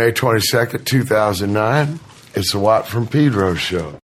May 22nd, 2009. It's the Watt from Pedro show.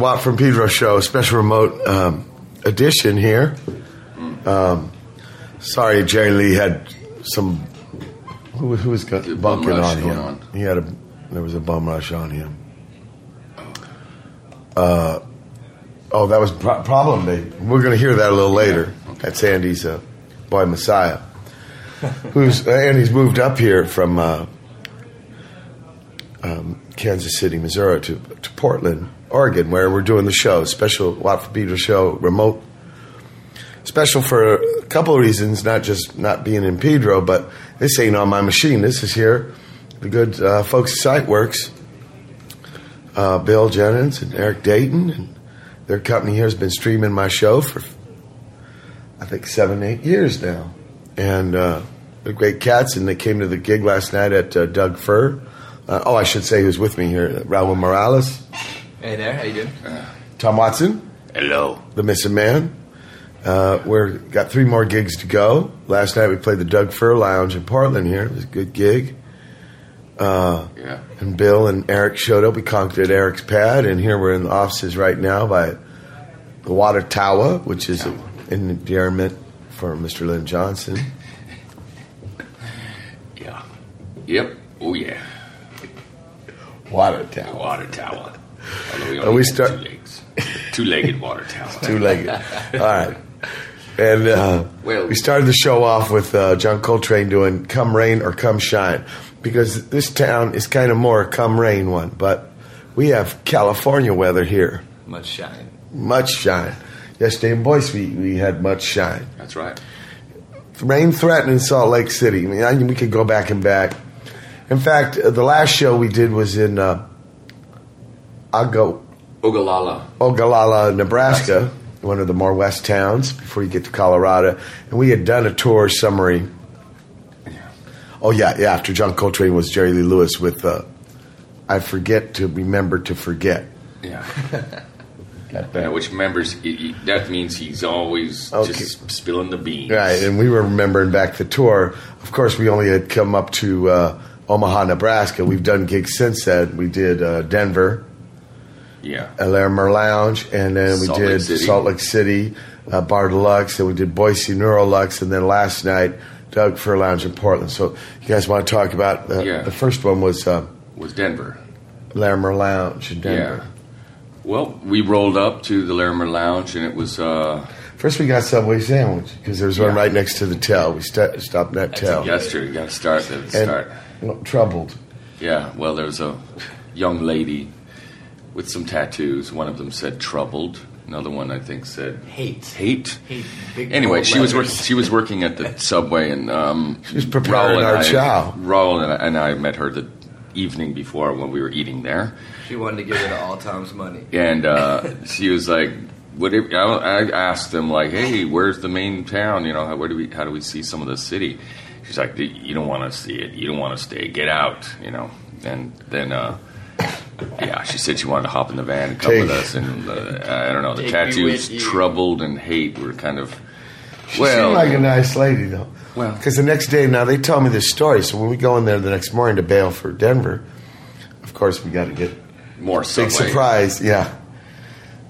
Watt from Pedro Show, special remote um, edition here. Um, sorry, Jerry Lee had some. Who, who was got, bunking on him? on. He had a. There was a bum rush on him. Uh, oh, that was pro- problem baby. We're going to hear that a little later. That's Andy's uh, boy Messiah, who's uh, Andy's moved up here from uh, um, Kansas City, Missouri, to to Portland, Oregon, where we're doing the show. Special Watt for Peter show, remote. Special for a couple of reasons, not just not being in Pedro, but this ain't on my machine. This is here. The good uh, folks at Siteworks, uh, Bill Jennings and Eric Dayton, and their company here has been streaming my show for, I think, seven, eight years now. And uh, they're great cats, and they came to the gig last night at uh, Doug Fir. Uh, oh, I should say who's with me here Raul Morales, Hey there, how you doing? Tom Watson, Hello. the missing man. Uh, we're got three more gigs to go. Last night we played the Doug Fir Lounge in Portland. Here it was a good gig. Yeah. And Bill and Eric showed up. We conked at Eric's pad, and here we're in the offices right now by the Water Tower, which is an endearment for Mr. Lynn Johnson. Yeah. Yep. Oh yeah. Water Tower. Water tower. Although we And only we have start- two legs. Two-legged water tower. Two legged. All right. And uh, Well- we started the show off with uh, John Coltrane doing Come Rain or Come Shine because this town is kind of more a come rain one, but we have California weather here. Much shine. Much shine. Yesterday in Boise, we, we had much shine. That's right. Rain threatened in Salt Lake City. I mean, I, we could go back and back. In fact, uh, the last show we did was in uh, Ogo, Ogallala. Ogallala, Nebraska, one of the more west towns before you get to Colorado. And we had done a tour summary. Oh, yeah, yeah. After John Coltrane was Jerry Lee Lewis with uh, I Forget to Remember to Forget. Yeah. Yeah, which members that means he's always Okay. just spilling the beans. Right, and we were remembering back the tour. Of course, we only had come up to uh, Omaha, Nebraska. We've done gigs since then. We did uh, Denver, Yeah. Larimer Lounge, and then we Salt did Lake Salt Lake City, uh, Bar Deluxe, and we did Boise Neurolux, and then last night Doug Fir Lounge in Portland. So, you guys want to talk about uh, Yeah. the first one was uh, Was Denver. Larimer Lounge in Denver. Yeah. well, we rolled up to the Larimer Lounge, and it was uh, First, we got Subway sandwich because there was one right next to the Tell. We st- stopped at Tell. yesterday. You got to start the and start. well, troubled. Yeah. Well, there was a young lady with some tattoos. One of them said "troubled." Another one, I think, said Hate. "hate." Hate. Anyway, bold she was working. She was working at the subway, and um, She was preparing Raul and our I- chow. Raul and I, and I met her the evening before when we were eating there, She wanted to give it all Tom's money. and uh, she was like, "What?" If, I, I asked them like, "Hey, where's the main town? You know, how, where do we? How do we see some of the city?" She's like, "You don't want to see it. You don't want to stay. Get out." You know, and then. Uh, yeah, she said she wanted to hop in the van and come Take- with us, and uh, I don't know. The Take me tattoos, troubled and hate, were kind of She well. seemed like a nice lady, though. Well- because the next day, now they tell me this story. So when we go in there the next morning to bail for Denver, of course we got to get more big subway. surprise. Yeah,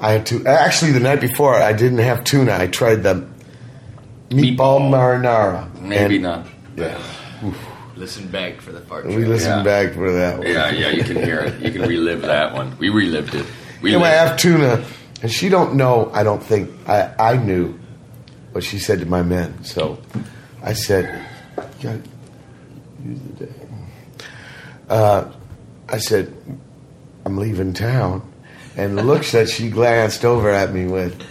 I had to. Actually, the night before, I didn't have tuna. I tried the meatball, Meatball. marinara. Maybe And not. Yeah, Listen back for the fart we joke. listened Yeah. back for that. One. Yeah, yeah, you can hear it. You can relive that one. We relived it. We Anyway, I have tuna, and she don't know. I don't think I. I knew what she said to my men. So I said, "You use the day." Uh, I said, "I'm leaving town," and the looks that she glanced over at me with,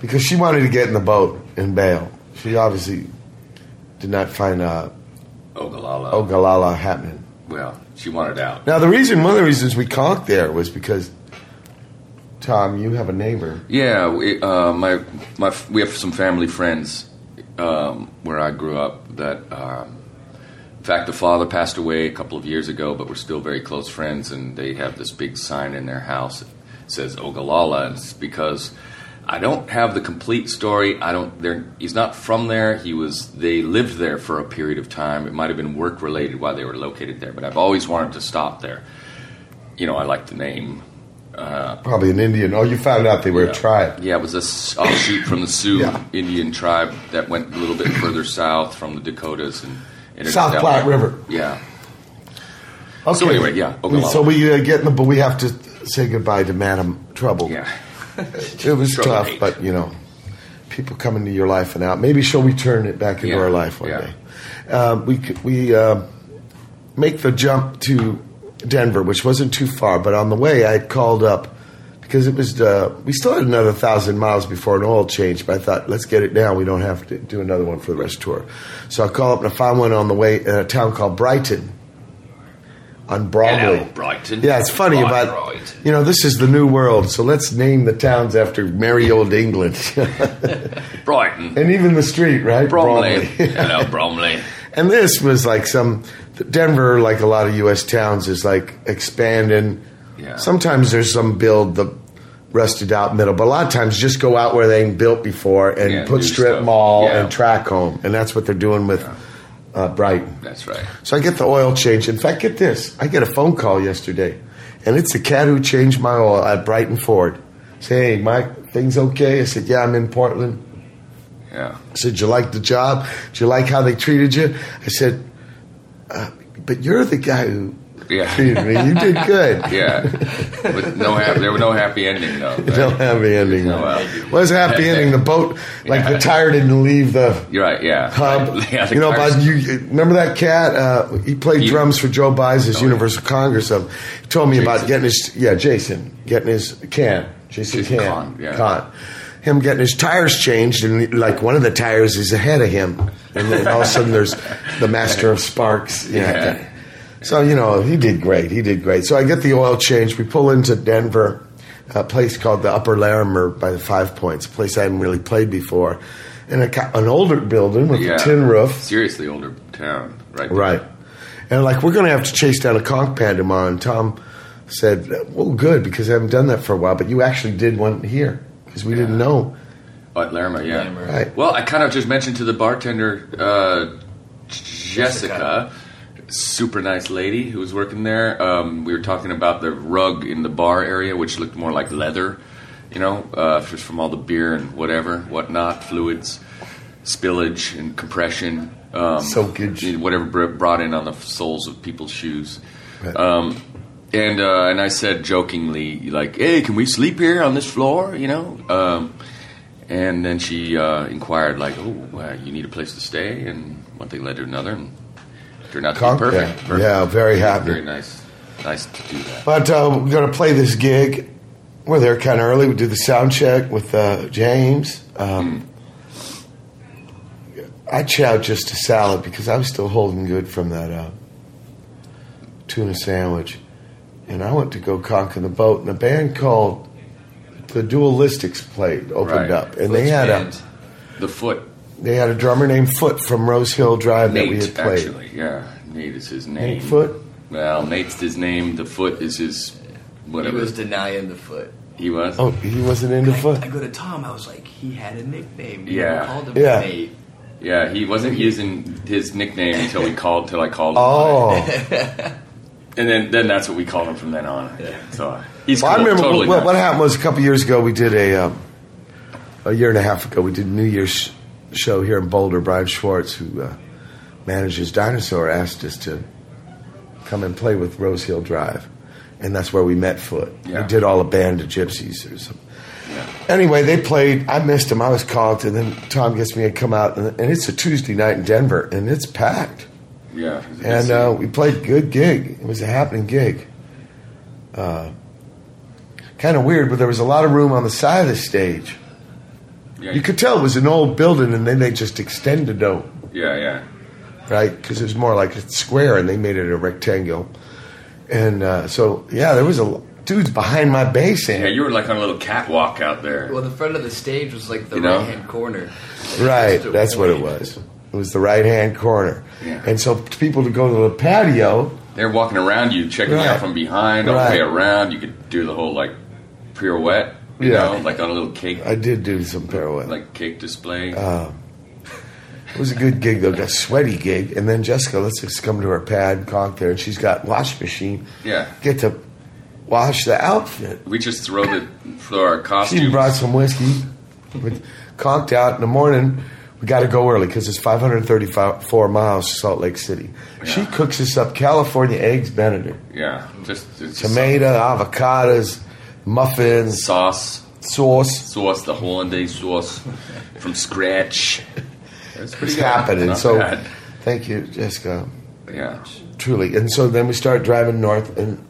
because she wanted to get in the boat and bail. She obviously did not find uh, Ogallala. Ogallala happening. Well, she wanted out. Now, the reason, one of the reasons we conked there was because, Tom, you have a neighbor. Yeah, we, uh, my my we have some family friends um, where I grew up. That, um, in fact, the father passed away a couple of years ago, but we're still very close friends. And they have this big sign in their house that says Ogallala, and it's because I don't have the complete story. I don't. They're, he's not from there. He was. They lived there for a period of time. It might have been work related while they were located there, but I've always wanted to stop there. You know, I like the name. Probably an Indian. Oh, you found out they were a tribe. Yeah, it was a offshoot from the Sioux Yeah. Indian tribe that went a little bit further south from the Dakotas and South Platte there. River. Yeah, Okay. So anyway, yeah, Ogallala. So we uh, get but we have to say goodbye to Madam Trouble. yeah. It was tough, eight. but you know, people come into your life and out. Maybe she'll return it back into Yeah, our life one yeah. day. Uh, we we uh, make the jump to Denver, which wasn't too far, but on the way I called up because it was uh, we still had another thousand miles before an oil change. But I thought, let's get it down. We don't have to do another one for the rest of the tour. So I called up and I found one on the way in a town called Brighton on. Hello, Brighton. Yeah, it's funny Right, about you know this is the new world, so let's name the towns after merry old England, Brighton. and even the street, right? Bromley. Hello, Bromley. and this was like some Denver, like a lot of U.S. towns, is like expanding. Yeah. Sometimes there's some build the rusted out middle, but a lot of times just go out where they ain't built before and Yeah, put strip stuff. mall Yeah. and track home, and that's what they're doing with uh, Brighton. That's right. So I get the oil change. In fact, get this. I get a phone call yesterday, and it's the cat who changed my oil at Brighton Ford. Say, hey, Mike, things okay? I said, yeah, I'm in Portland. Yeah. I said, you like the job? Do you like how they treated you? I said, uh, but you're the guy who Yeah. You did good. Yeah. But no, hap- there was no happy ending though. right? No happy ending. No, though. well. Was a happy ending. The boat, like the tire didn't leave the You're right. Yeah. hub. Yeah, you know, but you you- remember that cat? Uh, he played He- drums for Joe Baiza's Oh, Universal Congress. Of he told me about getting his yeah Jason getting his can Jason, Jason can Kahn, yeah. Kahn. him getting his tires changed and like one of the tires is ahead of him and then all of a sudden there's the master of sparks yeah. Yeah. So you know he did great he did great so I get the oil change we pull into Denver a place called the Upper Larimer by the Five Points a place I hadn't really played before and a, an older building with Yeah. a tin roof Seriously older town. Right. there. Right. And like, we're going to have to chase down a conch pad tomorrow. And Tom said, well, good, because I haven't done that for a while. But you actually did one here because we didn't know. But Larimer, yeah. Larimer. Right. Well, I kind of just mentioned to the bartender, uh, Jessica, super nice lady who was working there. Um, we were talking about the rug in the bar area, which looked more like leather, you know, uh, just from all the beer and whatever, whatnot, fluids, spillage and compression. Um, Soakage. Whatever brought in on the soles of people's shoes. Um, and uh, and I said jokingly, like, "Hey, can we sleep here on this floor?" You know. Um, and then she uh, inquired, like, "Oh, well, you need a place to stay?" And one thing led to another, and it turned out to be perfect. yeah. perfect. Yeah, very happy. Very nice. Nice to do that. But uh, we're going to play this gig. We're there kind of early. We do the sound check with uh, James. Um, I chowed just a salad because I was still holding good from that uh, tuna sandwich. And I went to go conk in the boat, and a band called the Dualistics played, opened Right. up. And they had, a, The foot. They had a drummer named Foot from Rose Hill Drive that we had played. actually. Yeah, Nate is his name. Nate Foot? Well, Nate's his name. The foot is his whatever. He whatever. was denying the foot. He was. Oh, he wasn't into I, Foot? I go to Tom. I was like, he had a nickname. We Yeah. called him Yeah. Nate. Yeah, he wasn't using his nickname until we called. Till I called. him. Oh. And then, then that's what we called him from then on. Yeah. So he's Well, I remember totally what, what happened was a couple years ago we did a um, a year and a half ago we did New Year's show here in Boulder. Brian Schwartz, who uh, manages Dinosaur, asked us to come and play with Rose Hill Drive, and that's where we met Foot. Yeah. We did all a band of gypsies or something. Yeah. Anyway, they played. I missed them. I was called, and then Tom gets me to come out, and, and it's a Tuesday night in Denver, and it's packed. Yeah, it was a good And uh, we played a good gig. It was a happening gig. Uh, kind of weird, but there was a lot of room on the side of the stage. Yeah, You could tell it was an old building, and then they just extended out, yeah, yeah. right? Because it was more like a square, and they made it a rectangle. And uh, so, yeah, there was a dudes behind my bass amp. Yeah, you were like on a little catwalk out there. Well, the front of the stage was like the You know? right hand corner. Right, Just a that's what it was. It was the right hand corner. Yeah. And so people to go to the patio, They're walking around you, checking you Right. out from behind, all the Right. way around. You could do the whole like pirouette, you Yeah. know, like on a little cake, I did do some pirouette. like cake display. Uh, It was a good gig though, a sweaty gig. And then Jessica lets us just come to her pad, conk there, and she's got wash machine. yeah, Get to wash the outfit. we just throw the throw our costumes. She brought some whiskey, with conked out in the morning. We got to go early because it's 534 miles to Salt Lake City. She cooks us up California eggs Benedict, yeah, just tomato, avocados, muffins, sauce, sauce. sauce, the hollandaise sauce from scratch. It's pretty It's good. happening. Not So, bad. thank you, Jessica. yeah, truly. And so then we start driving north, and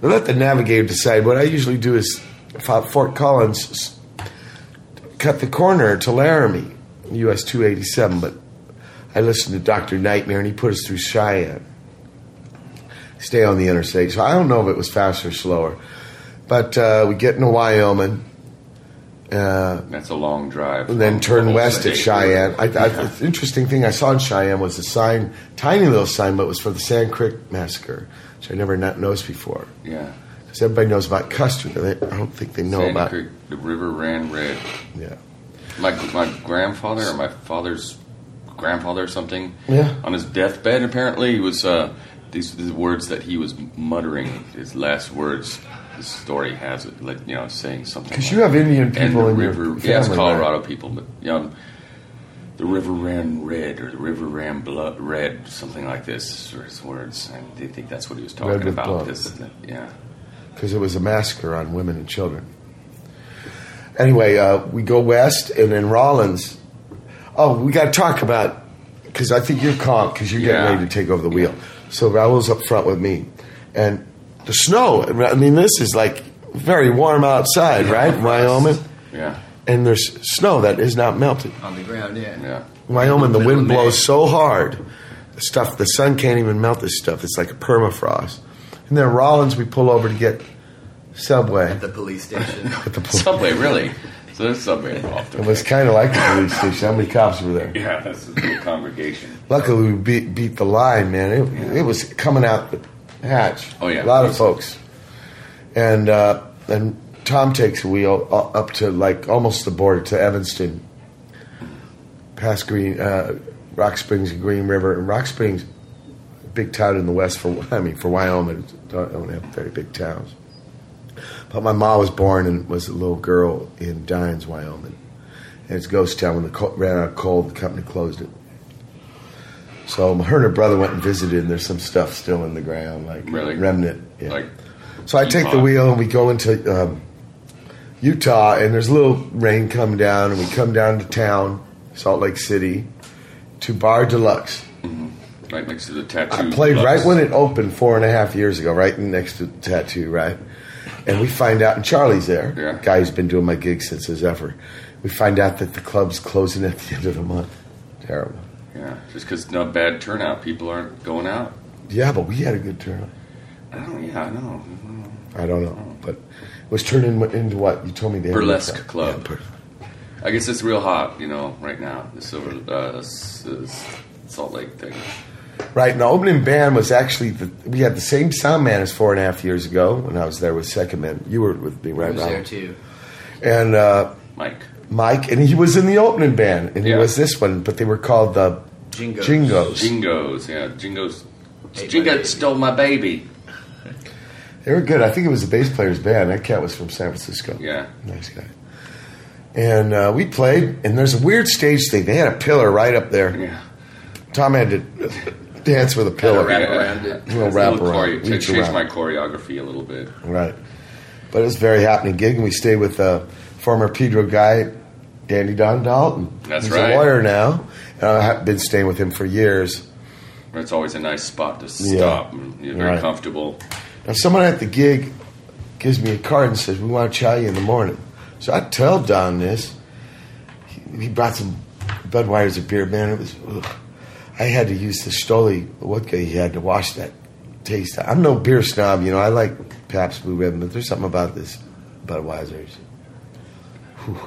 we let the navigator decide. What I usually do is Fo- Fort Collins, s- cut the corner to Laramie, US 287, but I listened to Dr. Nightmare, and he put us through Cheyenne. Stay on the interstate. So I don't know if it was faster or slower. But uh, we get into Wyoming. Uh, that's a long drive. and then turn west at. Cheyenne. I, I, the interesting thing I saw in Cheyenne was a sign, tiny little sign, but it was for the Sand Creek Massacre, which I never not noticed before. Yeah, Because everybody knows about Custer. They, I don't think they know Sandy about. Creek, the river ran red. Yeah. my my grandfather or my father's grandfather or something. Yeah. On his deathbed, apparently, he was uh, these the words that he was muttering. His last words. The story has it, like you know, saying something. Because like, you have Indian people the in river. your family. yeah, it's right? Colorado people, but you know, the river ran red or the river ran blood red, something like this. or his words, and they think that's what he was talking with about. blood. This, yeah. because it was a massacre on women and children. Anyway, uh, we go west, and in Rawlins. Oh, we got to talk about because I think you're calm because you're getting Yeah. ready to take over the wheel. So Raul's up front with me, and the snow. I mean, this is like very warm outside, right, Wyoming, Yeah, and there's snow that is not melted. On the ground, yeah. yeah. Wyoming, the Middle wind blows so hard, the stuff, the sun can't even melt this stuff. It's like a permafrost. And then Rawlins, we pull over to get Subway. At the police station. At the pol- Subway, really? So there's subway involved. It was kind of like the police station. How many cops were there? Yeah, that's a little congregation. Luckily, we beat, beat the line, man. It, it was coming out the hatch. Oh, yeah. a lot of folks. And uh, and Tom takes a wheel up to like almost the border to Evanston, past Green uh, Rock Springs and Green River. And Rock Springs, big town in the west for I mean for Wyoming, don't, don't have very big towns. But my mom was born and was a little girl in Dines, Wyoming. And it's ghost town. When the co- ran out of coal, the company closed it. So her and her brother went and visited, and there's some stuff still in the ground, like Really? remnant. Yeah. Like So I take the wheel and we go into um, Utah, and there's a little rain coming down, and we come down to town, Salt Lake City, to Bar Deluxe. right next to the tattoo. I played right when it opened four and a half years ago, right next to the Tattoo, right? And we find out, and Charlie's there, Yeah. guy who's been doing my gigs since his ever. We find out that the club's closing at the end of the month. Terrible. Yeah, just because no bad turnout, people aren't going out. Yeah, but we had a good turnout. I don't. Yeah, I know. I don't know, but it was turning into what you told me. The Burlesque club. Yeah, bur- I guess it's real hot, you know, right now. The silver uh, s- s- Salt Lake thing. Right, and the opening band was actually the, we had the same sound man as four and a half years ago when I was there with Secondmen. You were with me, right? I right, was there Rob? too. And uh, Mike. Mike, and he was in the opening band, and he was this one, but they were called the Jingos. Jingos. Jingos, yeah, Jingos. Ate Jingo stole my baby. They were good. I think it was the bass player's band. That cat was from San Francisco. Yeah. Nice guy. And uh, we played, and there's a weird stage thing. They had a pillar right up there. Yeah. Tom had to dance with a pillar. wrap Yeah. around it. We'll It's a wrap little around, chore- reach changed around. my choreography a little bit. Right. But it was a very happening gig, and we stayed with a former Pedro guy, Danny Don Dalton. That's He's right. a lawyer now, I've been staying with him for years. It's always a nice spot to stop. and You're very Right. comfortable. Now, someone at the gig gives me a card and says, "We want to chow you in the morning." So I tell Don this. He, he brought some Budweiser beer. Man, it was. Ugh. I had to use the Stoli vodka he had to wash that taste. I'm no beer snob, you know. I like Pabst Blue Ribbon, but there's something about this Budweiser's. Whew.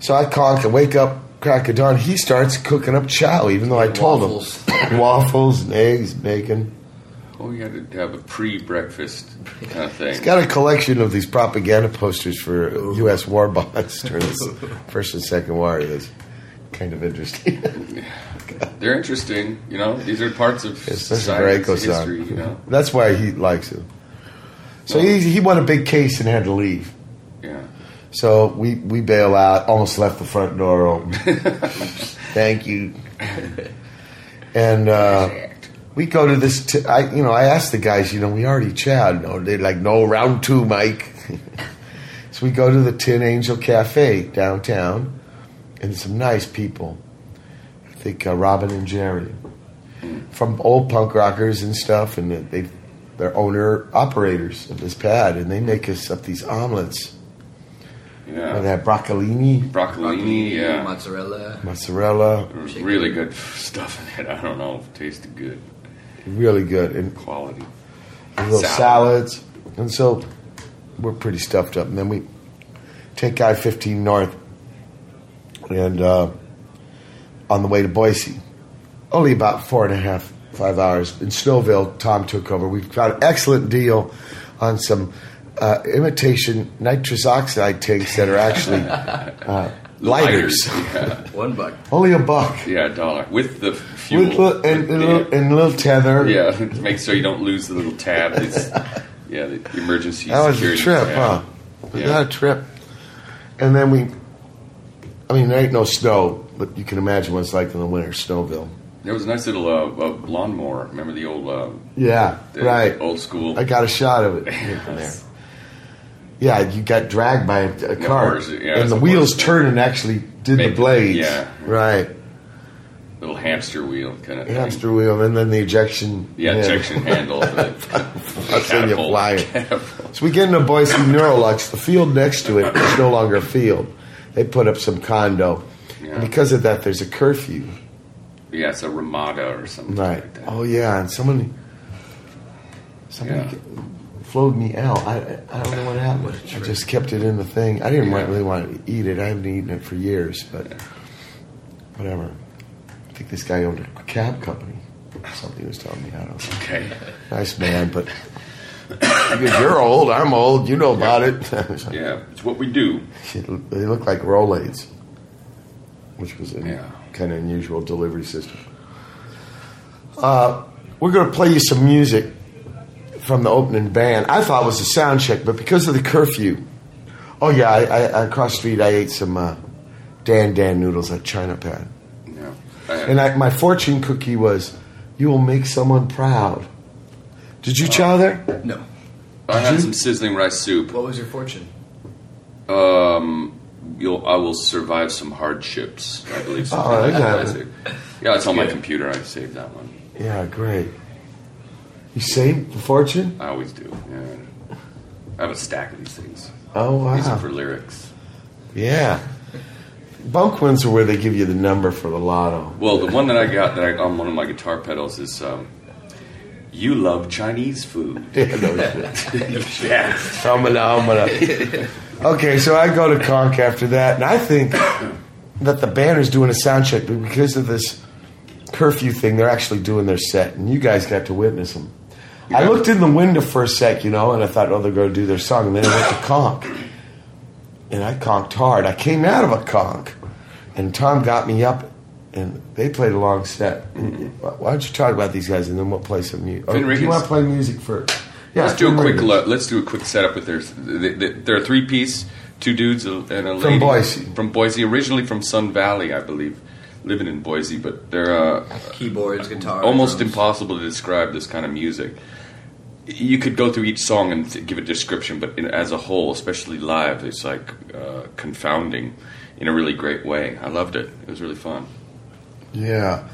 So I conk and wake up, crack of dawn. He starts cooking up chow, even though I told Waffles. him waffles and eggs, bacon. Oh, you had to have a pre-breakfast kind of thing. He's got a collection of these propaganda posters for U.S. war bonds during the First and Second War. That's kind of interesting. They're interesting, you know. These are parts of Especially society's history, you know. That's why he likes it. So he, he won a big case and had to leave. So we, we bail out, almost left the front door open. Thank you. And uh, we go to this. T- I you know I asked the guys. You know we already chatted. No, they're like no round two, Mike. so we go to the Tin Angel Cafe downtown, and some nice people. I think uh, Robin and Jerry from old punk rockers and stuff, and they they're owner operators of this pad, and they make us up these omelets. Yeah. They have broccolini, Broccolini, yeah. mozzarella. mozzarella, There was really good stuff in it. I don't know if it tasted good. really good, and Quality. little Salad. salads, and so we're pretty stuffed up. And then we take I fifteen north, and uh, on the way to Boise, only about four and a half, five hours in Snowville. Tom took over. We've got an excellent deal on some uh, imitation nitrous oxide tanks that are actually uh, lighters. Yeah. One buck. only a buck. yeah, a dollar. With the fuel. With and, and, yeah. little, and a little tether. Yeah, to make sure you don't lose the little tab. It's, yeah, the emergency That was a trip, tab. huh? Was Yeah. that a trip? And then we, I mean, there ain't no snow, but you can imagine what it's like in the winter, Snowville. There was a nice little uh, uh, lawnmower. Remember the old, uh, Yeah, the right. old school? I got a shot of it from there. Yeah, you got dragged by a, a car, yeah, and the wheels turned and actually did the blades. yeah. right. little hamster wheel kind of thing. Hamster wheel, and then the ejection. Yeah, handle. ejection handle. I'll send you flying. So we get into Boise Neurolux. The field next to it is no longer a field. They put up some condo. Yeah. And because of that, there's a curfew. Yeah, it's a Ramada or something Right. like that. Oh yeah, and someone, somebody Yeah. Flowed me out. I I don't know what happened. I just kept it in the thing. I didn't Yeah. really want to eat it. I haven't eaten it for years, but whatever. I think this guy owned a cab company. Something he was telling me. I don't know. Okay. Nice man, but because you're old, I'm old. You know about it. Yeah, it's what we do. they look like Rolaids, which was a Yeah. kind of unusual delivery system. Uh, we're going to play you some music from the opening band. I thought it was a sound check, but because of the curfew, oh yeah, I, I, across the street I ate some uh, Dan Dan noodles at China Pad, Yeah. And I, my fortune cookie was, "You will make someone proud." Did you chow there? No. I had you? some sizzling rice soup. What was your fortune? Um, you'll, I will survive some hardships. I believe. Oh, I got it. Yeah, it's on my computer. I saved that one. Yeah, great. You saved the fortune? I always do. Yeah. I have a stack of these things. Oh wow! These are for lyrics. Yeah. Bunk ones are where they give you the number for the lotto. Well, the one that I got that I, on one of my guitar pedals is um, "You love Chinese food." Yeah, no shit. yeah. Humana, humana. Okay, so I go to Conk after that, and I think that the band is doing a sound check, but because of this curfew thing, they're actually doing their set, and you guys got to witness them. I looked in the window for a sec, you know, and I thought, oh, they're going to do their song, and then I went to Conk, and I conked hard. I came out of a conk, and Tom got me up, and they played a long set. Why don't you talk about these guys, and then we'll play some music? Finn do you want to play music first? Yeah, let's do a quick. Lo- let's do a quick setup with their. They, they, they're a three piece, two dudes and a lady From Boise. From Boise, originally from Sun Valley, I believe, living in Boise, but they're uh, Keyboards, guitar. almost drums. impossible to describe this kind of music. You could go through each song and th- give a description, but in, as a whole, especially live, it's like uh, confounding in a really great way. I loved it. It was really fun. Yeah.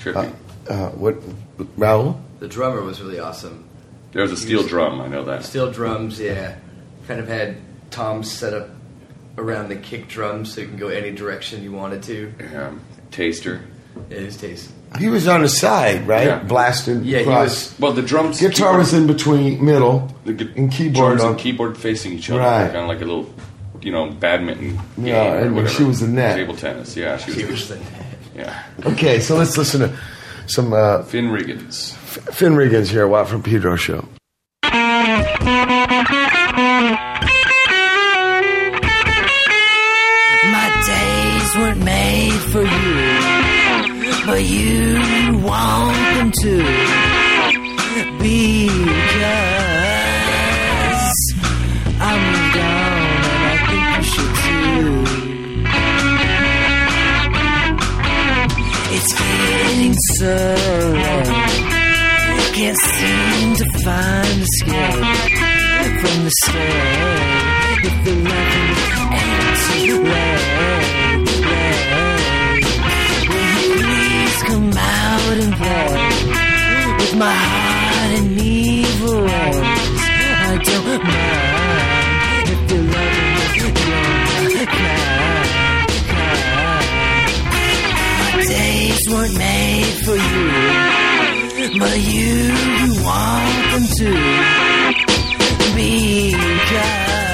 Trippy. Uh, what, Raul? The drummer was really awesome. there was a steel drum. I know that. Steel drums, yeah. Kind of had Tom set up around the kick drum, so you can go any direction you wanted to. Um, taster. It is taste. He was on the side, right? Yeah. Blasting. Yeah, he was- Well, the drums. Guitar was in between, middle, the gu- and keyboard. drums on- and keyboard facing each other, Right. kind of like a little, you know, badminton. Game Yeah, or and whatever. she was the net. Table tennis. Yeah, she was. He was the net. yeah. Okay, so let's listen to some uh, Finn Riggins. Finn Riggins here, Watt from Pedro Show. You want them to. Because I moved on and I think you should too. It's getting so late. Can't seem to find escape from the state. If the loving ain't too late, my heart in evil? I don't mind if you're loving me, you're kind, kind. Days weren't made for you, but you want them to. Because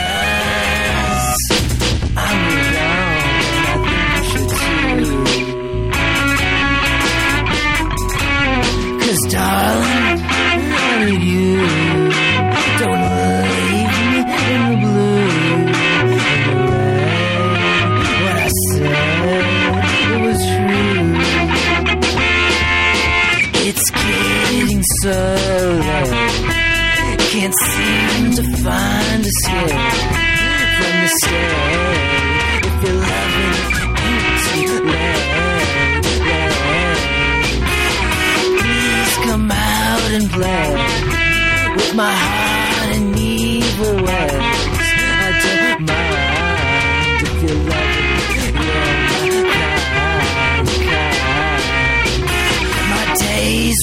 so late. Can't seem to find a escape from the state. If you're loving too late, late. Please come out and play with my heart in evil ways.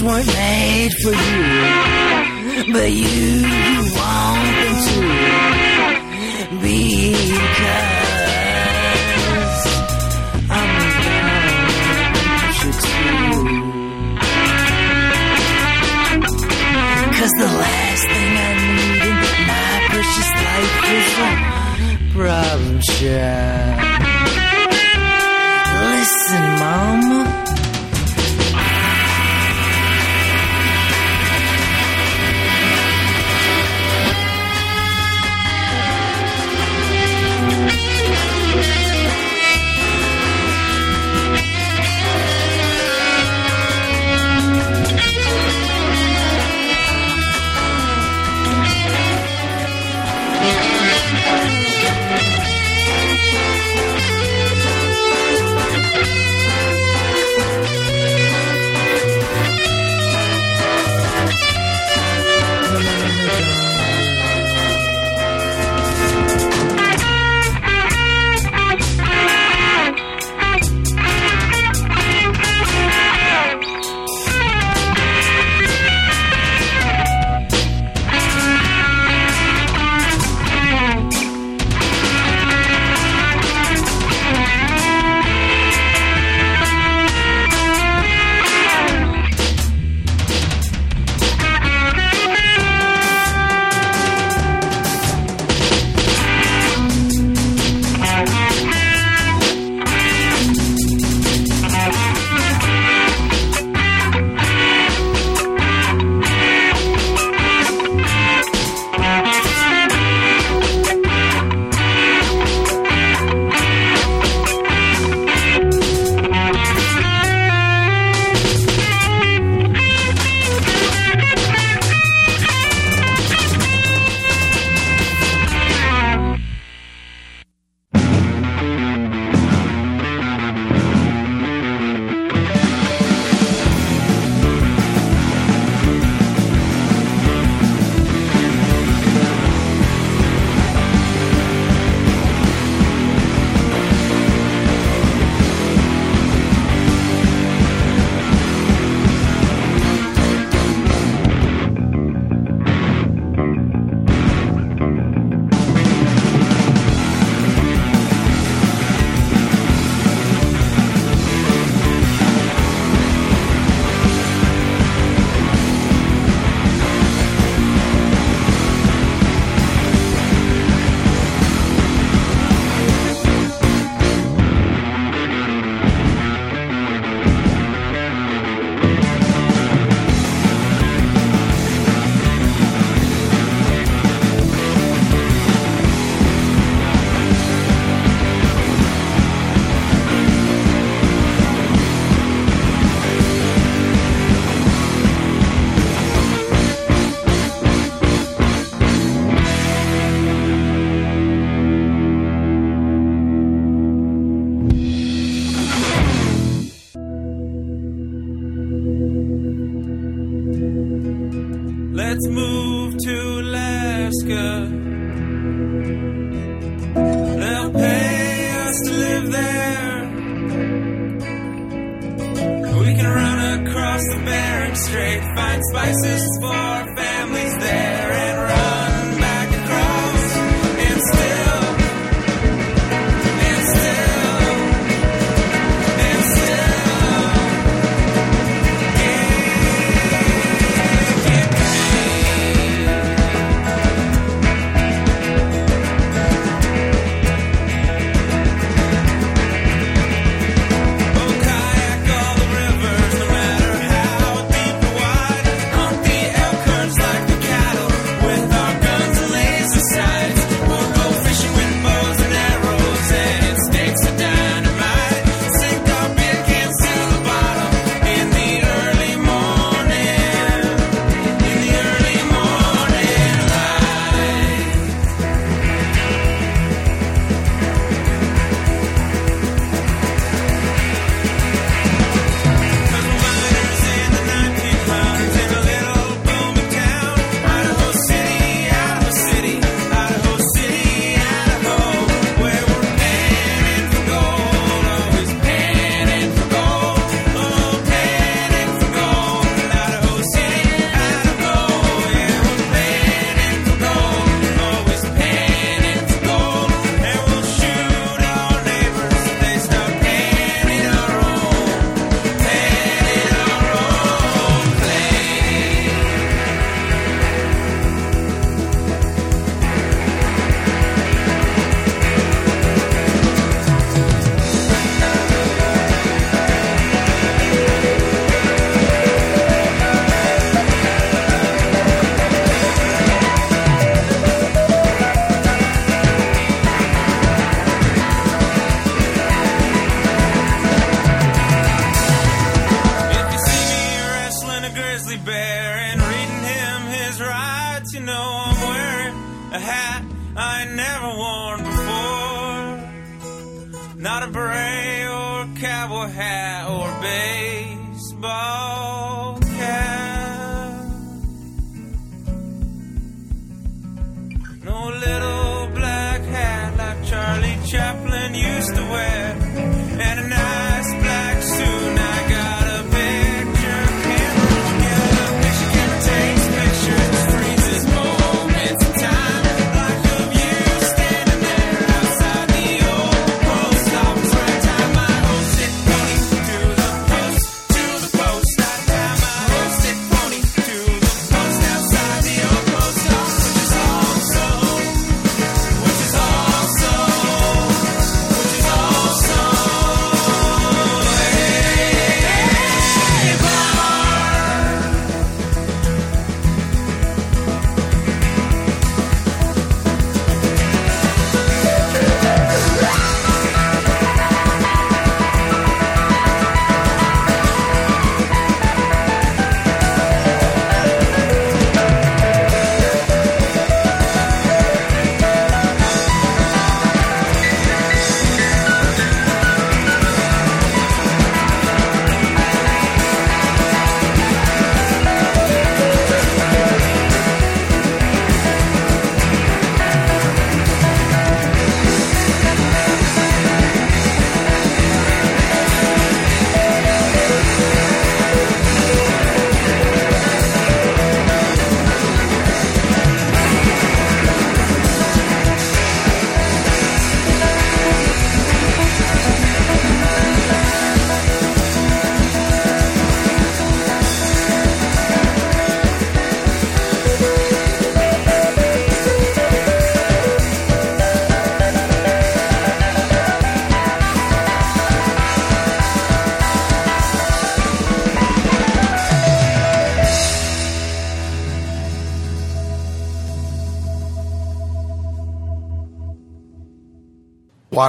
Weren't made for you but you you want them to because I'm you. Cause the last thing I need in my precious life is a problem child. Listen, mama.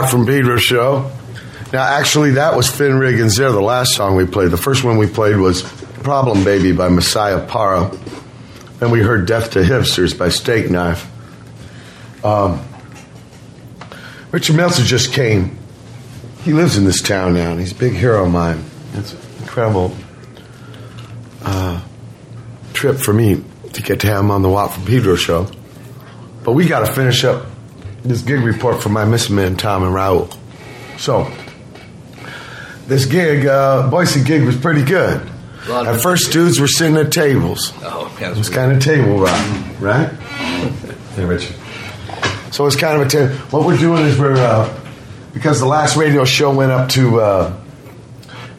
Watt from Pedro show. Now, actually, that was Finn Riggins there, the last song we played. The first one we played was Problem Baby by Messiah Parra. Then we heard Death to Hipsters by Steak Knife. Um, Richard Meltzer just came. He lives in this town now, and he's a big hero of mine. It's incredible uh, trip for me to get to have him on the Watt from Pedro show. But we got to finish up this gig report for my missing men, Tom and Raul. So, this gig, uh, Boise gig was pretty good. At first, dudes were sitting at tables. Oh, yeah, It was kind of table rock, right? Hey, Richard. So it's kind of a table. What we're doing is we're uh, because the last radio show went up to uh,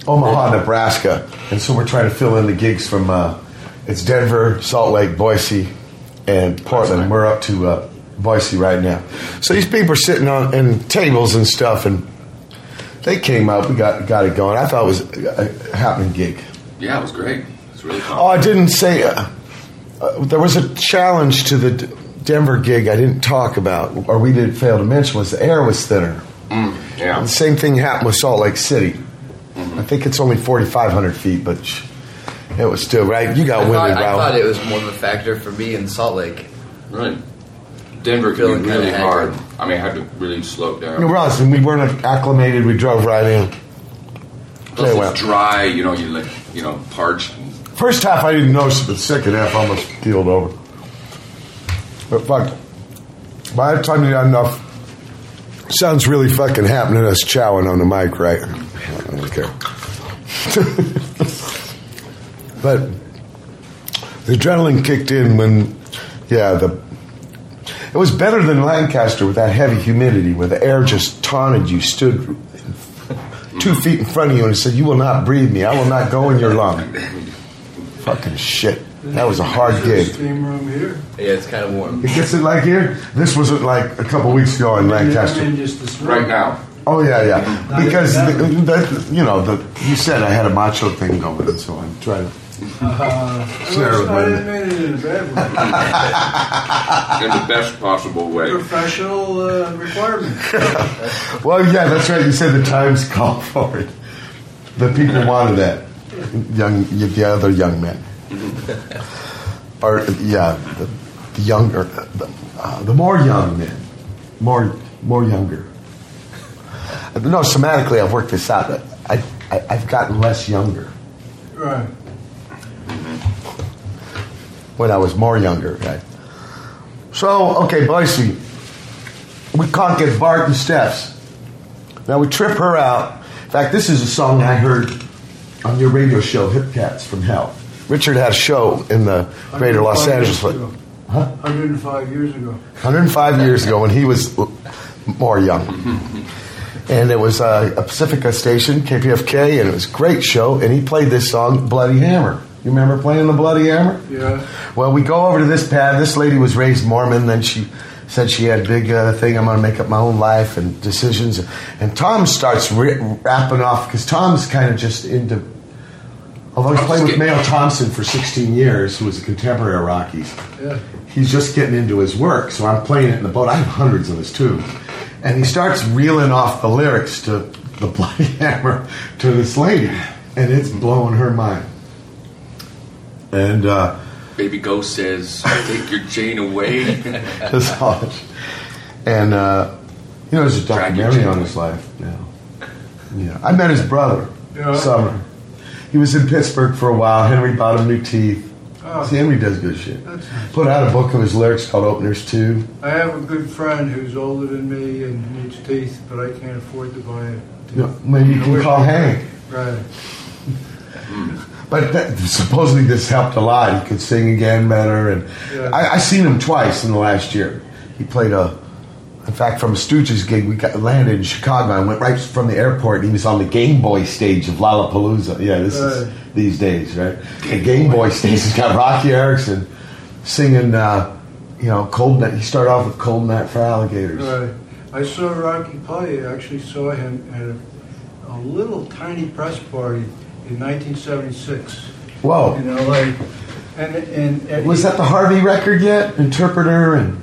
Omaha, Nebraska, and so we're trying to fill in the gigs from uh, it's Denver, Salt Lake, Boise, and Portland. We're up to uh, Boise right now. So these people are sitting on in tables and stuff, and they came up. We got got it going. I thought it was a, a happening gig. Yeah, it was great. It was really fun. Oh, I didn't say. Uh, uh, there was a challenge to the D- Denver gig I didn't talk about, or we did fail to mention, was the air was thinner. Mm, yeah. The same thing happened with Salt Lake City. Mm-hmm. I think it's only 4,500 feet, but sh- it was still right. You got I thought, I thought it was more of a factor for me in Salt Lake. Right. Denver can Feeling be really kinda hard. haggard. I mean, I had to really slow it down. No, Ross, and we weren't acclimated. We drove right in. Plus Anyway. it's dry, you know, you like, you know, parched. First half I didn't notice, but the second half I almost keeled over. But fuck, by the time you got enough, sounds really fucking happening. Us chowing on the mic, right? I don't care. but the adrenaline kicked in when, yeah, the it was better than Lancaster with that heavy humidity, where the air just taunted you, stood two feet in front of you, and said, "You will not breathe me. I will not go in your lung." Fucking shit. That was a hard gig. Steam room here. Yeah, it's kind of warm. It gets it like here. This wasn't like a couple weeks ago in Lancaster. mean, just this morning. Right now. Oh yeah, yeah. Because the, that, you know, the, you said I had a macho thing going, and so I'm trying to. Uh, Share with I my- didn't mean it in a bad way. In the best possible way. Professional uh, requirement. Well, yeah, that's right. You said the times called for it. The people wanted that. Young, the other young men, or yeah, the, the younger, the, uh, the more young men, more more younger. No, somatically, I've worked this out. I, I I've gotten less younger right. When I was more younger. Right. So okay, Boise, we can't get Barton Steps. Now we trip her out. In fact, this is a song I heard on your radio show, Hip Cats from Hell. Richard had a show in the greater Los Angeles. Huh? 105 years ago. 105 years ago when he was more young. And it was uh, a Pacifica station, KPFK, and it was a great show. And he played this song, Bloody Hammer. You remember playing the Bloody Hammer? Yeah. Well, we go over to this pad. This lady was raised Mormon. Then she said she had a big uh, thing. I'm going to make up my own life and decisions. And Tom starts ri rapping off because Tom's kind of just into. Although he's played with Mayo Thompson for 16 years, who was a contemporary of Roky's, Yeah. he's just getting into his work. So I'm playing it in the boat. I have hundreds of his too. And he starts reeling off the lyrics to the Bloody Hammer to this lady, and it's blowing her mind. And uh, Baby Ghost says, take your chain away. his college. And uh, you know, there's a Drag your documentary on his life now. Yeah, I met his brother, Yeah. Sumner. He was in Pittsburgh for a while. Henry bought him new teeth. Oh. See, Henry does good shit. That's. Put out a book of his lyrics called Openers Two. I have a good friend who's older than me and needs teeth, but I can't afford to buy it. You maybe you I can call Hank. Right. But that, supposedly this helped a lot. He could sing again better, and Yeah. I, I seen him twice in the last year. He played a, in fact, from a Stooges gig. We got landed in Chicago. I went right from the airport. and He was on the Game Boy stage of Lollapalooza. Yeah, this is these days, right? The Game Boy stage He's got Roky Erickson singing. Uh, you know, cold night. He started off with "Cold Night for Alligators." Right. I saw Roky play. I actually saw him at a, a little tiny press party in 1976 Whoa, in LA. And, and, and was that the Harvey record yet? Interpreter and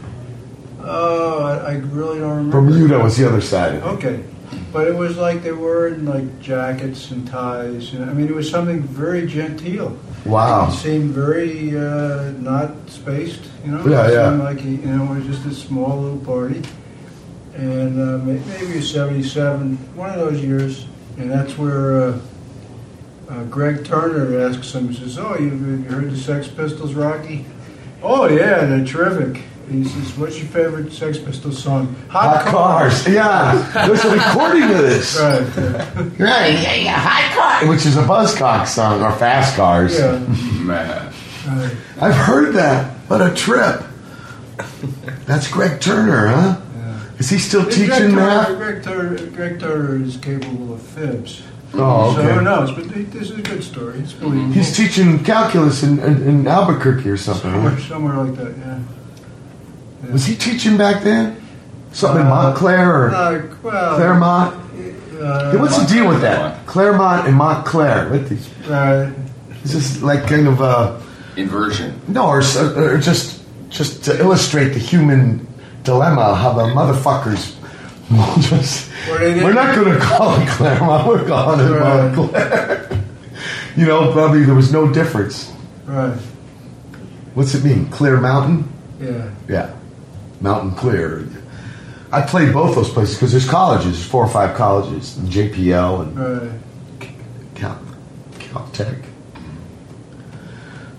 Oh, I, I really don't remember. Bermuda was the other side. of. Okay, but it was like they were in like jackets and ties. And, I mean, it was something very genteel. Wow. It seemed very uh, not spaced. You know. Yeah, it yeah. Seemed like he, you know, it was just a small little party, and uh, may- maybe '77, one of those years, and that's where. Uh, Gregg Turner asks him, he says, "Oh, you, you heard the Sex Pistols, Roky?" Oh yeah, they're terrific. He says, "What's your favorite Sex Pistols song?" Hot cars. Yeah. There's a recording of this. Right. Yeah. Right. Yeah, yeah. Hot car. Which is a Buzzcock song or Fast Cars. yeah. Man. Right. I've heard that. What a trip. That's Gregg Turner, huh? Is he still Gregg teaching Turner, math? Gregg Turner, Gregg Turner is capable of fibs. Oh, So who knows? But th- this is a good story. It's believable. He's teaching calculus in, in, in Albuquerque or something. somewhere, Right? somewhere like that. Yeah. Yeah. Was he teaching back then? Something in Uh, Montclair or Uh, well, Claremont? Uh, Hey, what's the deal with that? Claremont and Montclair. What these? uh, Is this like kind of uh Inversion. no, or, or just just to illustrate the human dilemma? How the motherfuckers just. Well, they We're not going to call it Claremont. We're calling it Right. Montclair. you know, probably there was no difference. right. What's it mean? Clear Mountain? Yeah. Yeah, Mountain Clear. I played both those places because there's colleges, there's four or five colleges, and JPL and Right. Cal, Caltech,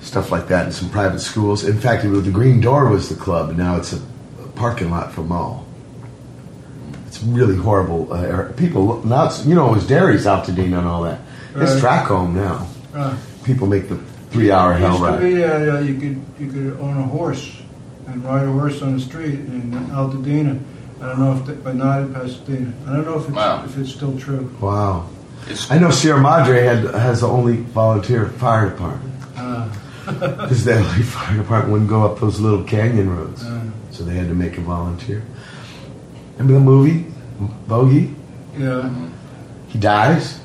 stuff like that, and some private schools. In fact, it was, the Green Door was the club, and now it's a, a parking lot for mall. It's really horrible. Uh, er- people now, it's, you know, it was Derry's Altadena and all that. It's Right. track home now. Uh, People make the three-hour hell used to ride. be, uh, you could you could own a horse and ride a horse on the street in Altadena. I don't know if, that, but not in Pasadena. I don't know if it's Wow. if it's still true. Wow. It's, I know Sierra Madre had, has the only volunteer fire department. Uh, Because the LA Fire Department wouldn't go up those little canyon roads. uh, So they had to make a volunteer. Remember the movie? Bogey? yeah. He dies.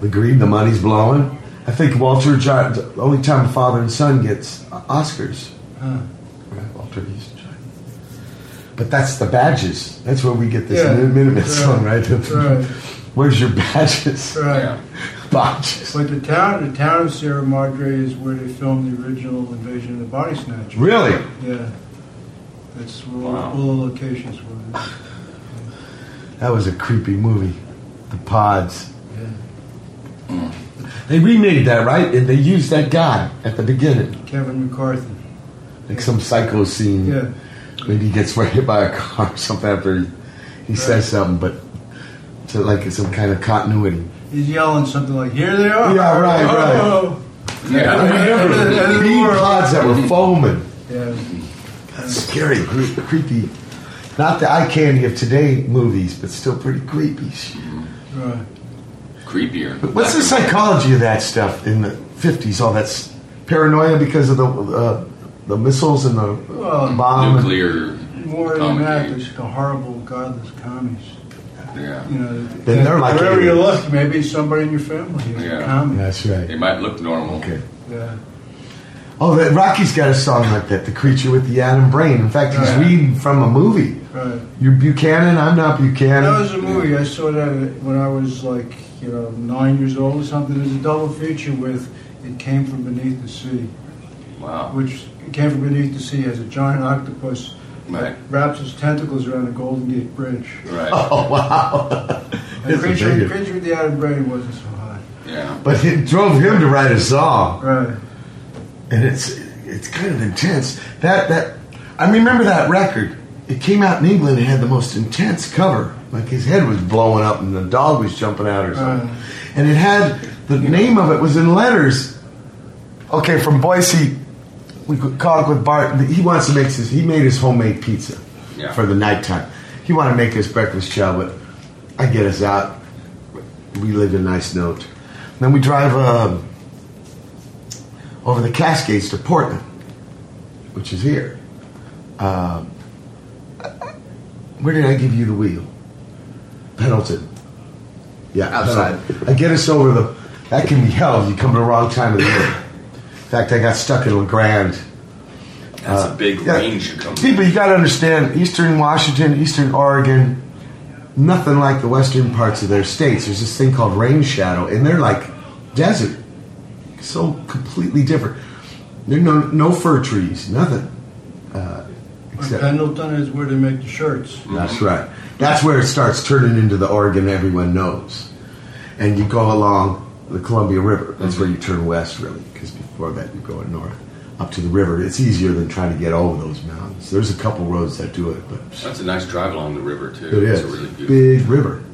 The greed, the money's blowing. I think Walter, John, the only time a father and son gets Oscars. Huh. Walter Huston. But that's the badges. That's where we get this Yeah. Minutemen Right. song, right? Right. Where's your badges? Right. yeah. Badges. But the town, the town of Sierra Madre is where they filmed the original Invasion of the Body Snatchers. Really? Yeah. That's where Wow. all the locations were. That was a creepy movie. The Pods. Yeah. They remade that, right? And they used that guy at the beginning. Kevin McCarthy. Like some psycho scene. Yeah. Maybe he gets hit by a car or something after he, he says something, but to like some kind of continuity. He's yelling something like, "Here they are!" Yeah, right, right. Oh. I remember the the bean world. pods that were foaming. Yeah. That's scary, creepy. Not the eye candy of today movies, but still pretty creepy. Right. Creepier. But what's the psychology of that stuff in the 50s? All that's paranoia because of the uh, the missiles and the Well, bomb. and- Nuclear. More than that, age. there's the horrible, godless commies. Yeah. You know, Then they're like wherever you look, maybe somebody in your family is Yeah. a commie. That's right. They might look normal. Okay. Yeah. Oh, that Roky's got a song like that, "The Creature with the Atom Brain." In fact, he's Yeah. reading from a movie. Right. You're Buchanan. I'm not Buchanan. That was a movie. I saw that when I was like, you know, nine years old or something. There's a double feature with "It Came from Beneath the Sea," Wow. which "It Came from Beneath the Sea" has a giant octopus Right. that wraps its tentacles around the Golden Gate Bridge. Right. Oh wow! And It's creature, amazing. creature with the Atom Brain wasn't so hot. Yeah. But it drove him to write a song, Right. and it's it's kind of intense. That that I remember that record. It came out in England. It had the most intense cover. Like his head was blowing up, and the dog was jumping out or something. Right. And it had the name of it was in letters. Okay, from Boise, we could call with Bart. He wants to make his. He made his homemade pizza Yeah. for the nighttime. He wanted to make his breakfast chow, but I get us out. We leave a nice note. Then we drive um, over the Cascades to Portland, which is here. Um, where did I give you the wheel? Pendleton. Yeah, Outside. Pendleton. I get us over the. That can be hell if you come to the wrong time of the year. In fact, I got stuck in La Grande. That's a big Uh, Yeah. range you come People, you got to understand, Eastern Washington, Eastern Oregon, nothing like the western parts of their states. There's this thing called rain shadow, and they're like desert, so completely different. There are no no fir trees, nothing. Uh, And Pendleton is where they make the shirts. that's right. That's where it starts turning into the Oregon everyone knows, and you go along the Columbia River. That's where you turn west, really, because before that you're going north. up to the river. It's easier than trying to get over those mountains. There's a couple roads that do it, but That's a nice drive along the river too. it it's a really beautiful. big river.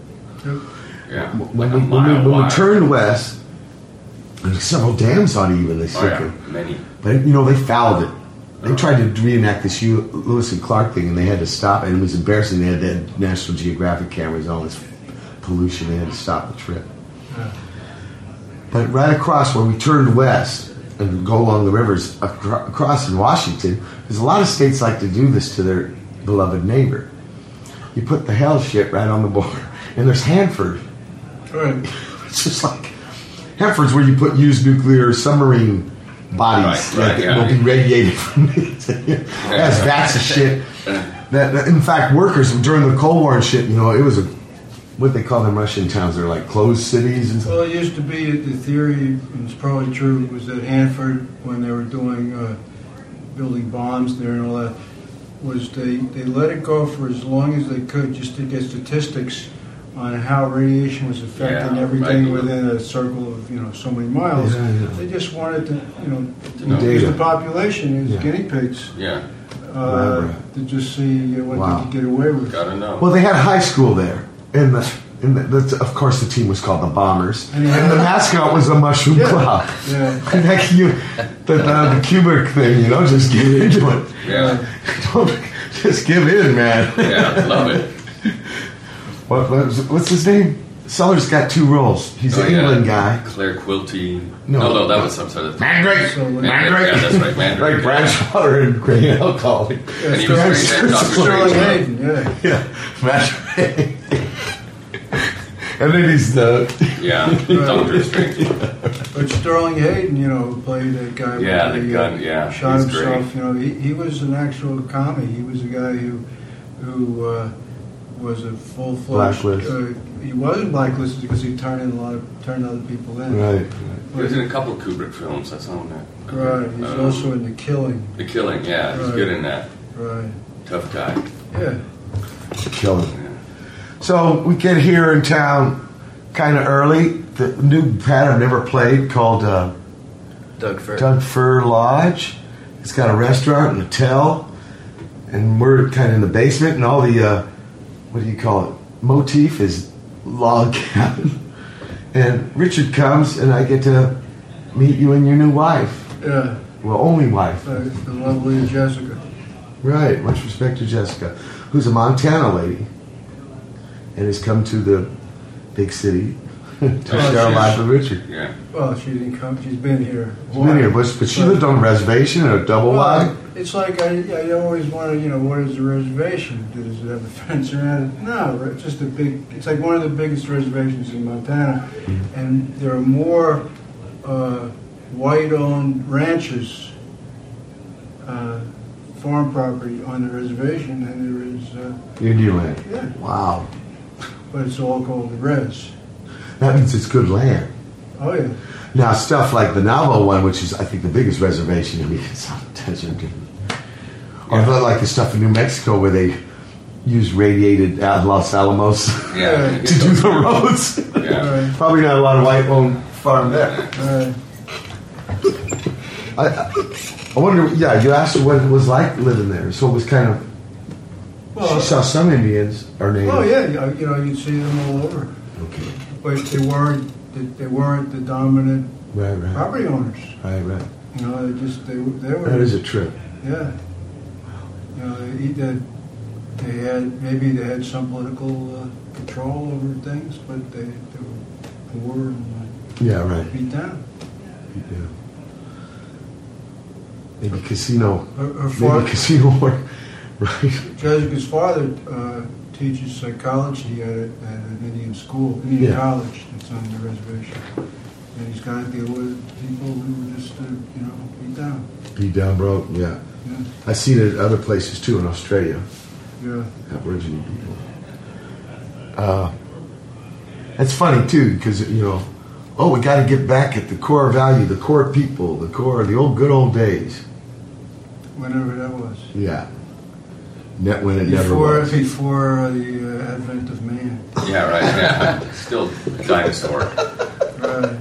Yeah, When, like we, a when, we, when we wide. turned west, there's several dams on it even. They Oh yeah, many. but you know they fouled it. They tried to reenact this Lewis and Clark thing, and they had to stop. And it was embarrassing. They had that National Geographic cameras, all this pollution. They had to stop the trip. But right across where we turned west and go along the rivers across in Washington, because a lot of states like to do this to their beloved neighbor. You put the hell shit right on the border, and there's Hanford. Right. It's just like Hanford's where you put used nuclear submarine bodies Right, right, that yeah. will be radiated from it. That's vats of shit. That, that- in fact, workers during the Cold War and shit, you know, it was a what they call them Russian towns. They're like closed cities and stuff. Well, it used to be the theory, and it's probably true, was that Hanford, when they were doing uh, building bombs there and all that, was they they let it go for as long as they could just to get statistics on how radiation was affecting Yeah, everything right. within a circle of you know so many miles. Yeah, yeah. They just wanted to you know To know. use Data. the population as Yeah. guinea pigs Yeah, uh, Right. to just see uh, what Wow. they could get away with. gotta know. Well, they had high school there, and the, and the, the, of course the team was called the Bombers, And and, the mascot was a mushroom Yeah. cloud. Yeah. And that you, the, the, the Kubrick thing, you know, just get into it. yeah, Don't just give in, man. yeah, love it. What, what what's his name? Sellers got two roles. He's Oh, an yeah. England guy. Clare Quilty. No. No, no, that was some sort of. Mandrake. So, like- Mandrake. Yeah, that's right, Mandrake. Like Branchwater and Green Alcohol. Yeah, And he was Sterling- great at Dr. Hayden, yeah. Yeah, Mandrake. and then he's the Yeah, Doctor Strange. But Sterling Hayden, you know, played that guy. with Yeah, the gun, yeah, shot he's himself. You know, he, he was an actual commie. He was a guy who who uh, was a full fledged. Blacklist. Uh, he wasn't blacklisted because he turned in a lot of turned other people in. right. He was in a couple of Kubrick films. That's on that. Right. He's Um, also in the killing. The Killing. Yeah, he's Right. good in that. Right. Tough guy. Yeah. The Killing. So we get here in town kind of early. The new pad I've never played called uh, Doug Fir. Doug Fir Lodge. It's got a restaurant and a hotel, and we're kind of in the basement. And all the uh, what do you call it? Motif is log cabin. And Richard comes, and I get to meet you and your new wife. Yeah. Well, only wife. Uh, the lovely Jessica. Right. Much respect to Jessica, who's a Montana lady, and has come to the big city to Oh, share a she's- life with Richard. Yeah. Well, she didn't come. She's been here. a She's been here, but, but she lived on a reservation in a double wide. It's like I, I always wanted, you know, what is the reservation? Does it have a fence around it? No, it's just a big. It's like one of the biggest reservations in Montana, and there are more uh, white-owned ranches, uh, farm property on the reservation than there is. Uh, Indian land. yeah, Wow. but it's all called the res. That means it's good land. Oh yeah. Now, stuff like the Navajo one, which is, I think, the biggest reservation, I mean, it's on the desert. Or the- like the stuff in New Mexico where they use radiated uh, Los Alamos Yeah. to do the roads. Yeah. Right. Probably not a lot of white owned farm there. Right. I, I, I wonder, yeah, you asked what it was like living there. So it was kind of, Well, she saw some Indians or natives. oh yeah, you you know, you'd see them all over, Okay. but they weren't. They weren't the dominant Right, right. property owners. Right, right. You know, they just they they were. That is a trip. Yeah. You know, they, they, they had maybe they had some political uh, control over things, but they, they were poor and Yeah, uh, right. beat down. Yeah. Maybe casino. Her, her Maybe father, casino work. Right. Jessica's father uh, teaches psychology at, a, at an Indian school, Indian Yeah. college that's on the reservation, and he's got to deal with people who were just uh, you know beat down. Beat down broke. Yeah. Yeah, I've seen it at other places too in Australia. yeah. Aboriginal people. Uh, it's funny too because you know, oh, we got to get back at the core value, the core people, the core, the old good old days. Whenever that was. Yeah. Net when it never Before was. before the uh, advent of man. Yeah, right. Yeah. Still dinosaur. Right.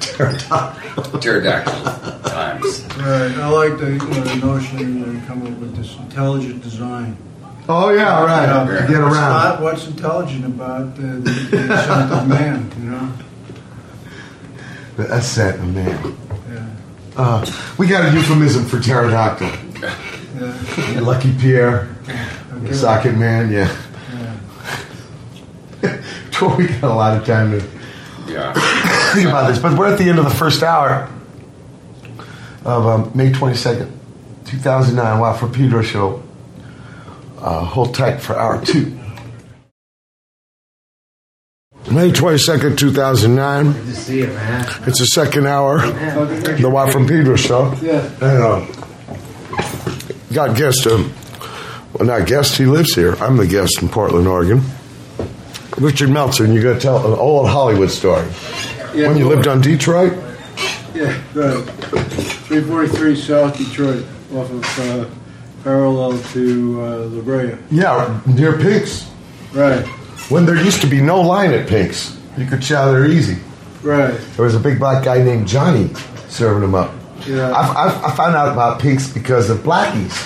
Pterodactyl Pterodactyl times. Right. I like the, you know, the notion that you come up with this intelligent design. Oh yeah, right. Uh, To get what's around. not- what's intelligent about the, the, the ascent of man, you know? The ascent of man. Yeah. Uh, we got a euphemism for pterodactyl. Yeah. Lucky Pierre, Okay. socket man. Yeah. we got a lot of time to Yeah. think about this, but we're at the end of the first hour of um, May 22nd, 2009, Watt from Pedro show. Uh, hold tight for hour two. May 22nd, 2009. Good to see you, man. It's the second hour, the Watt from Pedro show. Yeah. And uh, got guest, um, well, not guest, he lives here. I'm the guest in Portland, Oregon. Richard Meltzer, and you're going to tell an old Hollywood story. Yeah, when you lived on Detroit? Yeah, right. 343 South Detroit, off of uh, parallel to uh, La Brea. Yeah, near Pink's. Right, When there used to be no line at Pink's, you could chow there easy. right. There was a big black guy named Johnny serving them up. Yeah. I, I, I found out about Pink's because of Blackie's,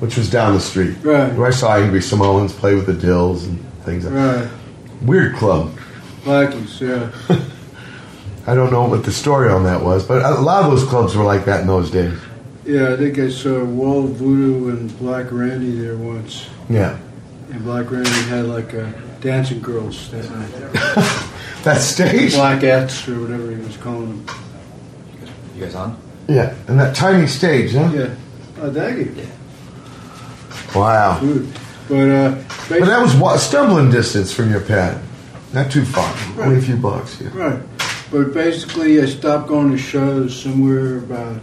which was down the street. Right. Where I saw Angry Samoans play with the Dils and things like that. Right. Weird club. Blackies, yeah. I don't know what the story on that was, but a lot of those clubs were like that in those days. Yeah, I think I saw Wall Voodoo and Black Randy there once. Yeah. And Black Randy had like a dancing girls that night. That stage? Blackettes or whatever he was calling them. You guys on? Yeah. And that tiny stage, huh? Yeah. Oh, thank you. Wow. Good. But, uh, But that was what, stumbling distance from your pad. Not too far. Only a few blocks. Yeah. Right. But basically, I stopped going to shows somewhere about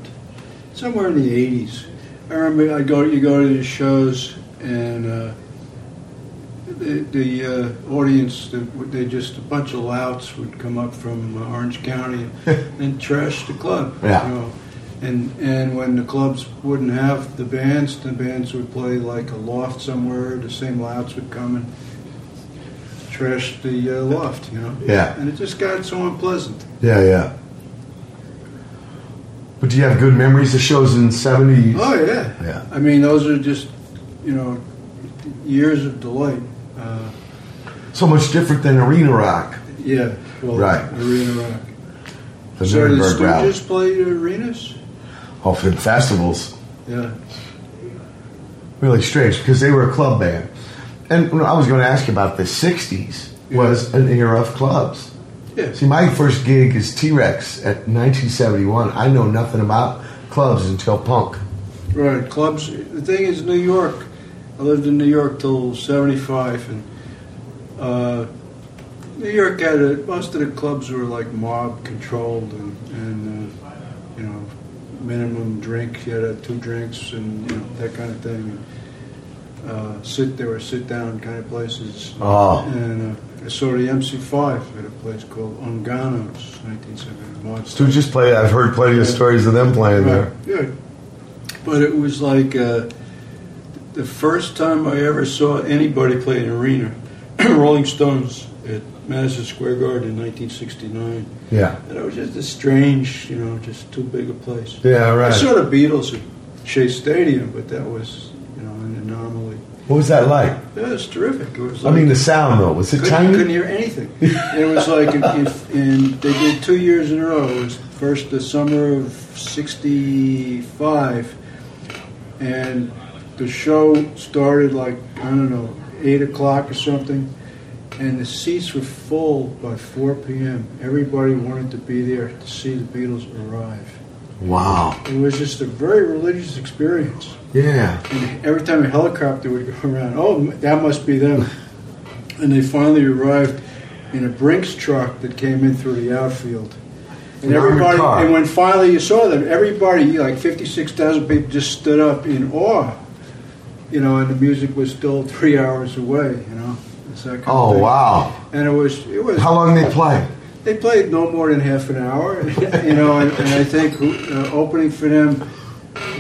somewhere in the '80s. I remember I go you go to the shows and uh, the, the uh, audience the, they just a bunch of louts would come up from uh, Orange County and trash the club. Yeah. You know. And and when the clubs wouldn't have the bands, the bands would play like a loft somewhere. The same louts would come and trash the uh, loft. You know. Yeah. And it just got so unpleasant. Yeah, yeah. But do you have good memories of shows in the 70s? Oh yeah. Yeah. I mean, those are just you know years of delight. Uh, So much different than Arena Rock. yeah. Well, Right. Arena Rock. The so the Nuremberg Rally. Stooges played arenas. Oh, for festivals. Yeah. Really strange because they were a club band. And I was going to ask you about the 60s was an era of clubs. Yeah. See, my first gig is T-Rex at 1971. I know nothing about clubs until punk. Right. Clubs. The thing is, New York. I lived in New York till '75, and uh, New York had a, most of the clubs were like mob controlled, and, and uh, you know, minimum drink. You had two drinks, and you know that kind of thing. And, uh, sit there were sit down kind of places. Oh. And uh, I saw the MC5 at a place called Ungano's, 1970. Stooges play. I've heard plenty of stories of them playing there. Yeah. But it was like uh, the first time I ever saw anybody play an arena, Rolling Stones at Madison Square Garden in 1969. Yeah. And it was just a strange, you know, just too big a place. Yeah, right. I saw the Beatles at Shea Stadium, but that was, you know, an anomaly. What was that like? Yeah, it was terrific. It was I mean, the sound though was it couldn't, tiny? couldn't hear anything. It was like, if, and they did two years in a row. It was first the summer of '65, and the show started like I don't know eight o'clock or something, and the seats were full by 4 p.m. Everybody wanted to be there to see the Beatles arrive. Wow. It was just a very religious experience. Yeah. And every time a helicopter would go around, oh, that must be them. And they finally arrived in a Brinks truck that came in through the outfield. And everybody, and when finally you saw them, everybody, like 56,000 people, just stood up in awe. You know, and the music was still three hours away. You know, it's that kind of Oh wow. And it was, it was. How long they play? They played no more than half an hour, you know, and, and I think uh, opening for them,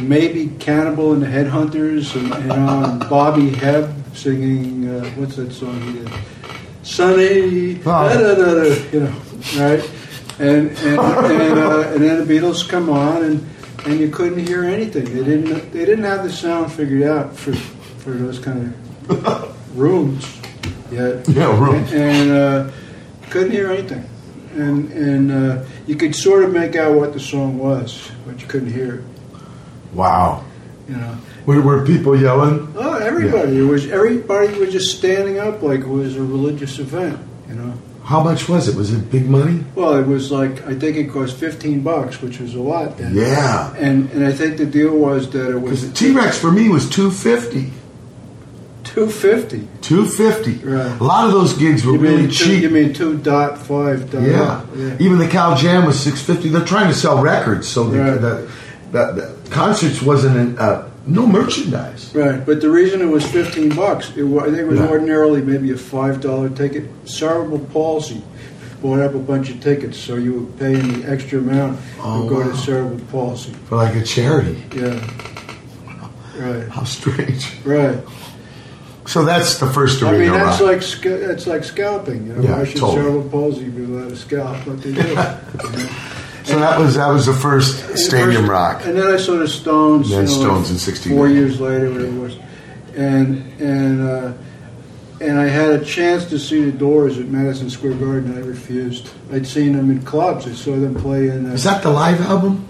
maybe Cannibal and the Headhunters, and you know, and Bobby Hebb singing uh, what's that song he did, Sunny, da, da, da, da, you know, right? And and and, uh, and then the Beatles come on, and and you couldn't hear anything. They didn't. They didn't have the sound figured out for for those kind of rooms yet. Yeah, rooms. And uh, couldn't hear anything. And and uh, you could sort of make out what the song was, but you couldn't hear it. Wow. You know. Were, were people yelling? Oh, everybody! It was everybody was just standing up like it was a religious event. You know. How much was it? Was it big money? Well, it was like I think it cost fifteen bucks, which was a lot then. Yeah. And and I think the deal was that it was T Rex for me was two fifty. two fifty. Two fifty. Right. A lot of those gigs were really two, cheap. You mean two dot five dot? yeah. yeah. Even the Cal Jam was six fifty. They're trying to sell records, so the, Right. the, the, the concerts wasn't in, uh, no merchandise. Right, but the reason it was fifteen bucks, it wa I think it was Yeah. ordinarily maybe a five dollar ticket. Cerebral palsy bought up a bunch of tickets, so you were paying the extra amount Oh, to go wow. to cerebral palsy. For like a charity. Yeah. Right, How strange. right. So that's the first I arena mean, that's like that's like scalping. You know, Yeah, why should totally. cerebral palsy be allowed to scalp? But they do. you know? So that was that was the first stadium first- rock. And then I saw the Stones. Then you know, Stones like in '69. Four years later, whatever it was, and and uh, and I had a chance to see the Doors at Madison Square Garden. I refused. I'd seen them in clubs. I saw them play in. Uh, Is that the live album?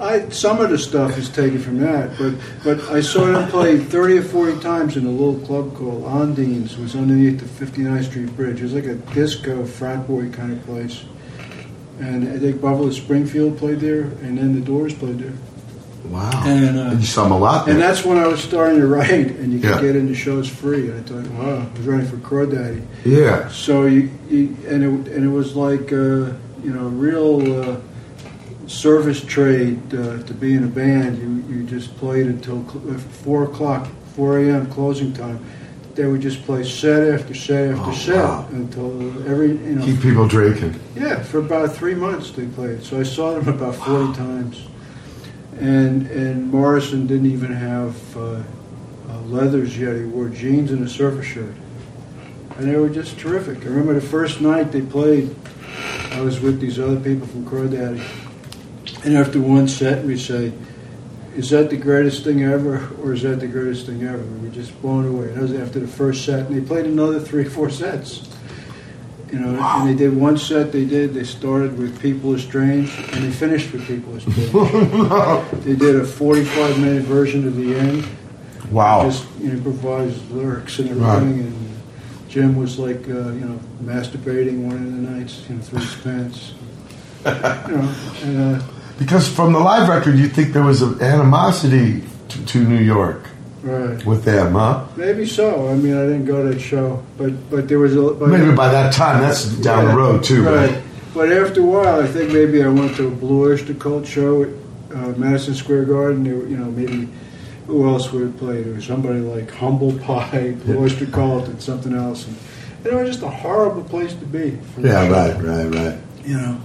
I some of the stuff is taken from that, but but I saw them play thirty or forty times in a little club called Ondines. It was underneath the 59th Street Bridge. It was like a disco frat boy kind of place. And I think Buffalo Springfield played there, and then the Doors played there. Wow. And, uh, you saw them a lot there. And that's when I was starting to write, and you could Yeah. get into shows free. And I thought, wow, I was writing for Crawdaddy. yeah. So you, you and it and it was like uh, you know real uh, service trade uh, to be in a band. You you just played until cl- uh, four o'clock, four a.m. closing time. They would just play set after set after Oh, set wow. until every you know Keep people drinking. yeah, for about three months they played. So I saw them about forty times, and and Morrison didn't even have uh, uh, leathers yet. He wore jeans and a surfer shirt, and they were just terrific. I remember the first night they played. I was with these other people from Crawdaddy, and after one set we say. Is that the greatest thing ever, or is that the greatest thing ever? We were just blown away. That was after the first set, and they played another three, four sets. You know, and they did one set. They did. They started with "People Are Strange" and they finished with "People Are Strange." they did a forty-five minute version of the end. Wow. Just improvised lyrics and Right. everything. And Jim was like, uh, you know, masturbating one of the nights, you know, through his pants. you know, and uh, Because from the live record, you think there was an animosity to, to New York right. with them, huh? Maybe so. I mean, I didn't go to that show, but but there was a. But Maybe by that time, that's down the road too, right? right? But after a while, I think maybe I went to a Blue Oyster Cult show at uh, Madison Square Garden. You know, maybe who else would have played? There was somebody like Humble Pie, Blue Oyster Cult, and something else. And, and it was just a horrible place to be. Yeah, right, right, right. You know,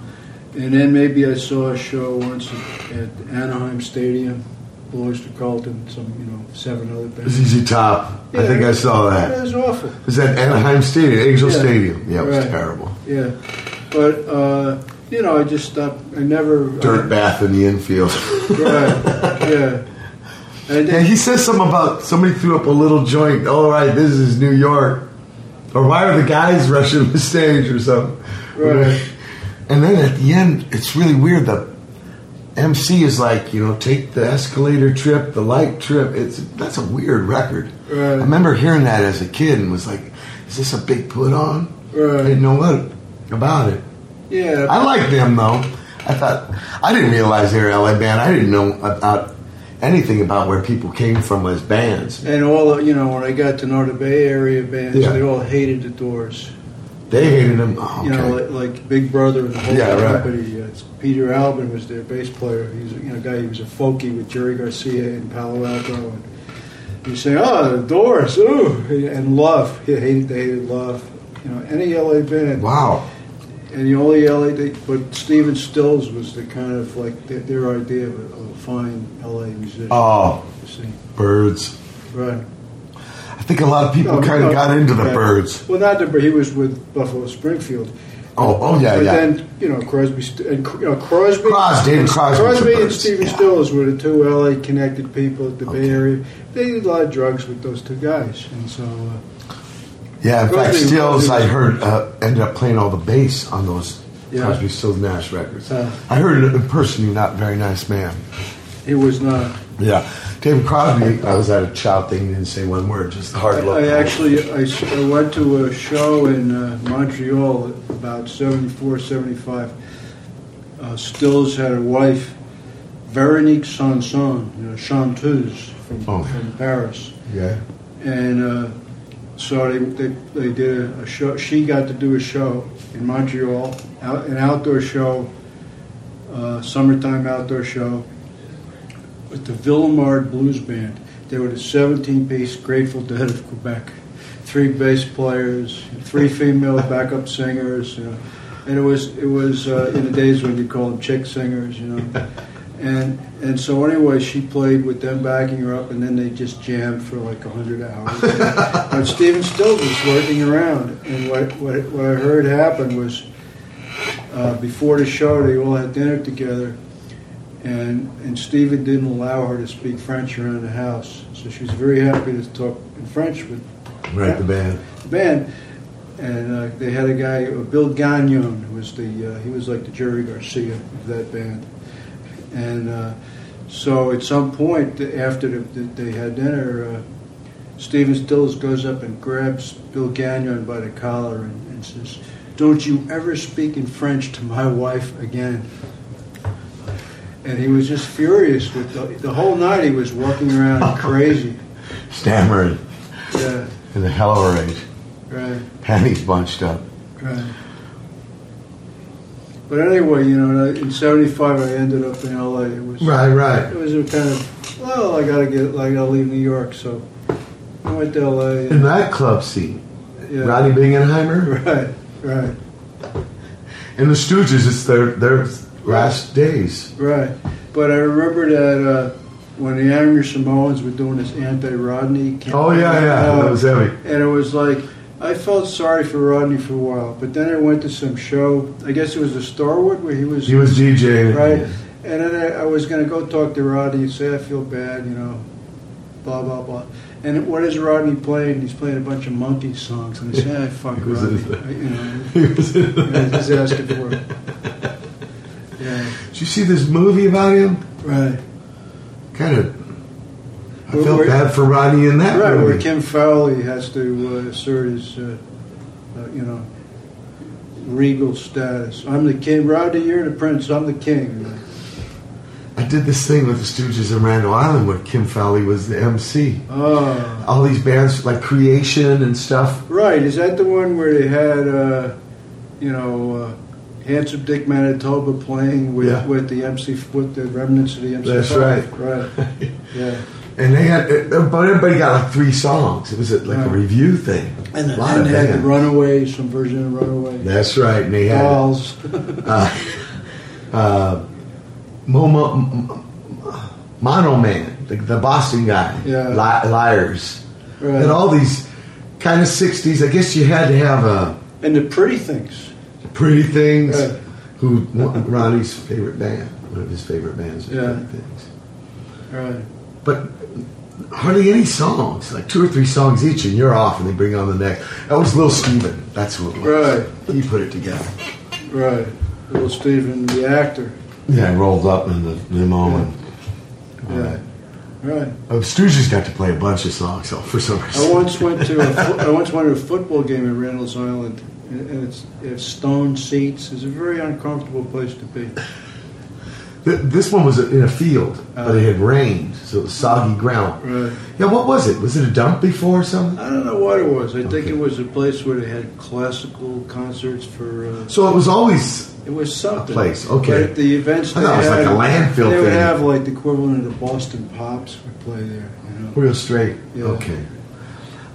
and then maybe I saw a show once at, at Anaheim Stadium, Oyster Cult, and some you know seven other bands. ZZ Top. I think I saw It that. was awful. Was that Anaheim Stadium, Angel Yeah. Stadium? Yeah, it was Right. terrible. Yeah, but uh, you know, I just stopped. I never Dirt bath in the infield. Right. Yeah. And Yeah, he says something about somebody threw up a little joint. All right, this is New York. Or why are the guys rushing the stage or something? Right. And then at the end, it's really weird. The MC is like, you know, take the escalator trip, the light trip. It's that's a weird record. Right. I remember hearing that as a kid and was like, is this a big put on? Right. I didn't know what about it. yeah. I like them though. I thought I didn't realize they were LA band. I didn't know about anything about where people came from as bands. and all the, you know, when I got to know the Bay Area bands, Yeah. they all hated the Doors. They hated him. Oh, You know, like, like Big Brother and the whole Yeah, right. company. Uh, Peter Albin was their bass player. He's a you know, guy. He was a folkie with Jerry Garcia in Palo Alto. And you say, "Oh, the Doors, ooh," and Love. He hated, they hated Love. You know, any LA band. wow. And the only LA, they, but Stephen Stills was the kind of like their, their idea of a, of a fine LA musician. Oh, you see. Byrds. right. I think a lot of people No, kind of no, got into the right. Byrds. Well, not the, but he was with Buffalo Springfield, Oh, oh yeah, but yeah. then you know Crosby and you know Crosby, Crosby, David Crosby Crosby and Byrds, Stephen yeah. Stills were the two LA connected people at the Okay. Bay Area. They did a lot of drugs with those two guys, and so uh, Yeah, in fact, Stills, Crosby- I heard, uh, ended up playing all the bass on those Yeah. Crosby, Stills, Nash records. Uh. I heard it in person. You're not a very nice man. he was not. Yeah, David Crosby. I was at a child thing. He Didn't say one word. Just the hard look. I actually I went to a show in uh, Montreal about 74, 75. Uh, Stills had a wife, Veronique Sanson, you know, chanteuse from, Oh. from Paris. Yeah. and uh, so they, they, they did a, a show. She got to do a show in Montreal, out, an outdoor show, uh, summertime outdoor show with the Ville Emard Blues Band. They were the 17-piece Grateful Dead of Quebec. Three bass players, three female backup singers, you know, and it was it was uh, in the days when you call them chick singers, you know. And and so anyway, she played with them backing her up, and then they just jammed for like hundred hours. but Stephen still was working around, and what what, what I heard happen was uh, before the show, they all had dinner together, and and Stephen didn't allow her to speak French around the house, so she was very happy to talk in French with Right, the band. the band. And uh, they had a guy, uh, Bill Gagnon, who was the uh, he was like the Jerry Garcia of that band. And uh, so at some point after the, the, they had dinner, uh, Stephen Stills goes up and grabs Bill Gagnon by the collar and, and says, "Don't you ever speak in French to my wife again." And he was just furious with the, the whole night. He was walking around crazy. Stammering Yeah, in the hell of a rage. right. Panties bunched up. Right. But anyway, you know, in '75, I ended up in LA. It was Right, right. It was a kind of well, I gotta get, I gotta leave New York, so I went to LA. In that club scene, yeah. Rodney Bingenheimer Right, right, and the Stooges. It's their their last days. right. But I remember that uh, when the Angry Samoans were doing this anti-Rodney. campaign, Oh yeah, yeah. uh, That was heavy. and it was like I felt sorry for Rodney for a while, but then I went to some show. I guess it was the Starwood where he was. He was DJing. right? And then I, I was going to go talk to Rodney and say I feel bad, you know, blah blah blah. And what is Rodney playing? He's playing a bunch of monkey songs, and I "Ah, fuck Rodney," you know, He was you know, just asking for it. Did you see this movie about him? right, Kind of. I Where- felt bad for Rodney in that right. Where. Kim Fowley has to uh, assert his, uh, uh, you know, regal status. I'm the king, Rodney. You're the prince. I'm the king. I did this thing with the Stooges in Randall Island where Kim Fowley was the MC. Oh. All these bands like Creation and stuff. Right, is that the one where they had, uh, you know, uh, Handsome Dick Manitoba playing with, Yeah. with the MC, with the remnants of the MC? That's right. Right. Yeah. And they had, uh, but everybody got like three songs. It was a, like a review thing. And, a lot and of they had the. Runaways, some version of Runaway. That's right. And they had Dolls. uh, uh, Momo, Mono Man, the, the Boston guy. Yeah. Li- Lyres. Right. And all these kind of 60s. I guess you had to have a and the pretty things. Pretty Things, who Ronnie's favorite band, one of his favorite bands. is Yeah. Pretty Things. Right. But hardly any songs, like two or three songs each, and you're off, and they bring on the next. That was Lil Steven. That's who it was. Right. He put it together. Right. Little Steven, the actor. Yeah, I rolled up in the limo and. all Yeah. that. Right. Oh, Stooges got to play a bunch of songs though, for some reason. I once went to a fo- I once went to a football game in Randall's Island, and and it's it's stone seats. It's a very uncomfortable place to be. This one was in a field, but it had rained, so it was soggy ground. Right. Yeah, what was it? Was it a dump before or something? I don't know what it was. I think it was a place where they had classical concerts for. Uh, So it was always. it was something. place, okay. But the events I thought it was had, like a landfill They would thing. have like the equivalent of the Boston Pops would play there. You know. Real straight. Yeah. Okay.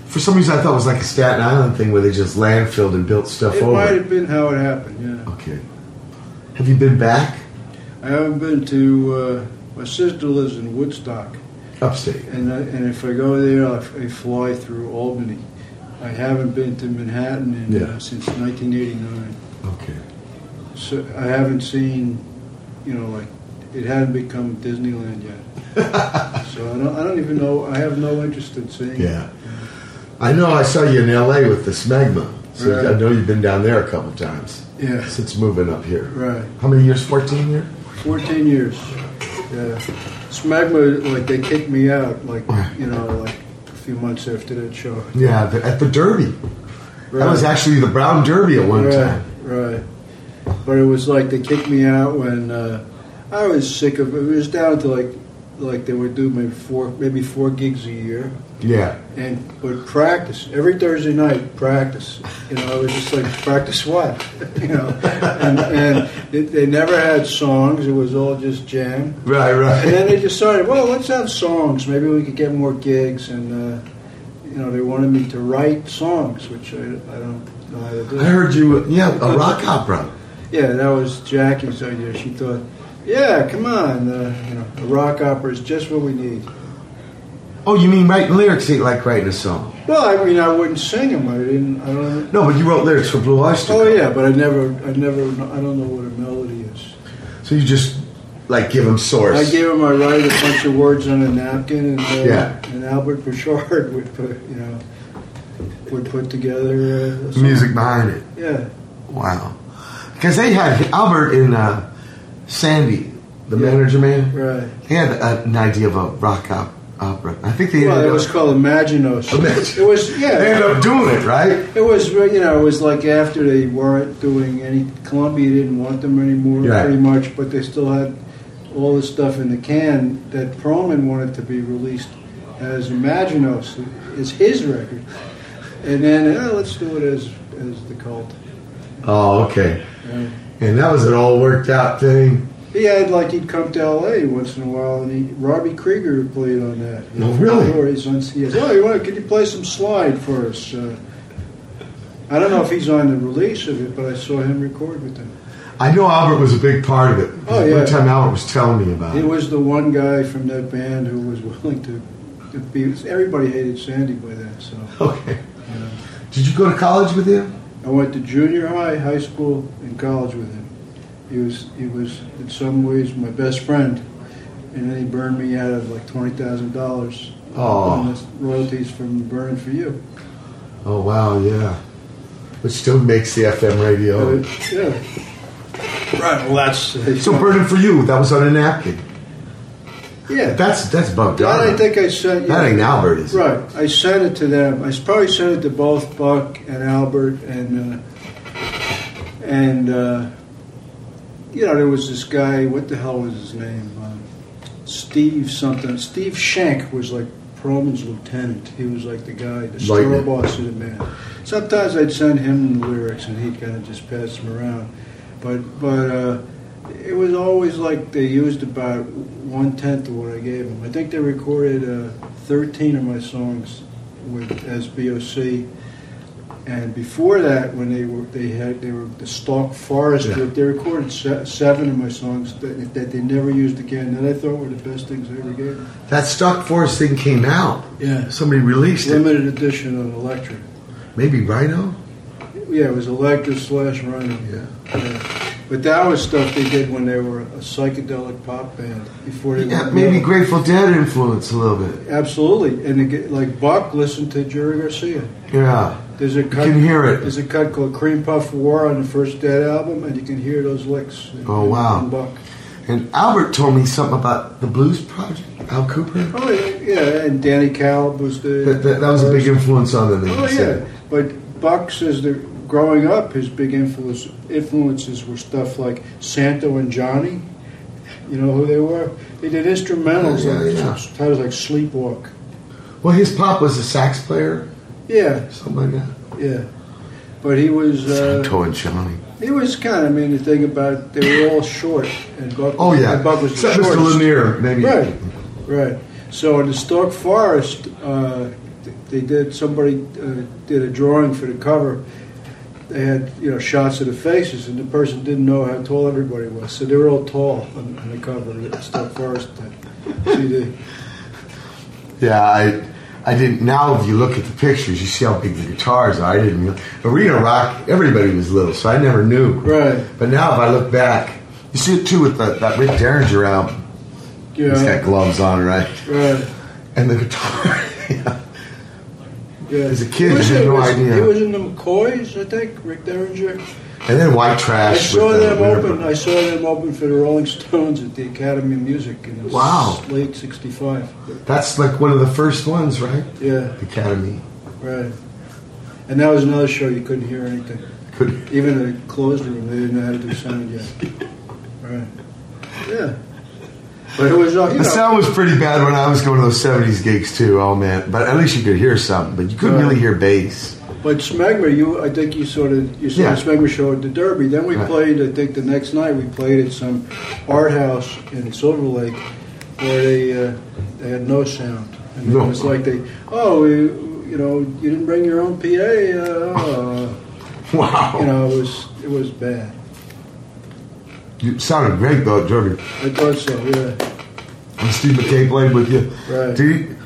For some reason, I thought it was like a Staten Island thing where they just landfilled and built stuff It over. It might have been how it happened. Yeah. Okay. Have you been back I haven't been to. Uh, my sister lives in Woodstock. upstate? And, I, and if I go there, I, I fly through Albany. I haven't been to Manhattan in, Yeah. uh, since 1989. Okay. So I haven't seen, you know, like it hadn't become Disneyland yet. so I don't, I don't even know. I have no interest in seeing. Yeah. I know I saw you in L.A. with the Smegma. So Right. I know you've been down there a couple times. Yeah. since moving up here. Right. How many years? 14 years? 14 years. Yeah. Smegma, like they kicked me out, like you know, like a few months after that show. Yeah, the, at the Derby. That was actually the Brown Derby at one right, time. Right. But it was like they kicked me out when uh, I was sick of it. It was down to like like they would do maybe four maybe four gigs a year. Yeah. And but practice every Thursday night. Practice, you know. It was just like practice what, you know. And, and it, they never had songs. It was all just jam. Right, right. And then they decided, well, let's have songs. Maybe we could get more gigs. And uh, you know, they wanted me to write songs, which I, I don't know how to do. I heard you, yeah, a rock opera. Yeah, that was Jackie's idea. She thought, yeah, come on, uh, you know, a rock opera is just what we need. Oh, you mean writing lyrics ain't like writing a song? Well, I mean, I wouldn't sing them. I didn't. I don't. No, but you wrote lyrics for Blue Oyster Oh yeah, but I never, I never, I don't know what a melody is. So you just, like, give them source. I gave him, I write a bunch of words on a napkin, and uh, Yeah. and Albert Bouchard would put, you know, would put together uh. Music behind it. Yeah, Wow. Because they had Albert in uh, Sandy, the Yeah. manager man. right. He had a, an idea of a rock op- opera. I think they Well, it was called Imaginos. Imagine- It was yeah. they ended up doing it, right? It was, you know, it was like after they weren't doing any, Columbia didn't want them anymore, Right. pretty much, but they still had all the stuff in the can that Pearlman wanted to be released as Imaginos, is his record. And then, oh, let's do it as as the cult. Oh, okay. Right. And that was an all worked out thing. He had like he'd come to L.A. once in a while, and he Robbie Krieger played on that. Oh, really? Or he's on, he "Oh, you want? Could you play some slide for us?" Uh, I don't know if he's on the release of it, but I saw him record with them. I know Albert was a big part of it. Oh, yeah. One time Albert was telling me about it. He was the one guy from that band who was willing to, to be. Everybody hated Sandy by then, so Okay. you know. Did you go to college with him? I went to junior high, high school, and college with him. He was he was in some ways my best friend, and then he burned me out of like twenty thousand dollars Oh. on the royalties from Burning for You. Oh, wow, yeah. Which still makes the FM radio. Uh, yeah. Right. Well, that's uh, So Burning for You, that was on a napkin. Yeah. That's that's that out. I think I sent. That ain't Albert, is it? Right. I sent it to them. I probably sent it to both Buck and Albert and uh, and uh, you know there was this guy. What the hell was his name? Um, Steve something. Steve Shank was like Pearlman's lieutenant. He was like the guy, the store boss of the band. Sometimes I'd send him the lyrics and he'd kind of just pass them around. But but uh, it was always like they used about one tenth of what I gave them. I think they recorded uh, thirteen of my songs with as BOC. And before that, when they were they had they were the Stalk Forest Yeah. group, they recorded se- seven of my songs that, that they never used again. That I thought were the best things I ever gave them. That Stalk Forest thing came out. Yeah, Somebody released it. limited edition on Elektra. Maybe Rhino? Yeah, it was Elektra slash Rhino. Yeah. Yeah. But that was stuff they did when they were a psychedelic pop band before they Yeah, maybe metal. Grateful Dead influence a little bit. Absolutely, and like Buck listened to Jerry Garcia. Yeah. There's a cut. can hear it. There's a cut called "Cream Puff War" on the first Dead album, and you can hear those licks. in- Oh, wow. in Buck. And Albert told me something about the Blues Project, Al Kooper. Oh yeah, yeah, and Danny Kalb was the. That, that, that was a big influence on them. Oh yeah, but Buck says that growing up, his big influence, influences were stuff like Santo and Johnny. You know who they were? They did instrumentals Yeah, like yeah. titles like Sleepwalk. Well, his pop was a sax player, Yeah, something like that. yeah. But he was uh, Santo and Johnny. he was kind of. I mean, the thing about they were all short, and Buck. Oh yeah, and Buck was the Except Mr. Lanier, maybe. Right, right. So in the Stalk Forest, uh, they did somebody uh, did a drawing for the cover. They had you know shots of the faces, and the person didn't know how tall everybody was, so they were all tall on, on the cover of the Forest CD. Yeah, I I didn't. Now, if you look at the pictures, you see how big the guitars are. I didn't. Real, Arena Rock, everybody was little, so I never knew. Right. But now, if I look back, you see it too with the, that Rick Derringer album. Yeah. He's got gloves on, right? Right. And the guitar. yeah. Yeah. As a kid, you had in- no was- idea. He was in the McCoys, I think, Rick Derringer. And then White Trash. I saw the them open. I saw them open for the Rolling Stones at the Academy of Music in the Wow. late '65. That's like one of the first ones, right? Yeah, Academy. right. And that was another show you couldn't hear anything. Could Even a closed room, they didn't know how to do sound yet. Right. Yeah. But it was, uh, you The know, sound was pretty bad when I was going to those '70s gigs too. Oh man! But at least you could hear something. But you couldn't Right. really hear bass. But Smegma, you, I think you sort of, you saw Yeah. the Smegma show at the Derby. Then we Right. played, I think the next night we played at some art house in Silver Lake where they, uh, they had no sound. And No. it was like they, oh, we, you know, you didn't bring your own PA. Uh, Wow! you know, it was, it was bad. You sounded great though, Derby. I thought so, yeah. And Steve Mackay played with you. Right. Do you,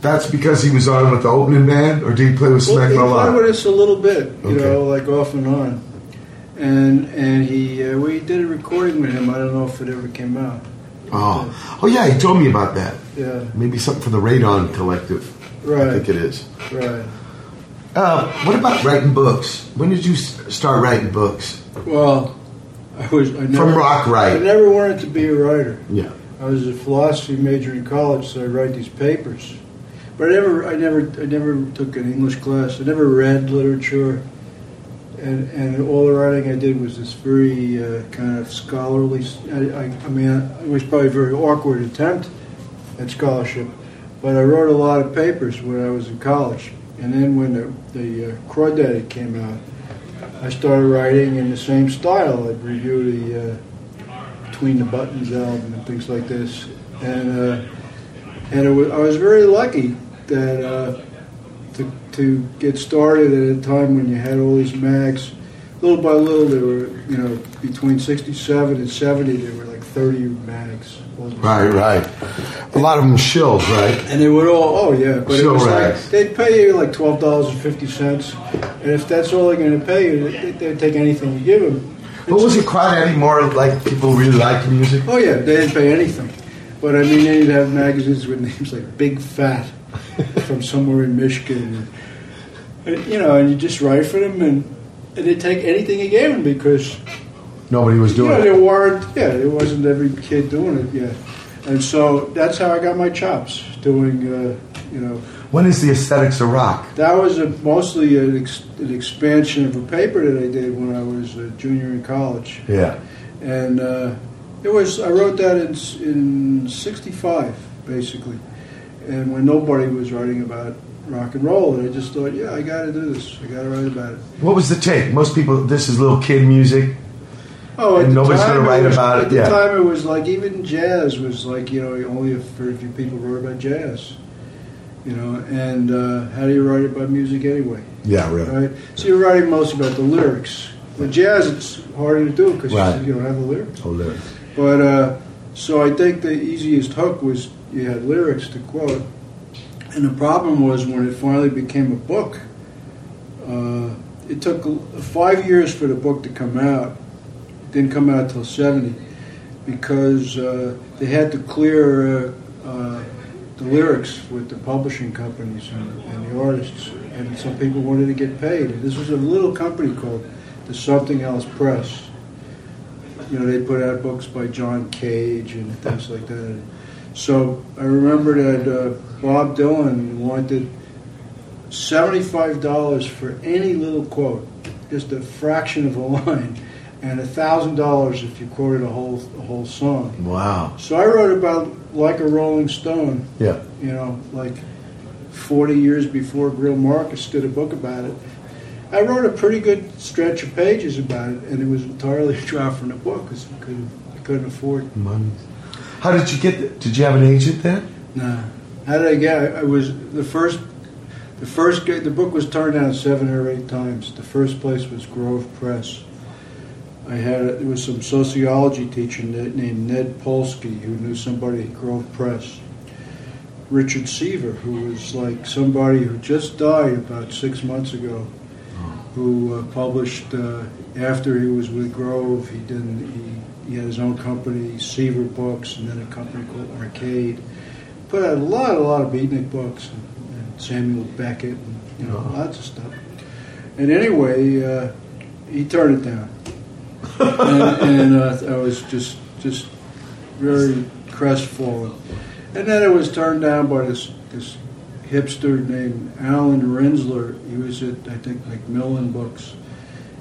that's because he was on with the opening band, or did he play with Well, he played with us a little bit, you Okay. know, like off and on. And and he, uh, we did a recording with him. I don't know if it ever came out. Oh, oh yeah, he told me about that. Yeah, Maybe something for the Radon Collective. Right, I think it is. right. Uh, what about writing books? When did you start writing books? Well, I was I never, From rock I never wanted to be a writer. Yeah. I was a philosophy major in college, so I write these papers. But I never, I never, I never took an English class. I never read literature, and and all the writing I did was this very uh, kind of scholarly. I, I, I mean, it was probably a very awkward attempt at scholarship, but I wrote a lot of papers when I was in college. And then when the, the uh, Crawdaddy came out, I started writing in the same style. I'd review the uh, Between the Buttons album and things like this. And uh, and was, I was very lucky that uh, to, to get started at a time when you had all these mags. Little by little, there were, you know, between 67 and 70, there were like 30 mags. Right, right. A lot of them shills, right? and they would all, oh yeah, but it was rags. like they'd pay you like twelve dollars and fifty cents, and if that's all they're going to pay you, they- they'd take anything you give them. But was it Crawdaddy more like people really liked the music? Oh yeah, they didn't pay anything, but I mean they'd have magazines with names like Big Fat from somewhere in Michigan, and, and, you know, and you just write for them, and, and they'd take anything you gave them because Nobody was doing know it. there weren't, yeah, there wasn't every kid doing it yet, and so that's how I got my chops doing, uh, you know. When is the aesthetics of rock? That was a, mostly an, ex, an expansion of a paper that I did when I was a junior in college, Yeah. and uh, it was I wrote that in in '65 basically, and when nobody was writing about rock and roll, and I just thought, yeah, I got to do this. I got to write about it. What was the take? Most people, this is little kid music. Oh, And nobody's gonna write was- about it, At the time, it was like even jazz was like you know only a very few people wrote about jazz, you know. And uh, how do you write about music anyway? Yeah, really. right? So you're writing mostly about the lyrics. With jazz, it's harder to do because Right. you don't have the lyrics. Oh, lyrics. But uh, so I think the easiest hook was you had lyrics to quote, and the problem was when it finally became a book. Uh, it took five years for the book to come out. Didn't come out till '70 because uh, they had to clear uh, uh, the lyrics with the publishing companies and, and the artists, and some people wanted to get paid. And this was a little company called the Something Else Press. You know, they put out books by John Cage and things like that. So I remember that uh, Bob Dylan wanted seventy-five dollars for any little quote, just a fraction of a line, and a thousand dollars if you quoted a whole a whole song. Wow. So I wrote about like a Rolling Stone, Yeah. you know, like forty years before Greil Marcus did a book about it. I wrote a pretty good stretch of pages about it, and it was entirely dropped from the book because I couldn't, I couldn't afford. Money. How did you get? The, did you have an agent then? Nah. How did I get? I was the first. The first. The book was turned down seven or eight times. The first place was Grove Press. I had there was some sociology teacher named Ned Polsky who knew somebody at Grove Press, Richard Seaver, who was like somebody who just died about six months ago, who uh, published uh, after he was with Grove. He didn't. He, he had his own company, Seaver Books, and then a company called Arcade. Put out a lot, a lot of beatnik books, and, and Samuel Beckett, and you know, lots of stuff. And anyway, uh, he turned it down, and, and uh, I was just just very crestfallen. And then it was turned down by this this hipster named Alan Rinzler. He was at I think Macmillan Books,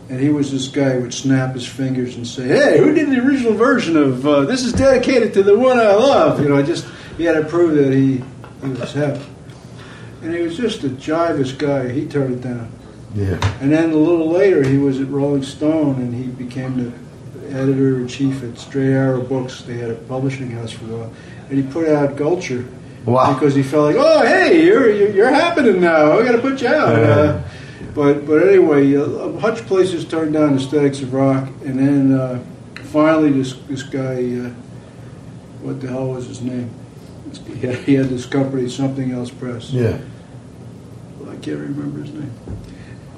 and he was this guy who would snap his fingers and say, "Hey, who did the original version of uh, this? Is dedicated to the one I love." You know, I just he had to prove that he he was hip, and he was just a jivous guy. He turned it down. Yeah. And then a little later, he was at Rolling Stone, and he became the editor in chief at Straight Arrow Books. They had a publishing house for a while, and he put out Gulcher Wow. because he felt like, oh, hey, you're you're, you're happening now. I got to put you out. Yeah. Uh, but but anyway, uh, a bunch of places turned down Aesthetics of Rock, and then uh, finally, this this guy, uh, what the hell was his name? He had, he had this company, Something Else Press. Yeah. I can't remember his name.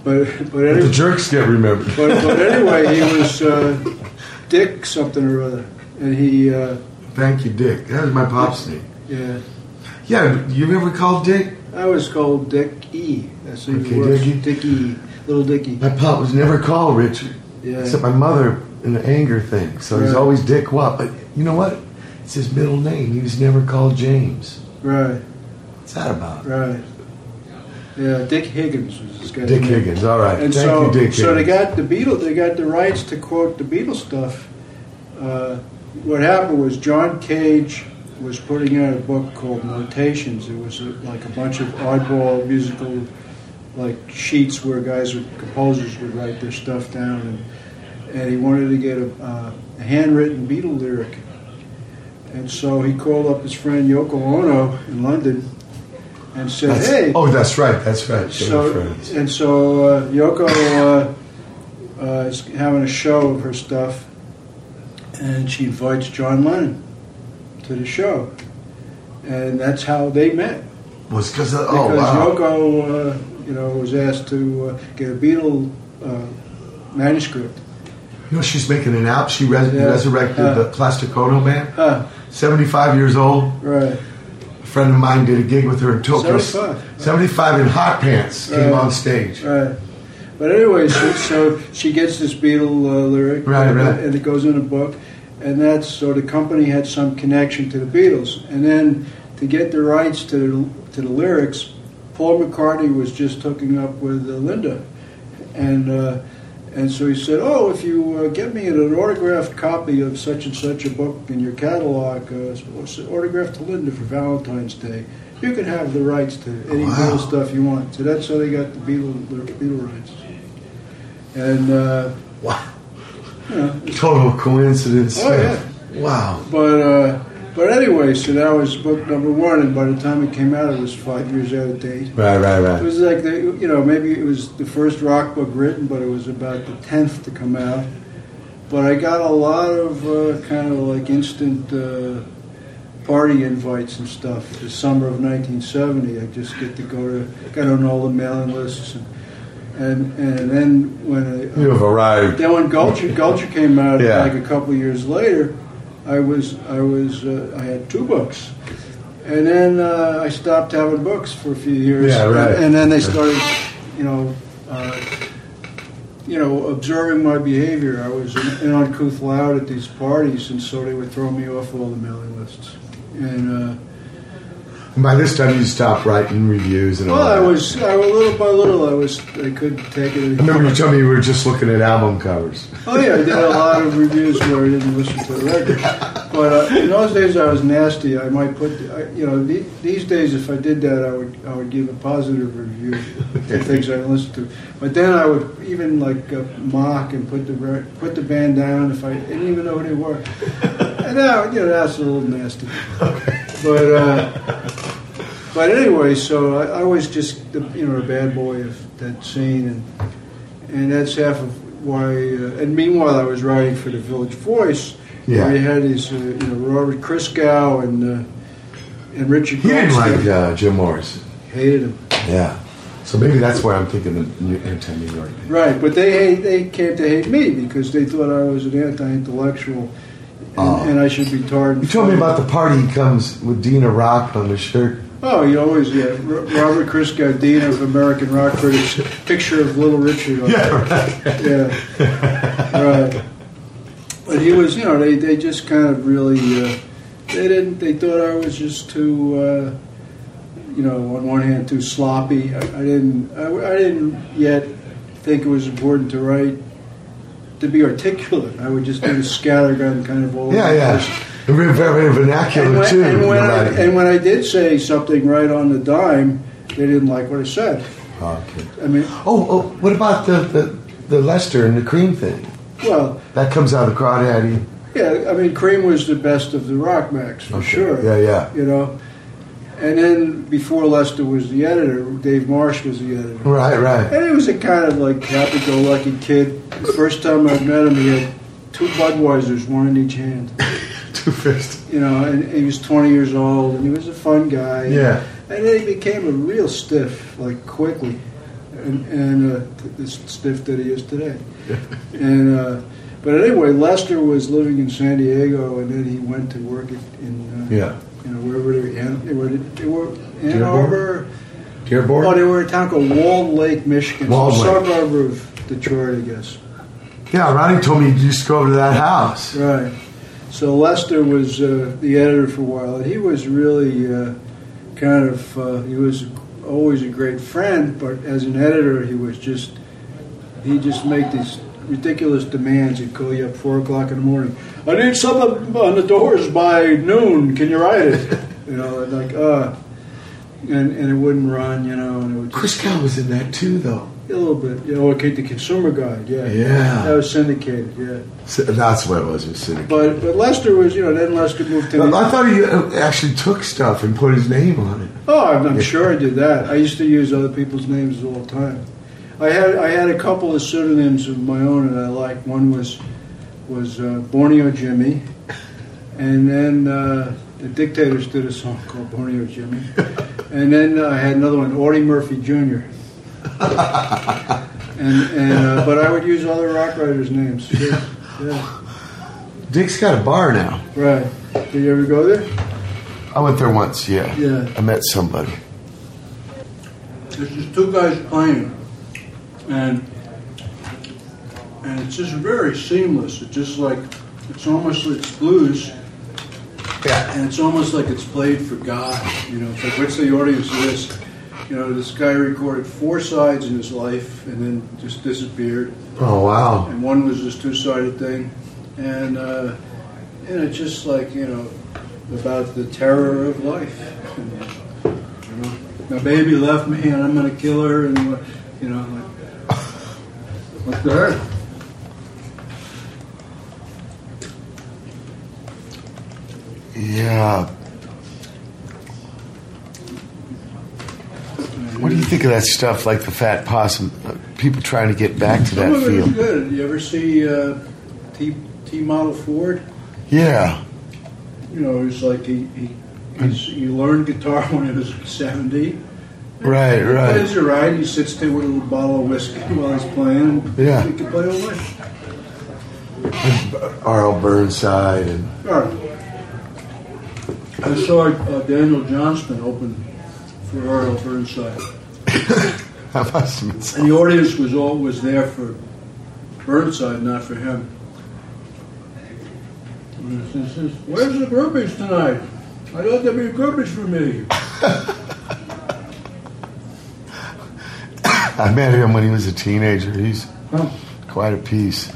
But but But anyway, the jerks get remembered. but, but anyway, he was uh, Dick something or other, and he uh, Thank you, Dick. That was my pop's name. yeah. Yeah, you ever called Dick? I was called Dick E. That's who Okay, was. Dickie. Dick E. Little Dickie. My pop was never called Richard. Yeah. Except my mother in the anger thing. So he's always Dick what? But you know what? It's his middle name. He was never called James. Right, What's that about? right. Yeah, Dick Higgins was this guy. Dick Higgins. All right. And Thank so, you, Dick so they got the Beatles. They got the rights to quote the Beatles stuff. Uh, what happened was John Cage was putting out a book called Notations. It was a, like a bunch of oddball musical like sheets where guys, would, composers, would write their stuff down, and and he wanted to get a, uh, a handwritten Beatle lyric. And so he called up his friend Yoko Ono in London and said, That's- "Hey, Oh, that's right. That's right. They so and so uh, Yoko uh, uh, is having a show of her stuff, and she invites John Lennon to the show, and that's how they met. Was because oh Because wow. Yoko, uh, you know, was asked to uh, get a Beatle uh, manuscript. You know she's making an app. She res- Yeah. resurrected Uh. the Plastic Ono band. Huh, Seventy-five years old. right. Friend of mine did a gig with her in Tokyo. 75. Seventy-five in hot pants came Right. on stage. Right. But anyway, so, so she gets this Beatle uh, lyric, Right, and, right. and it goes in a book, and that's so the company had some connection to the Beatles, and then to get the rights to the, to the lyrics, Paul McCartney was just hooking up with uh, Linda, and uh, and so he said, "Oh, if you uh, get me an autographed copy of such and such a book in your catalog, uh, autographed to Linda for Valentine's Day." You can have the rights to any Wow. Beatles stuff you want. So that's how they got the Beatle, the Beatle rights. And uh, Wow. you know, Total coincidence. Oh, yeah. Wow. but uh, but anyway, so that was book number one, and by the time it came out, it was five years out of date. Right, right, right. It was like the you know maybe it was the first rock book written, but it was about the tenth to come out. But I got a lot of uh, kind of like instant uh, party invites and stuff. The summer of 1970, I just get to go to got on all the mailing lists, and and, and then when I, You have arrived. then when Gulcher Gulcher came out Yeah. like a couple of years later, I was I was uh, I had two books, and then uh, I stopped having books for a few years. Yeah, right. And then they started, you know, uh, you know, observing my behavior. I was an, an uncouth loud at these parties, and so they would throw me off all the mailing lists. And uh, And by this time, you stopped writing reviews and all well, I was I, little by little I was I couldn't take it. I remember you told me you were just looking at album covers. Oh yeah, I did a lot of reviews where I didn't listen to the record. But uh, in those days, I was nasty. I might put, I, you know, the, these days, if I did that, I would, I would give a positive review to things I listened to. But then I would even like uh, mock and put the put the band down if I didn't even know who they were. Now, you know, that's a little nasty. But uh, but anyway, so I, I was just, the, you know, a bad boy of that scene, and and that's half of why. Uh, and meanwhile, I was writing for the Village Voice. Yeah. Where you had these, uh, you know, Robert Christgau and uh, and Richard. He didn't like uh, Jim Morris. hated him. Yeah. So maybe that's why I'm thinking the New- anti-New York. Right, but they hate, they came to hate me because they thought I was an anti-intellectual, and, Oh. and I should be tarred. You told me about the party he comes with Dina Rock on the shirt. Oh, you always yeah. Robert Christgau, Dean of American Rock Critics, picture of Little Richard. On right. yeah, right. But he was, you know, they, they just kind of really, uh, they didn't, they thought I was just too, uh, you know, on one hand too sloppy. I, I didn't, I, I didn't yet think it was important to write, to be articulate. I would just do a scattergun kind of all. Yeah, yeah. place. Very, very And vernacular when, too. and, when I, and when I did say something right on the dime, they didn't like what I said. Okay. I mean, Oh, oh, what about the, the, the Lester and the Creem thing? well, That comes out of Crawdaddy. yeah, I mean, Creem was the best of the rock max for Okay. sure. Yeah, yeah. You know, and then before Lester was the editor, Dave Marsh was the editor, Right, right. and he was a kind of like happy-go-lucky kid. The first time I met him, he had two Budweisers, one in each hand. Two fists. You know, and he was 20 years old, and he was a fun guy. Yeah. And then he became a real stiff, like quickly, and, and uh, th- this stiff that he is today. and uh, but anyway, Lester was living in San Diego, and then he went to work in, in uh, Yeah. You know wherever they, Ann, they were. They were Ann Dearborn? Arbor. Dearborn? Oh, they were in a town called Walled Lake, Michigan, Walled Lake. suburb of Detroit, I guess. Yeah, Ronnie told me you just go over to that house. Right. So Lester was uh, the editor for a while, and he was really uh, kind of uh, he was always a great friend, but as an editor, he was just he just made these ridiculous demands. He'd call you up four o'clock in the morning. I need something on the doors by noon. Can you write it? You know, like uh, and and it wouldn't run. You know, and it would Christgau was in that too, though. a little bit. You know, okay, the Consumer Guide. Yeah, Yeah. that was syndicated. Yeah. So that's what it was. It was syndicated. But but Lester was, you know, then Lester moved to. I thought he uh, actually took stuff and put his name on it. Oh, I'm, I'm sure I did that. I used to use other people's names all the time. I had I had a couple of pseudonyms of my own that I liked. One was was uh, Borneo Jimmy, and then uh, the Dictators did a song called Borneo Jimmy, and then I had another one, Audie Murphy Jr. and and uh, but I would use other rock writers' names. Yeah, yeah. Dick's got a bar now. right. Did you ever go there? I went there once. Yeah. Yeah. I met somebody. There's just two guys playing, and and it's just very seamless. It's just like it's almost like it's blues, Yeah. and it's almost like it's played for God. You know, it's like what's the audience of this? You know, this guy recorded four sides in his life and then just disappeared, Oh wow. and one was this two-sided thing, and uh, and it's just like you know about the terror of life. You know, my baby left me, and I'm going to kill her, and you know, like, what the heck? Yeah. What do you think of that stuff, like the Fat Possum? Uh, People trying to get back to Some that of it is feel. good. You ever see uh, T T model Ford? Yeah. You know, it's like he he he's, he learned guitar when he was seventy. Right. He Right. plays a ride. He sits there with a little bottle of whiskey while he's playing. Yeah. he can play all night. R.L. Burnside and right. I saw uh, Daniel Johnston open for R.L. Burnside. I must have And the audience was always there for Burnside, not for him. He says, Where's the groupies tonight? I thought there'd be groupies for me. I met him when he was a teenager. He's oh. quite a piece.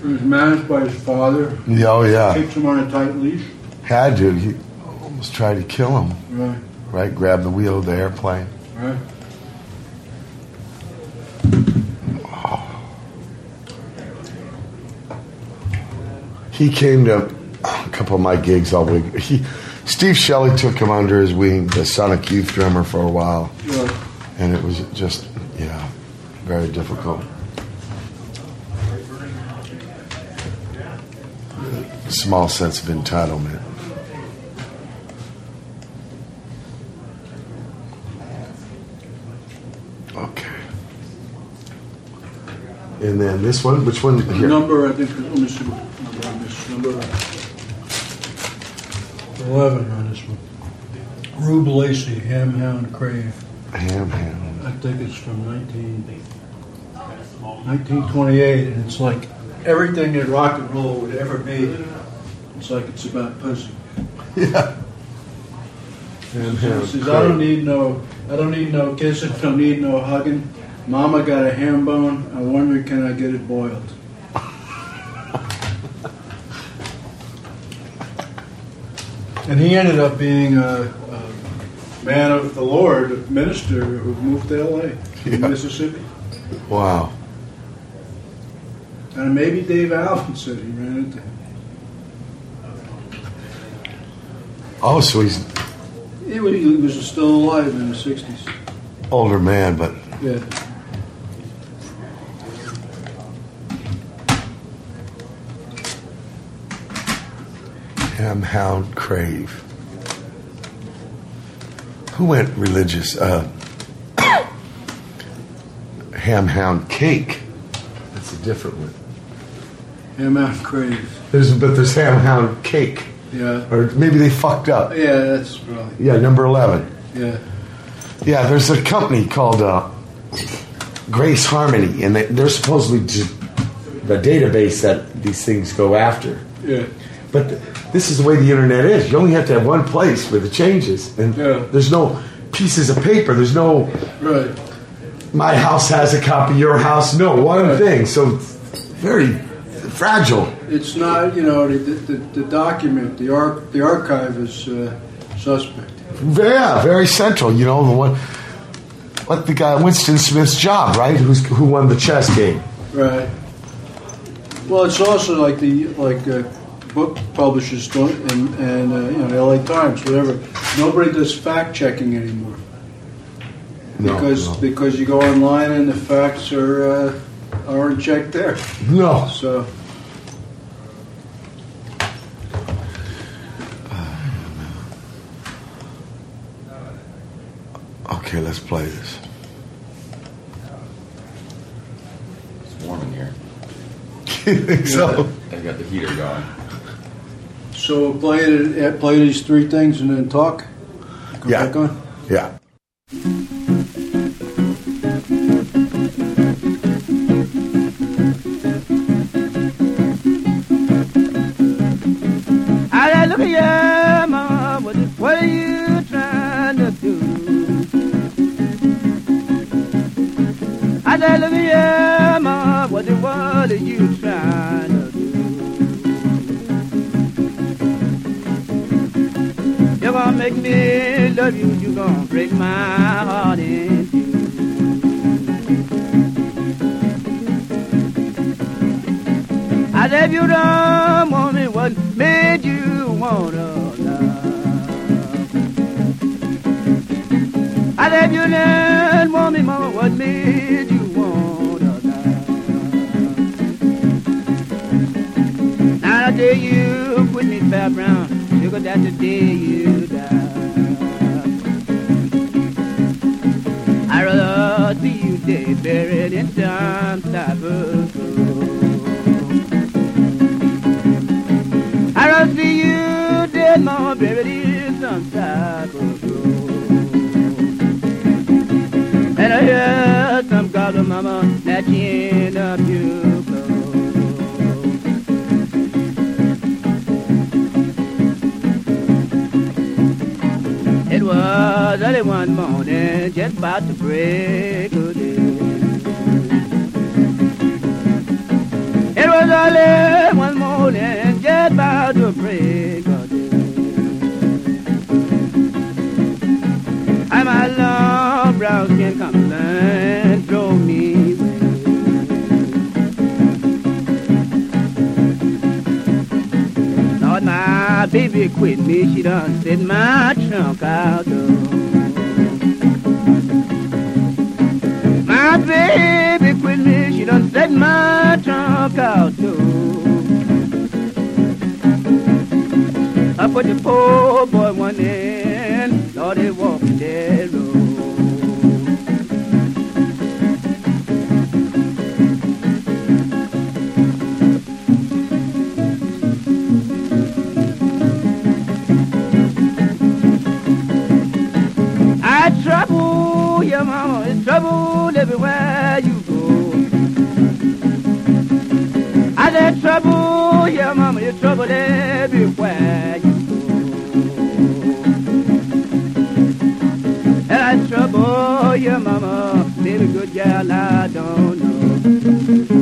He was managed by his father. Yeah, Oh yeah, Keeps him on a tight leash. had to. He almost tried to kill him. Right, Right, grab the wheel of the airplane. right. He came to a couple of my gigs all week. He, Steve Shelley took him under his wing, the Sonic Youth drummer, for a while, yeah. and it was just yeah, very difficult. Small sense of entitlement. Okay. And then this one, which one? Here? Number, I think, number, number. 11 on this one. Rube Lacy, Ham Hound Crave. Ham, ham. I think it's from 19, 1928, and it's like everything that rock and roll would ever be. It's like it's about pussy. Yeah. Ham. It says, I don't need no, I don't need no kissing, don't need no hugging. Mama got a ham bone. I wonder, can I get it boiled? And he ended up being a, a man of the Lord, a minister who moved to L.A. Yeah. Mississippi. Wow. And maybe Dave Alvin said he ran into him. Oh, so he's He was, he was still alive in the 60s. older man, but Yeah. Hound, crave. Who went religious? Uh, ham, hound, cake. That's a different one. Ham Hound Crave. There's, but there's ham, hound, cake. Yeah. Or maybe they fucked up. Yeah, that's probably. Yeah, number 11. Yeah. Yeah, there's a company called uh, Grace Harmony, and they, they're supposedly the database that these things go after. Yeah. But th- this is the way the internet is. You only have to have one place where the changes, and Yeah. there's no pieces of paper. There's no Right. my house has a copy, your house no one Right. thing. So very fragile. It's not, you know, the, the, the document, the arch, the archive is uh, suspect. Yeah, very central. You know the one, like the guy Winston Smith's job, right? Who's who won the chess game? Right. Well, it's also like the like uh, book publishers don't, and and uh, you know, L.A. Times, whatever. Nobody does fact checking anymore No, because no. because you go online and the facts are uh, aren't checked there. no. So Okay, let's play this. It's warm in here. so I got the heater going. So play it, uh, play these three things and then talk. Go Yeah. back on. yeah. Make me love you, you're gonna break my heart in two. I said, you don't want me, what made you wanna love? I said, you didn't want me, mama, what made you wanna love? Now the day you quit me, Fat Brown, sugar, that's the day you die. I'd rather see you dead, buried in some grove. I'd rather see you dead, mama, buried in some type grove. And I hear some gobbler mama snatching up your was early one morning, just about to break of day. It was early one morning, just about to break of day. And my long brown skin come my baby quit me, she done set my trunk out door. My baby quit me, she done set my trunk out door. I put the poor boy one in, Lord, he walking that trouble everywhere you go. I said trouble, yeah, mama, you trouble everywhere you go. And I trouble, yeah, mama, baby, good girl, I don't know.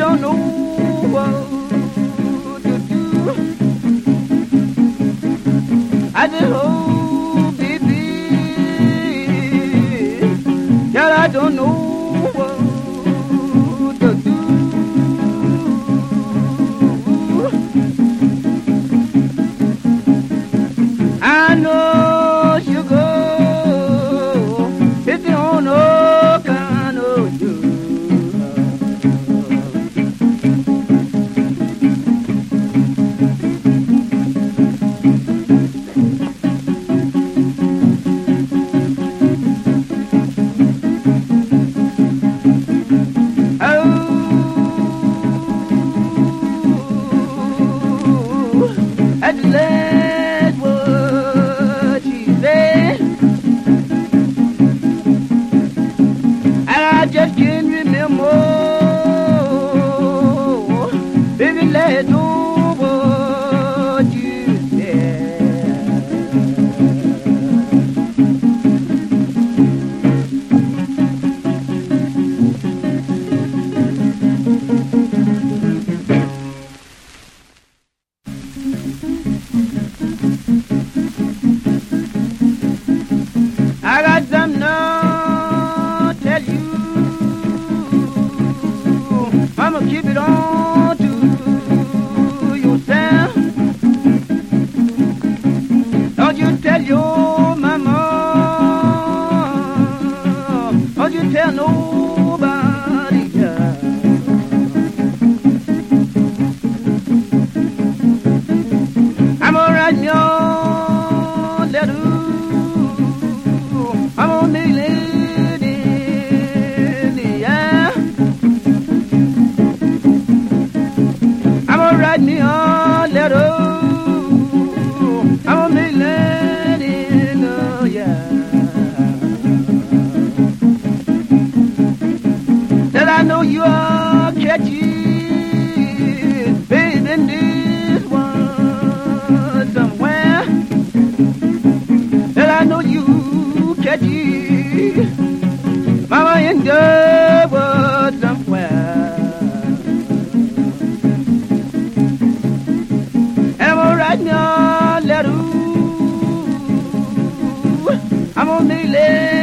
Don't know I'm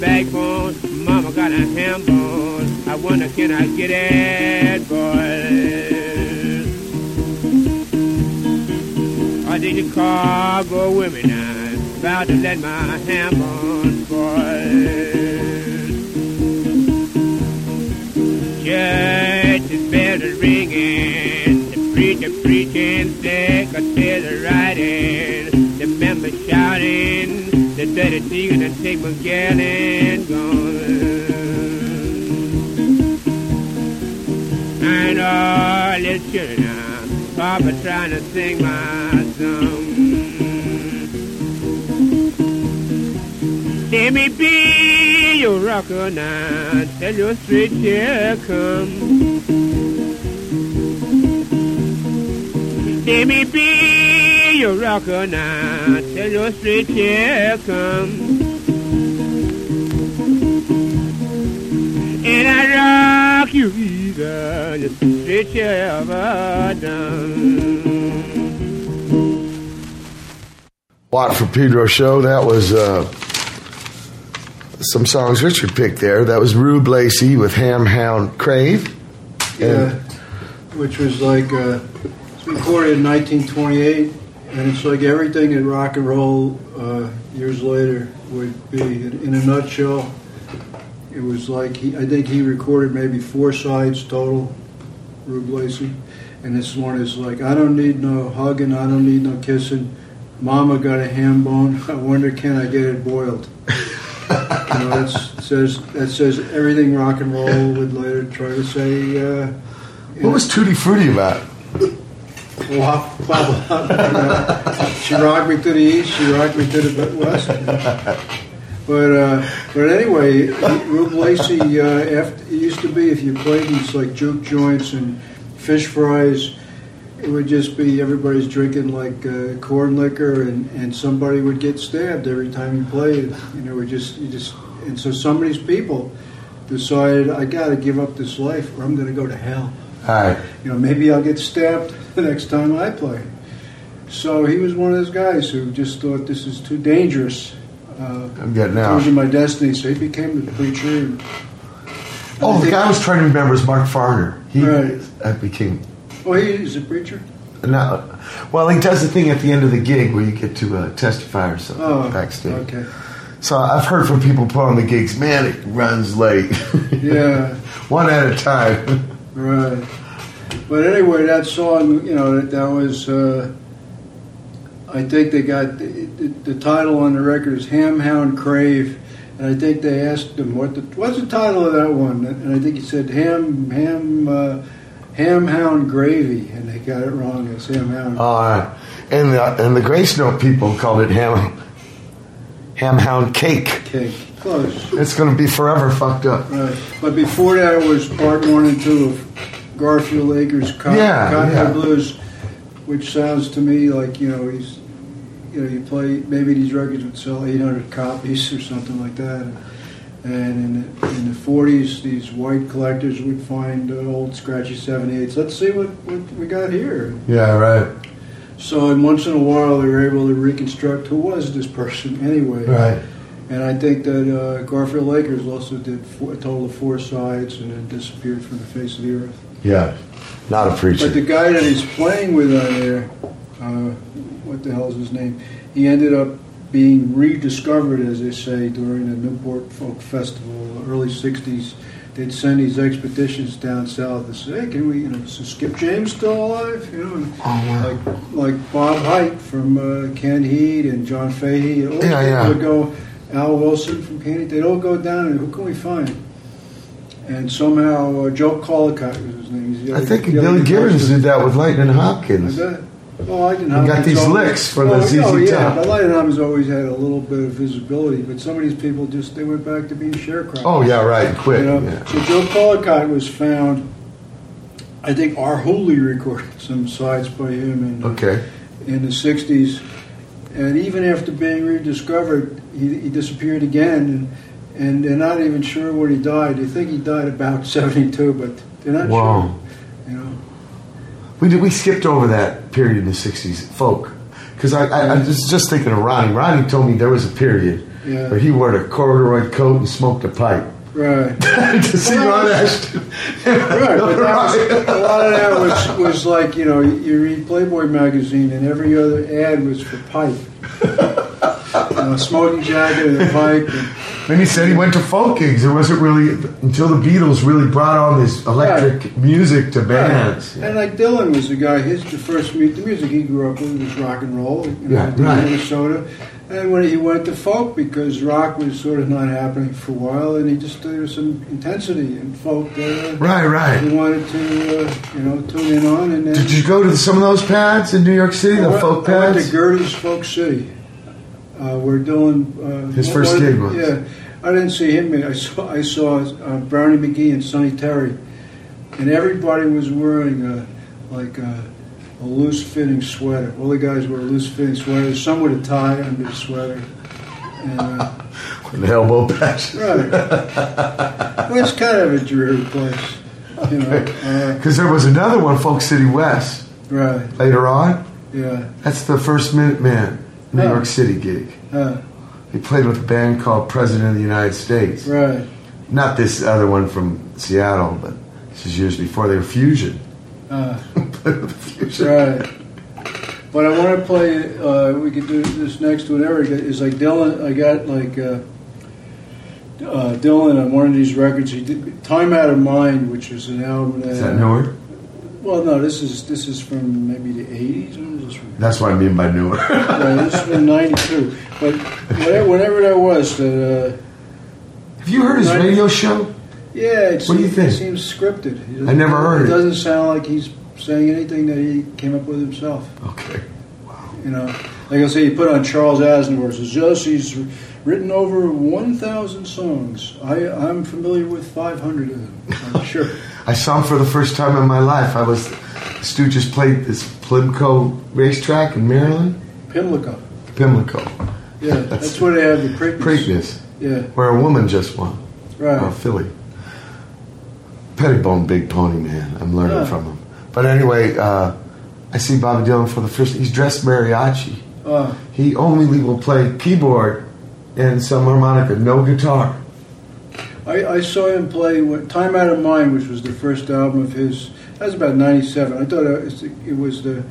backbone. Mama got a ham bone. I wonder can I get it, boy? I think the car go with me now. About to let my ham bone boy. Church is bell ringing, the preacher preaching, secretary writing, the members shouting, the dirty singing and take my gal and gone. And all this children Papa trying to sing my song. Let me be your rocker now, tell your straight here come. Let me be your rocker now, tell your straight here come. And I rock you either, the straight you ever done. Watt for Pedro show. That was uh, some songs Richard picked there. That was Rube Lacy with Ham Hound Crave. Yeah, which was like uh, recorded in 1928, and it's like everything in rock and roll uh, years later would be. In, in a nutshell, it was like he, I think he recorded maybe four sides total, Rube Lacy, and this one is like I don't need no hugging, I don't need no kissing. Mama got a ham bone. I wonder can I get it boiled. you know, it's, says that says everything rock and roll would later try to say. Uh, What was Tutti Frutti about? Blah, blah, blah, she rocked me to the east, she rocked me to the west. But uh, but anyway, Rube Lacy. Uh, after, it used to be if you played these like juke joints and fish fries, it would just be everybody's drinking like uh, corn liquor, and, and somebody would get stabbed every time you played. You know, we just you just and so some of these people decided I got to give up this life, or I'm going to go to hell. All right. You know, maybe I'll get stabbed the next time I play. So he was one of those guys who just thought this is too dangerous. Uh, I'm getting are my destiny. So he became the preacher. And, Oh, the guy I was trying to remember is Mark Farner. He Right. I became. oh, he is a preacher. No, well, he does the thing at the end of the gig where you get to uh, testify or something Oh, backstage. Okay. So I've heard from people put on the gigs, man, it runs late. Yeah. One at a time. Right. But anyway, that song, you know, that, that was. Uh, I think they got the, the, the title on the record is Ham Hound Crave, and I think they asked him what the what's the title of that one, and I think he said Ham Ham uh, Ham Hound Gravy, and they got it wrong. It's Ham Hound. Right. And the, and the Gracenote people called it ham, ham hound cake. Cake. Close. It's going to be forever fucked up. Right. But before that it was part one and two of Garfield Akers Cotton, Yeah, Cotton yeah. Blues, which sounds to me like, you know, he's, you know, you play, maybe these records would sell 800 copies or something like that. And in the, in the 40s, these white collectors would find uh, old scratchy 78s. Let's see what, what we got here. Yeah, right. So, and once in a while, they were able to reconstruct who was this person anyway. Right. And I think that uh, Garfield Akers also did four, a total of four sides and then disappeared from the face of the earth. Yeah. Not a preacher. But the guy that he's playing with on there, uh, what the hell's his name? He ended up being rediscovered, as they say, during the Newport Folk Festival, early '60s. They'd send these expeditions down south to say, "Hey, can we? You know, is Skip James still alive? You know, and Oh, like like Bob Hite from uh, Canned Heat and John Fahey. All Yeah, yeah. would go. Al Wilson from Heat. They'd all go down and who can we find? And somehow uh, Joe Callicott was his name. I think Billy Gibbons did that with Lightnin' Hopkins. Oh, I didn't You got these licks for the oh, ZZ oh, yeah, Top. but Light Arms always had a little bit of visibility, but some of these people just they went back to being sharecroppers. Oh, yeah, right. Quick. You know? Yeah. So Joe Callicott was found. I think Arhoolie recorded some sides by him in, Okay. in the '60s, and even after being rediscovered, he, he disappeared again, and, and they're not even sure when he died. They think he died about '72, but they're not Wow. sure. You know. We did, we skipped over that period in the '60s, folk, because I, I, I was just thinking of Ronnie. Ronnie told me there was a period Yeah. where he wore a corduroy coat and smoked a pipe. Right. to see Ron Ashton. Right, but that was, a lot of that was, was like, you know, you read Playboy magazine and every other ad was for pipe. You know, smoking jacket and a pipe. And, Then he said he went to folk gigs. It wasn't really until the Beatles really brought on this electric music to bands. And like Dylan was the guy, his the first mu- the music he grew up with was rock and roll, you know, Yeah, in right. Minnesota. And when he went to folk because rock was sort of not happening for a while, and he just there was some intensity in folk uh, Right, right. he wanted to uh, you know tune in on. And then Did you go to some of those pads in New York City, I the went, folk I went pads? to Gerde's Folk City. Uh, we're doing uh, His first gig was. Yeah, I didn't see him. I saw I saw uh, Brownie McGhee and Sonny Terry, and everybody was wearing uh, like a, a loose fitting sweater. All the guys wore loose fitting sweaters. Some with a tie under the sweater. And, uh, An elbow patch. right. well, it's kind of a dreary place, you know. Uh, Because there was another one, Folk City West, right. later on. Yeah. That's the first Minuteman New. York City gig. Uh, He played with a band called President of the United States. right. Not this other one from Seattle, but this is years before they were Fusion. Uh, Fusion. Right. But I want to play. Uh, we could do this next whenever. is like Dylan. I got like uh, uh, Dylan on one of these records. He did "Time Out of Mind," which was an album. That, Is that newer? Well, no. This is this is from maybe the '80s. When this from? That's what I mean by newer. Yeah, this is from '92. But whatever, whenever that was, that uh, Have you heard his Right. radio show? yeah, it, What do you seems, think? it seems scripted. I never heard it. it. doesn't sound like he's saying anything that he came up with himself. Okay. Wow. You know, like I say, he put on Charles Aznavour, says Jesse's written over 1,000 songs. I, I'm familiar with 500 of them, I'm sure. I saw him for the first time in my life. I was Stu just played this Plimco racetrack in Maryland, Pimlico. Pimlico, Yeah, that's where they have the Preakness. Preakness, Yeah, where a woman just won. right. Oh, Philly. Pettibon, big pony man. I'm learning Yeah. from him. But anyway, uh, I see Bobby Dylan for the first. He's dressed mariachi. Uh, He only will play keyboard and some harmonica, no guitar. I, I saw him play when, Time Out of Mind, which was the first album of his. That was about 97. I thought it was, the,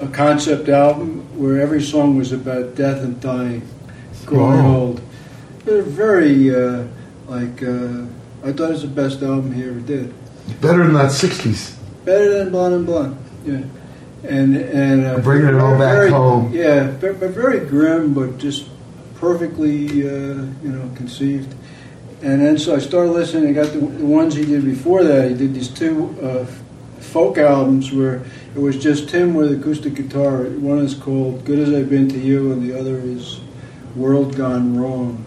a concept album where every song was about death and dying, growing Oh. old. They're very, uh, like, uh, I thought it was the best album he ever did. Better than that '60s. Better than Blonde on Blonde, yeah. And and uh, Bringing it all back very- home. Yeah, but, but very grim, but just perfectly, uh, you know, conceived. And then so I started listening. I got the, the ones he did before that. He did these two uh, folk albums where it was just him with acoustic guitar. One is called "Good as I've Been to You," and the other is "World Gone Wrong."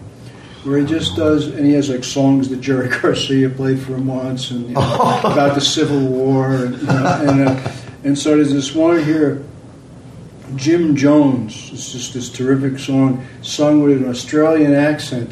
Where he just does, and he has like songs that Jerry Garcia played for him once, and you know, about the Civil War, and you know, and, uh, and so there's this one here, Jim Jones. It's just this terrific song, sung with an Australian accent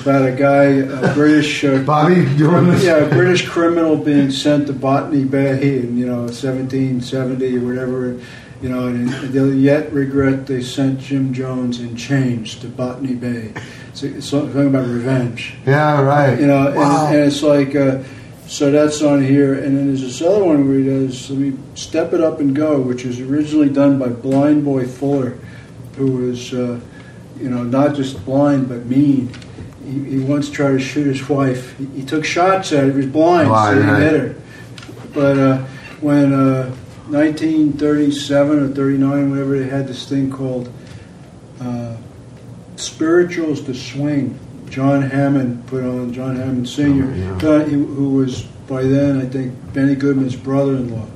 about a guy, a British. Uh, Bobby, you doing this? yeah, a British criminal being sent to Botany Bay in you know 1770 or whatever, you know, and they'll yet regret they sent Jim Jones in chains to Botany Bay. So it's something about revenge, Yeah, right. you know, Wow. and, and it's like. Uh, so that's on here, and then there's this other one where he does "Let Me Step It Up and Go," which was originally done by Blind Boy Fuller, who was, uh, you know, not just blind but mean. He, he once tried to shoot his wife. He, he took shots at her. He was blind, Blind, so he right. hit her. But uh, when uh, 1937 or 39, whatever, they had this thing called uh, "Spirituals to Swing." John Hammond put on John Hammond Sr., Oh, yeah. uh, who was by then I think Benny Goodman's brother-in-law,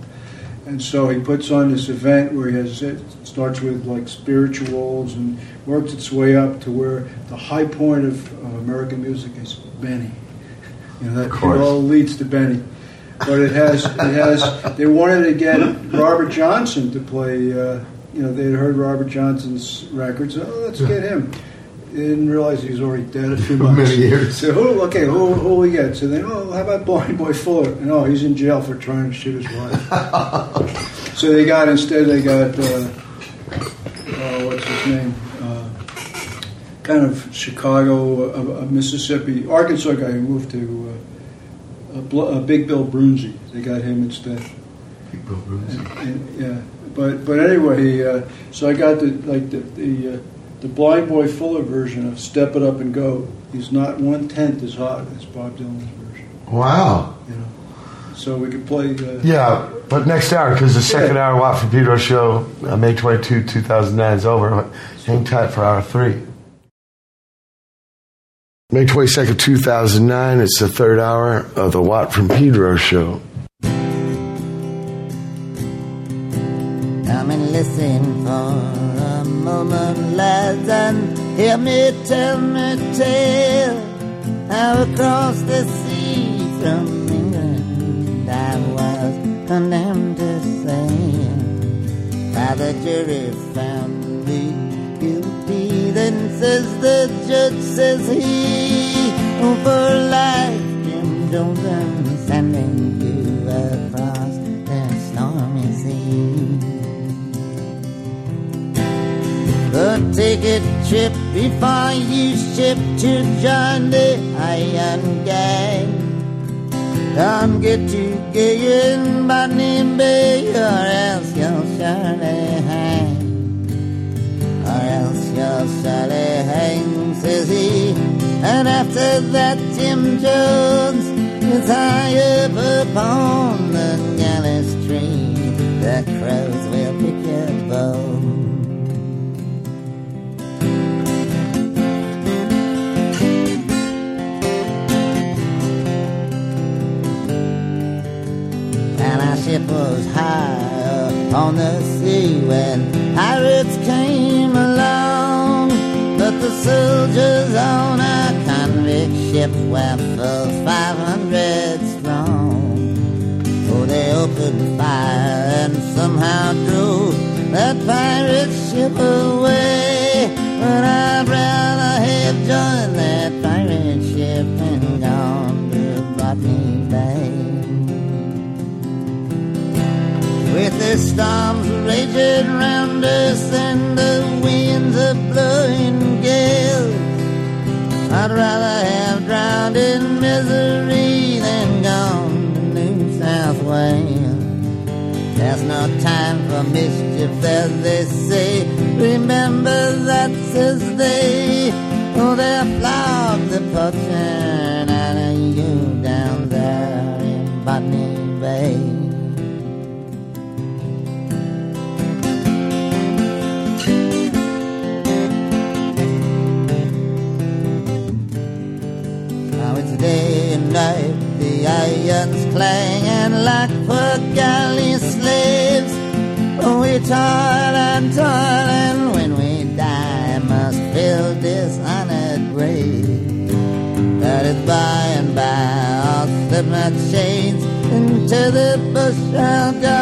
and so he puts on this event where he has it starts with like spirituals and works its way up to where the high point of uh, American music is Benny. You know that Of it all leads to Benny, but it has it has. They wanted to get Robert Johnson to play. Uh, you know they had heard Robert Johnson's records. Oh, let's get him. They didn't realize he was already dead a few months. Many years. So who? Okay, who, who we get? So then, oh, how about Blind Boy Fuller? And oh, he's in jail for trying to shoot his wife. so they got instead they got uh, uh, what's his name? Kind of Chicago, uh, uh, Mississippi, Arkansas guy who moved to uh, Big Bill Broonzy. They got him instead. Big And, and, yeah, but but anyway, uh, so I got the like the the, uh, the Blind Boy Fuller version of "Step It Up and Go." He's not one tenth as hot as Bob Dylan's version. Wow. You know, so we could play. Uh, Yeah, but next hour, because the second Yeah. hour Watt from Pedro show, uh, May 22, 2009 is over. Hang tight for hour three. May 22nd, 2009, it's the third hour of the Watt from Pedro show. Come and listen for a moment, lads, and hear me tell me tale how across the sea from England I was condemned to sail. By the jury found says the judge, says he, for life, Jim Jones, sending you across the stormy sea. The ticket trip before you ship to join the Iron Gang. Don't get too gay in Botany Bay, or else you'll surely hang. You'll surely hang, says he. And after that, Jim Jones is high up upon the gallows tree. The crows will pick your our ship was high up on the sea when pirates came soldiers on a convict ship were full 500 strong. Oh, they opened fire and somehow drove that pirate ship away. But I'd rather have joined that pirate ship and gone to Botany Bay. With the storms raging round us and the winds are blowing I'd rather have drowned in misery than gone to New South Wales. There's no time for mischief, as they say. Remember that's his day. Oh, they'll flog the poaching out of you down there in Botany night, the irons clanging like galley slaves. We toil and toil, and when we die, must fill this honored grave. That is by and by, I'll slip my chains into the bush I'll go,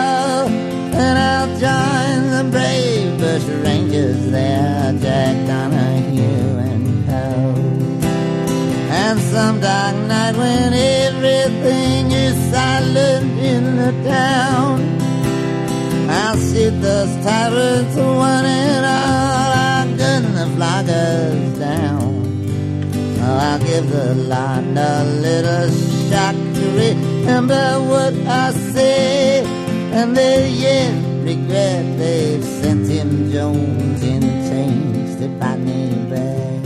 the I'll shoot those tyrants one and all. I'll gun the floggers down. Oh, I'll give the land a little shock to remember what I say, and they yet regret they've sent him Jones in chains to Botany me Got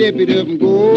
step it up and go.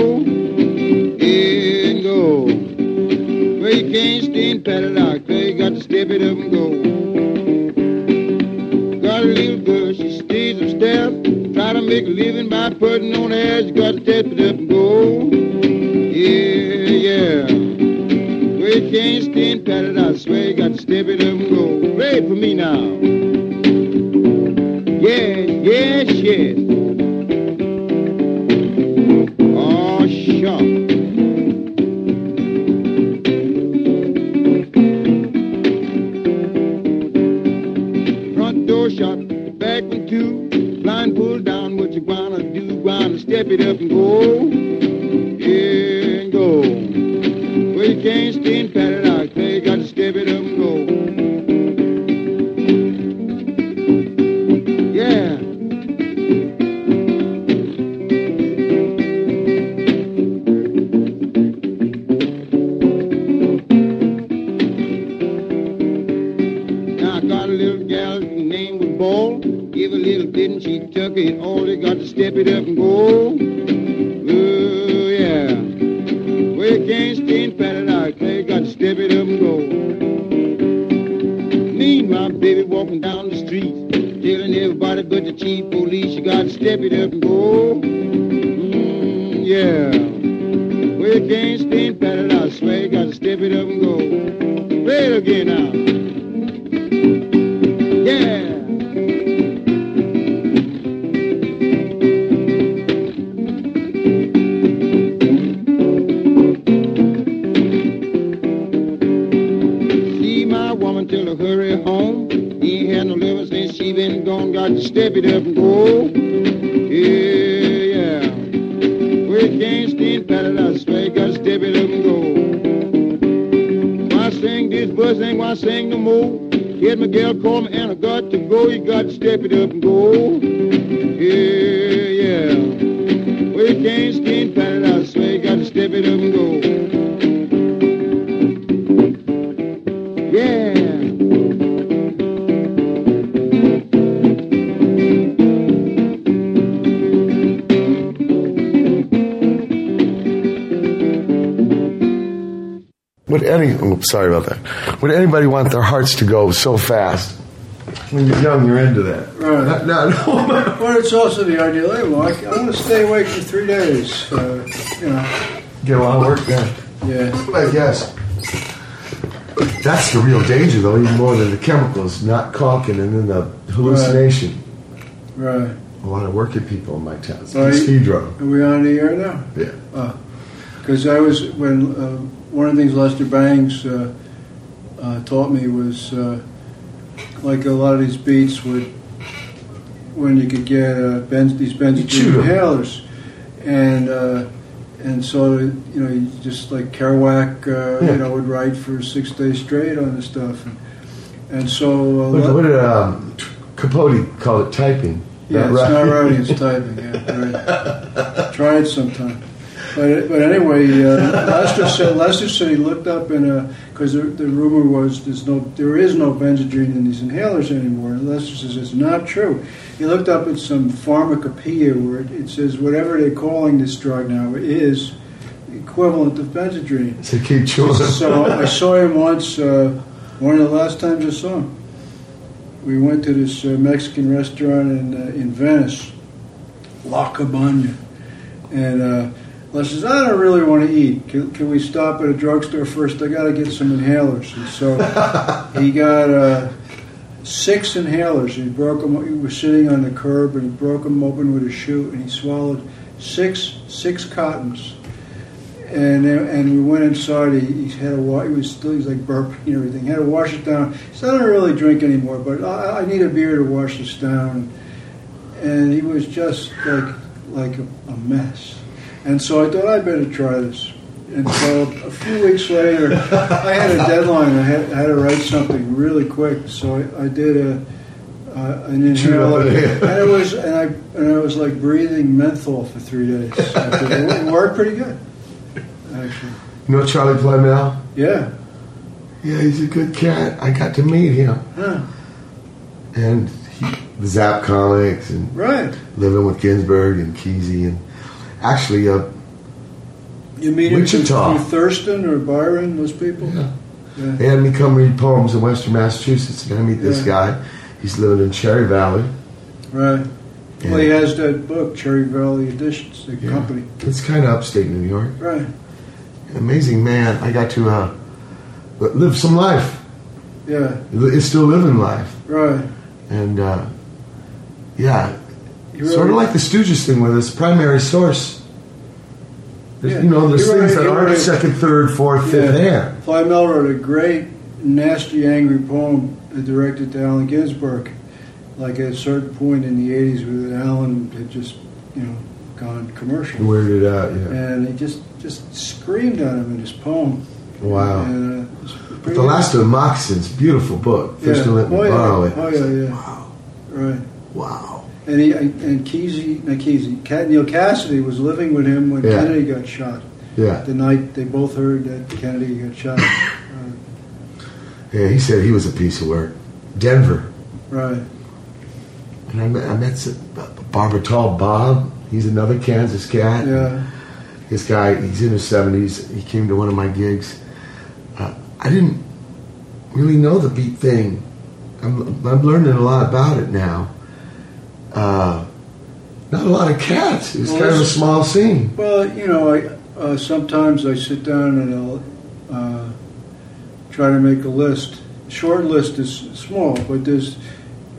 All. They got to step it up and go. Sorry about that. Would anybody want their hearts to go so fast? When you're young, you're into that. Right. No, no. But it's also the ideal. Well, I, I want to stay awake for three days. Uh, you know. Get a lot of work done. Yeah. I guess. That's the real danger, though, even more than the chemicals, not caulking and then the hallucination. Right. A lot of working people in my town. It's Are you- Pedro. Are we on the air now? Yeah. Because I was when uh, of the things Lester Bangs uh, uh, taught me was uh, like a lot of these beats would when you could get uh, benz, these benzodiazepine inhalers, and uh, and so you know you just like Kerouac, uh, Yeah. you know, would write for six days straight on this stuff, and, and so uh, What, what did um, Capote call it? Typing. Yeah, Not it's not writing, it's typing. Yeah, right. Try it sometime. But but anyway, uh, Lester said Lester said he looked up in a because the, the rumor was there's no there is no Benzedrine in these inhalers anymore. And Lester says it's not true. He looked up at some pharmacopoeia where it, it says whatever they're calling this drug now is equivalent of Benzedrine. So keep chewing. So I saw him once. Uh, one of the last times I saw him, we went to this uh, Mexican restaurant in uh, in Venice, La Cabana, and uh, Les says, "I don't really want to eat. Can, can we stop at a drugstore first? I got to get some inhalers." And so he got uh, six inhalers. He broke them. He was sitting on the curb and he broke them open with a shoe, and he swallowed six six cottons and and we went inside. He, he had a wa- he was still he's like burping and everything. He had to wash it down. He said, "I don't really drink anymore, but I, I need a beer to wash this down." And he was just like like a, a mess. And so I thought I'd better try this. And so a few weeks later, I had a deadline. I had, I had to write something really quick. So I, I did a uh, an inhaler, and it was and I and I was like breathing menthol for three days. It worked pretty good actually. You know Charlie Plymell? Yeah. Yeah, he's a good cat. I got to meet him. Huh. And he, Zap comics and Right. living with Ginsberg and Kesey and actually, uh, You meet him Wichita. through Thurston or Byron, those people? Yeah. Yeah. they had me come read poems in Western Massachusetts, and I meet this Yeah. guy. He's living in Cherry Valley. Right. Well, he has that book, Cherry Valley Editions, the Yeah. company. It's kind of upstate New York. Right. Amazing man. I got to uh, live some life. Yeah. It's still living life, Right. and uh, yeah, You sort of like the Stooges thing with this primary source. There's, Yeah. You know, there's things really- that aren't really- second, third, fourth, fifth hand. Plymell wrote a great, nasty, angry poem directed to Allen Ginsberg. Like at a certain point in the 80s where Allen had just, you know, gone commercial. Weirded out, yeah. And he just, just screamed at him in his poem. Wow. And, uh, But the last of the Moccasins, beautiful book. First Yeah. to let me oh, yeah. borrow it. Oh, yeah, yeah. Wow. Right. Wow. And he and Kesey, not Kesey, Neal Cassady was living with him when Yeah. Kennedy got shot. Yeah. The night they both heard that Kennedy got shot. Uh, Yeah, he said he was a piece of work. Denver. right. And I met, I met Barbara Tall Bob. He's another Kansas cat. Yeah. This guy, he's in his 70s. He came to one of my gigs. Uh, I didn't really know the beat thing. I'm, I'm learning a lot about it now. Uh, not a lot of cats. It's Well, kind of a small scene. Well, you know, I uh, sometimes I sit down and I'll uh, try to make a list. Short list is small, but there's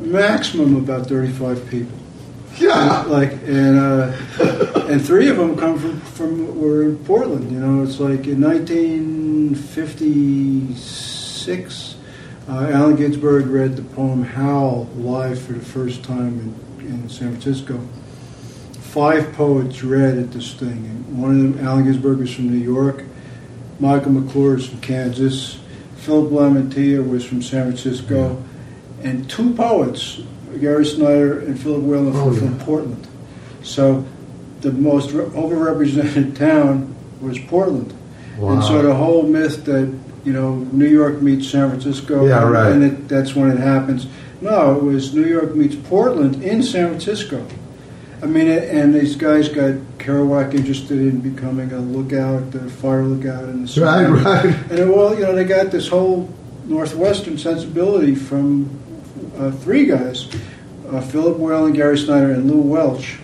maximum about 35 people. Yeah. Like and uh, and three of them come from from were in Portland. You know, it's like in 1956, uh, Allen Ginsberg read the poem "Howl" live for the first time in, in San Francisco. Five poets read at this thing, and one of them, Allen Ginsberg, was from New York. Michael McClure is from Kansas. Philip Lamantia was from San Francisco, and two poets, Gary Snyder and Philip Whalen, Oh, were from yeah. Portland. So the most re- overrepresented town was Portland. Wow. And so the whole myth that, you know, New York meets San Francisco, Yeah, right. and it, that's when it happens. No, it was New York meets Portland in San Francisco. I mean, and these guys got Kerouac interested in becoming a lookout, the fire lookout in the Right, right. And it, well, you know, they got this whole Northwestern sensibility from uh, three guys: uh, Philip Whalen, Gary Snyder, and Lew Welch.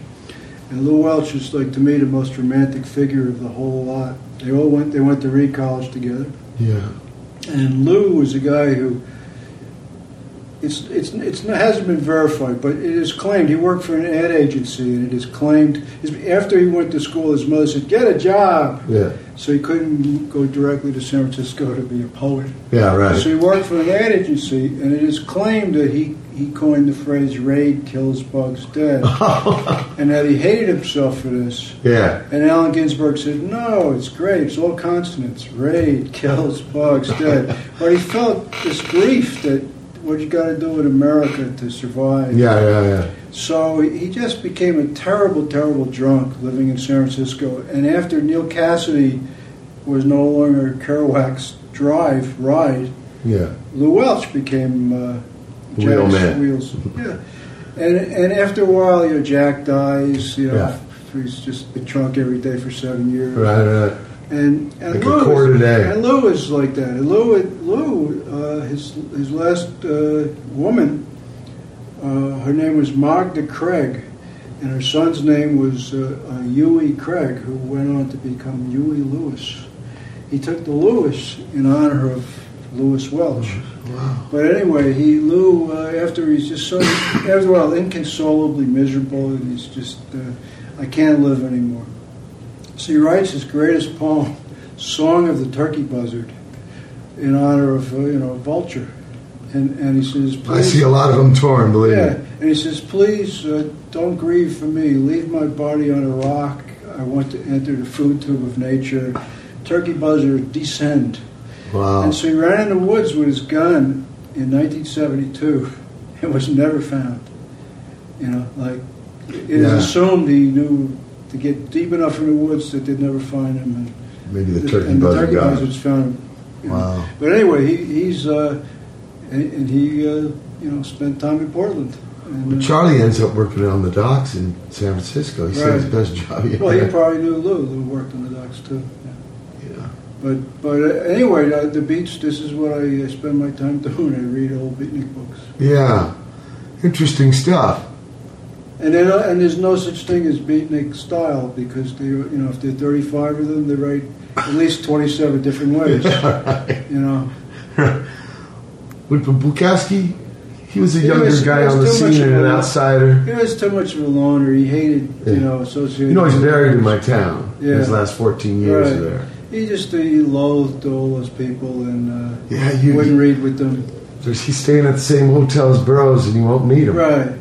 And Lew Welch is like to me the most romantic figure of the whole lot. They all went. They went to Reed College together. Yeah. And Lew was a guy who it's it's it's it hasn't been verified, but it is claimed he worked for an ad agency, and it is claimed his, after he went to school, his mother said, "Get a job," Yeah. so he couldn't go directly to San Francisco to be a poet. Yeah, right. So he worked for an ad agency, and it is claimed that he he coined the phrase "raid kills bugs dead," and that he hated himself for this. yeah. And Allen Ginsberg said, "No, it's great. It's all consonants. Raid kills bugs dead." but he felt this grief that what you got to do in America to survive. Yeah, yeah, yeah. So he just became a terrible, terrible drunk living in San Francisco. And after Neal Cassady was no longer Kerouac's drive ride, Yeah. Lew Welch became uh, Wheel man. wheels. Yeah, and and after a while, you know, Jack dies. You know, Yeah. he's just been drunk every day for seven years. Right, right. And and Like a Lou quarter is, day. And Lew is like that. And Lew, Lew, uh, his his last uh, woman, uh, her name was Magda Cregg, and her son's name was uh, uh, Huey Cregg, who went on to become Huey Lewis. He took the Lewis in honor of Lewis Welch. Wow. But anyway, he Lew uh, after he's just so after a while inconsolably miserable, and he's just uh, I can't live anymore. So he writes his greatest poem, "Song of the Turkey Buzzard," in honor of uh, you know Vulture, and and he says, I see a lot of them torn, believe yeah, me. and he says, "Please uh, don't grieve for me. Leave my body on a rock. I want to enter the food tube of nature. Turkey buzzard, descend." Wow. And so he ran in the woods with his gun in 1972 and was never found. You know, like it is Yeah. assumed he knew to get deep enough in the woods that they'd never find him. And Maybe the turkey and the turkey got buzzards found him. you know. Wow. But anyway, he, he's uh, and, and he uh, you know spent time in Portland, And, uh, Charlie ends up working on the docks in San Francisco. He said his best job he well, he had. probably knew Lew. Lew worked on the docks too. Yeah. Yeah. But but uh, anyway, uh, the beach. This is what I uh, spend my time doing. I read old beatnik books. Yeah. Interesting stuff. And and there's no such thing as beatnik style because they, you know, if there are 35 of them, they write at least 27 different ways. You know, With Bukowski, he was a younger was- guy on the scene and an outsider. he was too much of a loner. He hated, Yeah. you know, associating. You know, he's buried in my town. Yeah. His last 14 years Right. there. He just uh, he loathed all those people and uh, Yeah, you- wouldn't read with them. He's staying at the same hotel as Burroughs, and you won't meet him. Right.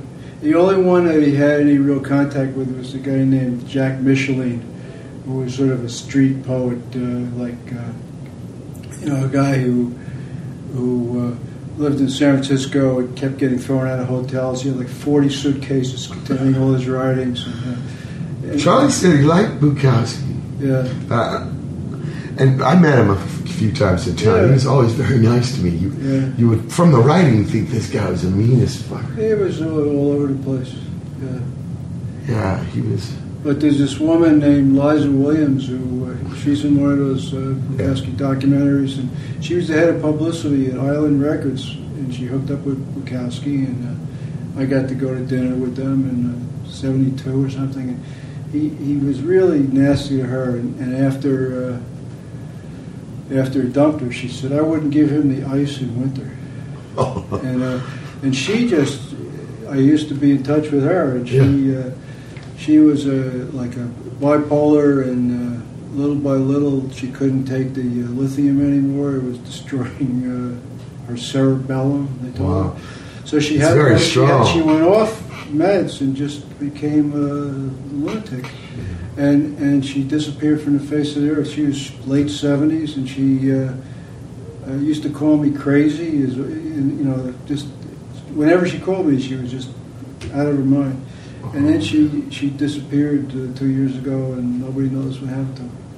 The only one that he had any real contact with was a guy named Jack Micheline, who was sort of a street poet, uh, like uh, you know, a guy who who uh, lived in San Francisco and kept getting thrown out of hotels. He had like forty suitcases containing all his writings. And, uh, Charlie said he liked Bukowski. Yeah. Uh, and I met him few times in town. Yeah. He was always very nice to me. You, Yeah. you would, from the writing, think this guy was the meanest fucker. He was all, all over the place. Yeah. Yeah, he was. But there's this woman named Liza Williams who uh, she's in one of those uh, Bukowski documentaries, and she was the head of publicity at Island Records, and she hooked up with Bukowski, and uh, I got to go to dinner with them in uh, '72 or something. And he he was really nasty to her, and, and after uh, after he dumped her, she said, "I wouldn't give him the ice in winter." and uh, and she just I used to be in touch with her, and she uh, she was a like a bipolar, and uh, little by little she couldn't take the uh, lithium anymore. It was destroying uh, her cerebellum. They told Wow. her. So she It's had, very she had she went off meds and just became a lunatic. And, and she disappeared from the face of the earth. She was late 70s, and she uh, uh, used to call me crazy. Is you know, just whenever she called me, she was just out of her mind. And then she she disappeared uh, two years ago, and nobody knows what happened to her.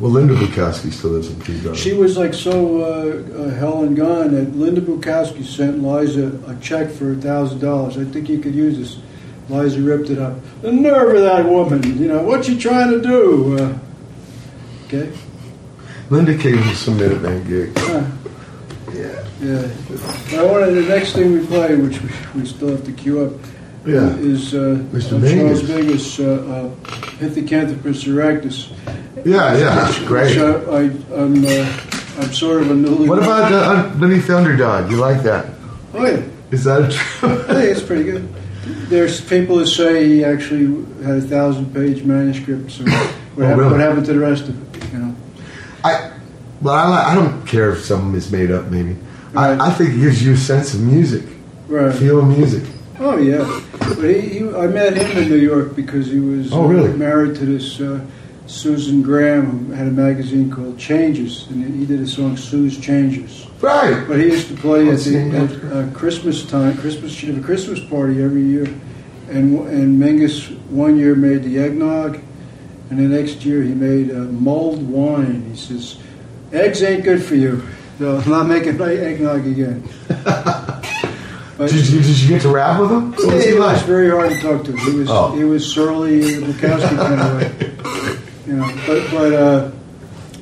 Well, Linda Bukowski still lives in Pedro. She was like so uh, uh, hell and gone that Linda Bukowski sent Liza a check for a thousand dollars. I think you could use this. Liza ripped it up. The nerve of that woman! You know what's she trying to do? Uh, okay. Linda came to some Minuteman gig. Huh. Yeah. Yeah. I wanted the next thing we play, which we, we still have to queue up, Yeah. is uh, Mr. of Charles Mingus, uh, uh, Pithecanthropus erectus. Yeah, yeah, that's great. Which I, I, I'm, uh, I'm sort of a newly. What about uh, Underneath the Underdog? You like that? Oh yeah. Is that true? I think it's pretty good. There's people who say he actually had a thousand page manuscript. So what, happened, Oh, really? what happened to the rest of it? You know. I, but I, I don't care if something is made up. Maybe Right. I, I think it gives you a sense of music, Right. feel of music. Oh yeah. But he, he, I met him in New York because he was Oh, uh, really? married to this uh, Susan Graham who had a magazine called Changes, and he did a song Sue's Changes. Right. But he used to play at, the, at uh, Christmas time. Christmas, she'd have a Christmas party every year, and and Mingus one year made the eggnog, and the next year he made uh, mulled wine. He says, "Eggs ain't good for you, so I'm not making my eggnog again." But Did you, did you get to rap with him? He he was very hard to talk to. He was Oh. he was surly, Bukowski kind of way. You know, but but uh,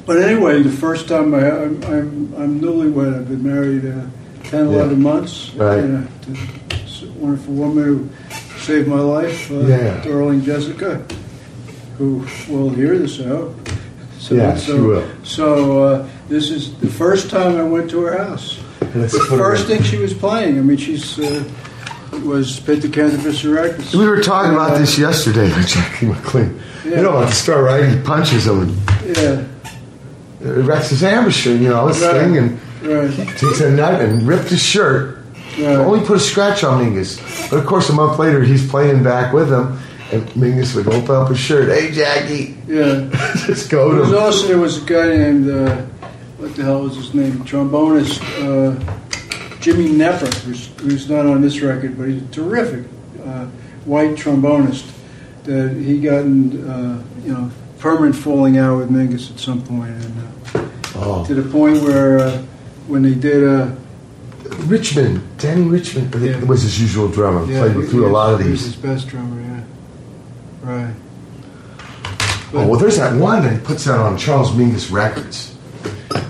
but anyway, the first time I I'm I'm, I'm newlywed. I've been married uh, 10, 11 months. Right. And, uh, wonderful woman who saved my life, uh, Yeah. darling Jessica, who will hear this out. So, Yeah, so, she will. So uh, this is the first time I went to her house. The first thing she was playing. I mean, she's uh, was Pithecanthropus erectus. We were talking about Uh, this yesterday with Jackie McLean. Yeah. You know, about the star right? He punches him Yeah, erects his amateur, you know, his Right. thing, and right, takes a knife and ripped his shirt. right. Only put a scratch on Mingus. But of course, a month later, he's playing back with him, and Mingus would open up his shirt. Hey, Jackie, yeah. just go to was him. also there was a guy named uh, what the hell was his name? Trombonist uh, Jimmy Knepper, who's, who's not on this record, but he's a terrific uh, white trombonist. That he got in, uh, you know, permanent falling out with Mingus at some point, and uh, Oh, to the point where uh, when they did uh, Richmond, Dannie Richmond Yeah. was his usual drummer. Yeah, Played he- through a lot of he was these. his best drummer, yeah. Right. Oh, well, there's that one that he puts out on Charles Mingus Records.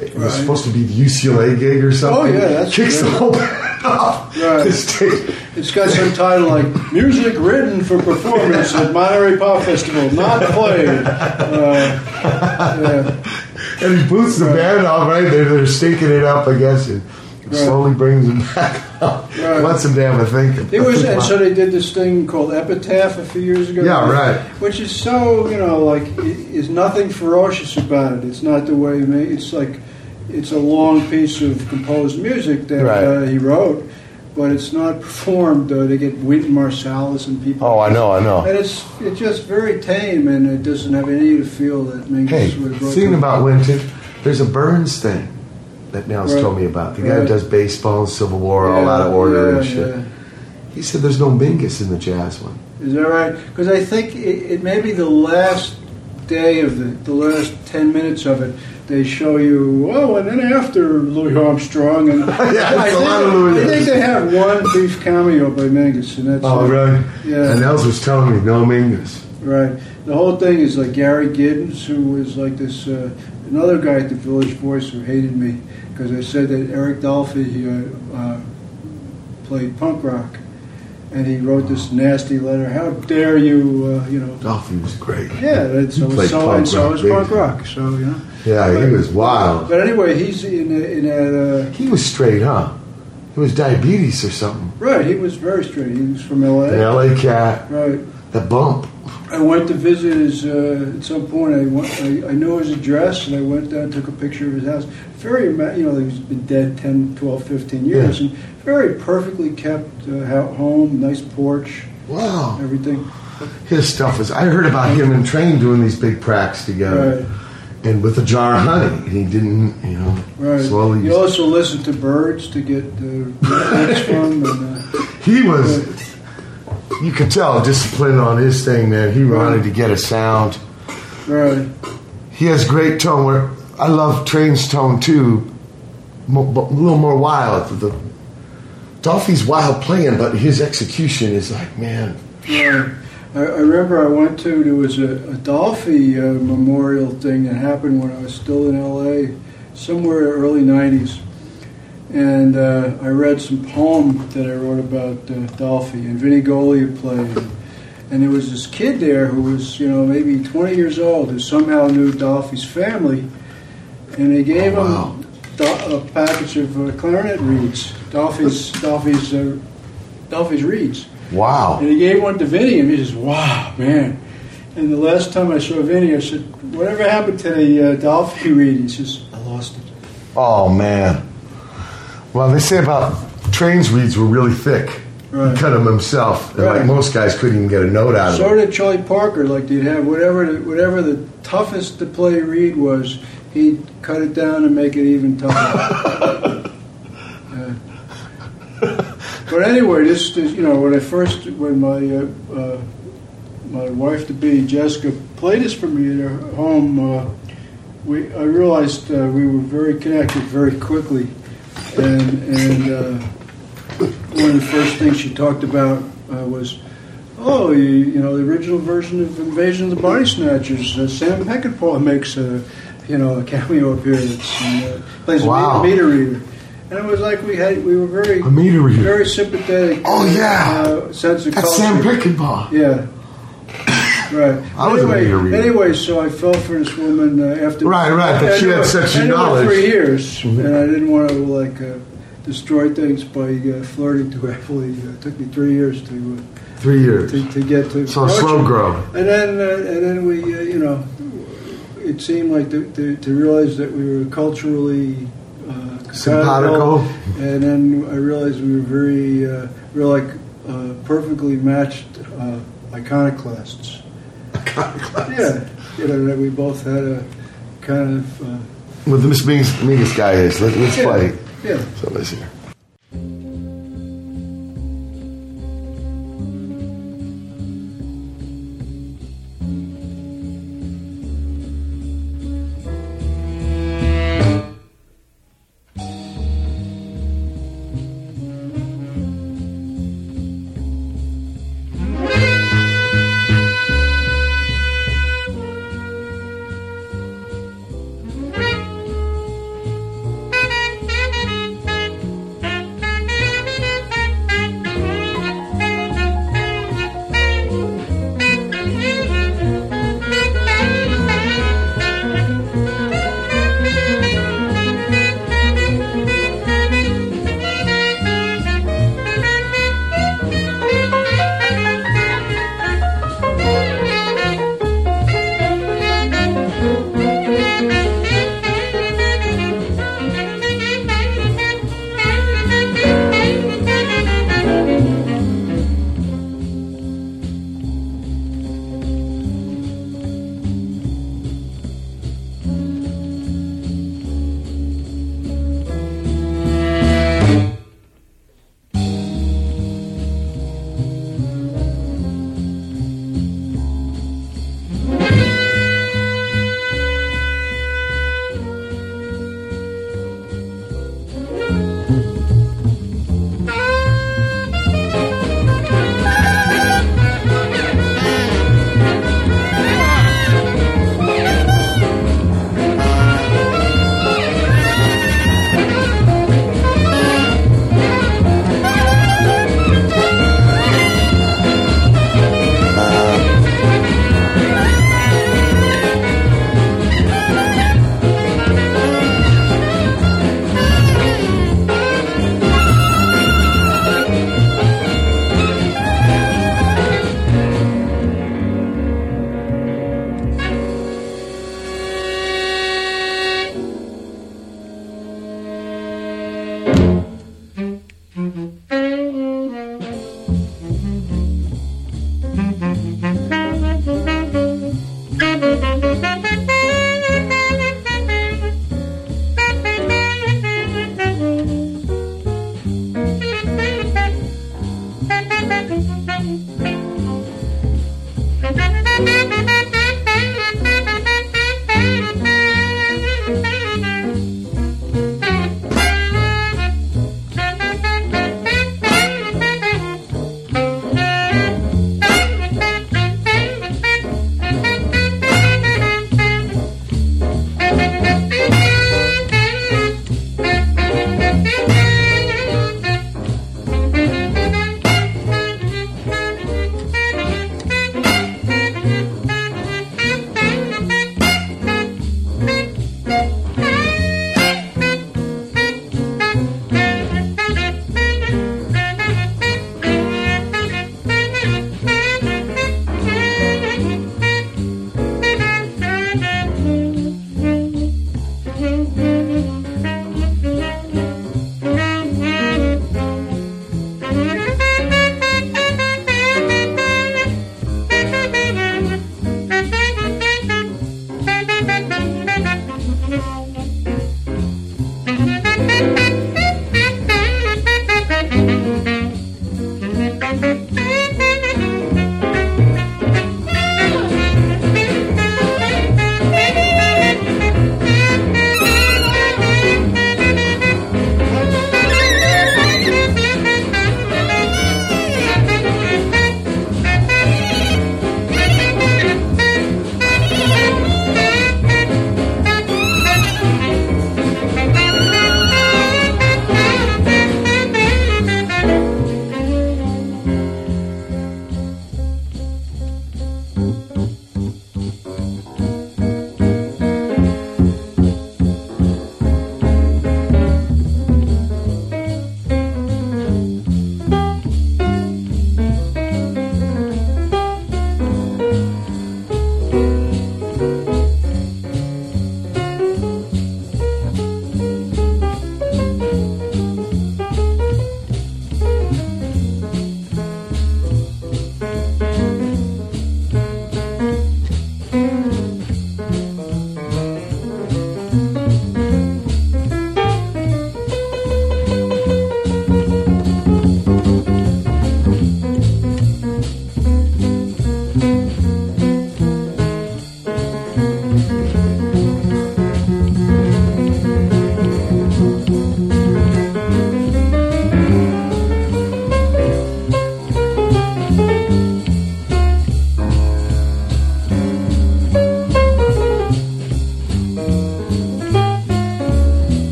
It was supposed to be the UCLA gig or something. Oh, yeah, that's Kicks the whole band off Right. It's got some title like "Music Written for Performance at Monterey Pop Festival, Not Played." Uh, yeah. And he boots the band off, right? They're, they're stinking it up against it. Right. Slowly brings them back. Right. Lets them down to think. It was, and so they did this thing called Epitaph a few years ago. Yeah, right. Which is so, you know, like, is nothing ferocious about it. It's not the way, it's like, it's a long piece of composed music that Right. uh, he wrote, but it's not performed. Uh, they get Wynton Marsalis and people. Oh, I know, I know. And it's it's just very tame, and it doesn't have any to feel that Mingus Hey, would wrote thinking about Wynton, there's a Burns thing that Nels Right. told me about. The guy who does baseball, and Civil War, all out of order yeah, and shit. yeah. He said there's no Mingus in the jazz one. Is that right? Because I think it, it may be the last day of the the last ten minutes of it. They show you oh, and then after Louis Armstrong and Yeah, I, a think, lot of Louis. I think they have one brief cameo by Mingus, and that's Oh, it. really? Yeah. And Nels was telling me no Mingus. Right. The whole thing is like Gary Giddins, who was like this uh, another guy at the Village Voice who hated me because I said that Eric Dolphy uh, uh, played punk rock, and he wrote this nasty letter. How dare you? Uh, you know. Dolphy was great. Yeah, and so, so, punk and so rock is punk rock. So you know. Yeah, he was wild. But anyway, he's in a, in a uh, He was straight, huh? It was diabetes or something. right. He was very straight. He was from L.A. An LA cat, Right. the bump. I went to visit his. Uh, at some point, I went. I, I knew his address, and I went down, and took a picture of his house. Very, you know, he's been dead 10, 12, 15 years, Yeah. and very perfectly kept uh, ho- home, nice porch, Wow. everything. His stuff was. I heard about him and Train doing these big pracks together. Right. And with a jar of honey. And he didn't, you know, Right. slowly. You also listened to birds to get the lyrics from, and uh, he was. You could tell discipline on his thing, man. He wanted to get a sound. right. He has great tone. Where I love Train's tone too, mo- but a little more wild. The Dolphy's wild playing, but his execution is like, man, Yeah. I, I remember I went to there was a, a Dolphy uh, memorial thing that happened when I was still in L.A. somewhere early '90s, and uh, I read some poem that I wrote about uh, Dolphy and Vinnie Golia played, and there was this kid there who was you know maybe 20 years old who somehow knew Dolphy's family, and they gave Oh, wow. him Do- a package of uh, clarinet reeds, Dolphy's Dolphy's uh, Dolphy's reeds. wow. And he gave one to Vinnie, and he says, "Wow, man!" And the last time I saw Vinnie, I said, "Whatever happened to the uh, Dolphy reed?" He says, "I lost it." Oh man. Well, they say about Train's reeds were really thick. Right. He cut them himself, and Right. like most guys couldn't even get a note out of it. So did Charlie Parker. Like they'd have whatever the, whatever the toughest to play reed was, he'd cut it down and make it even tougher. Yeah. But anyway, this, this you know when I first when my uh, uh, my wife to be Jessica played this for me at her home, uh, we I realized uh, we were very connected very quickly, and and uh, one of the first things she talked about uh, was. Oh, you, you know the original version of Invasion of the Body Snatchers. Uh, Sam Peckinpah makes a, you know, a cameo appearance and uh, plays Wow. a meter reader. And it was like we had we were very A meter reader. very sympathetic. Oh, yeah. uh, sense of That's culture. Sam Peckinpah. Yeah. Right. I was a anyway, meter reader. anyway, so I fell for this woman uh, after. Right, right, but she had such I knew her knowledge. Three years, and I didn't want to like uh, destroy things by uh, flirting too heavily. Uh, it took me three years to Three uh, years. to, to get to. So slow grow. And then, uh, and then we, uh, you know, it seemed like to, to, to realize that we were culturally uh, Simpatico. and then I realized we were very, uh, we were like uh, perfectly matched uh, iconoclasts. Yeah, you know that we both had a kind of uh, Well, the Miss Mingus, Mingus guy is. Let, let's yeah, play. Yeah. So listen here.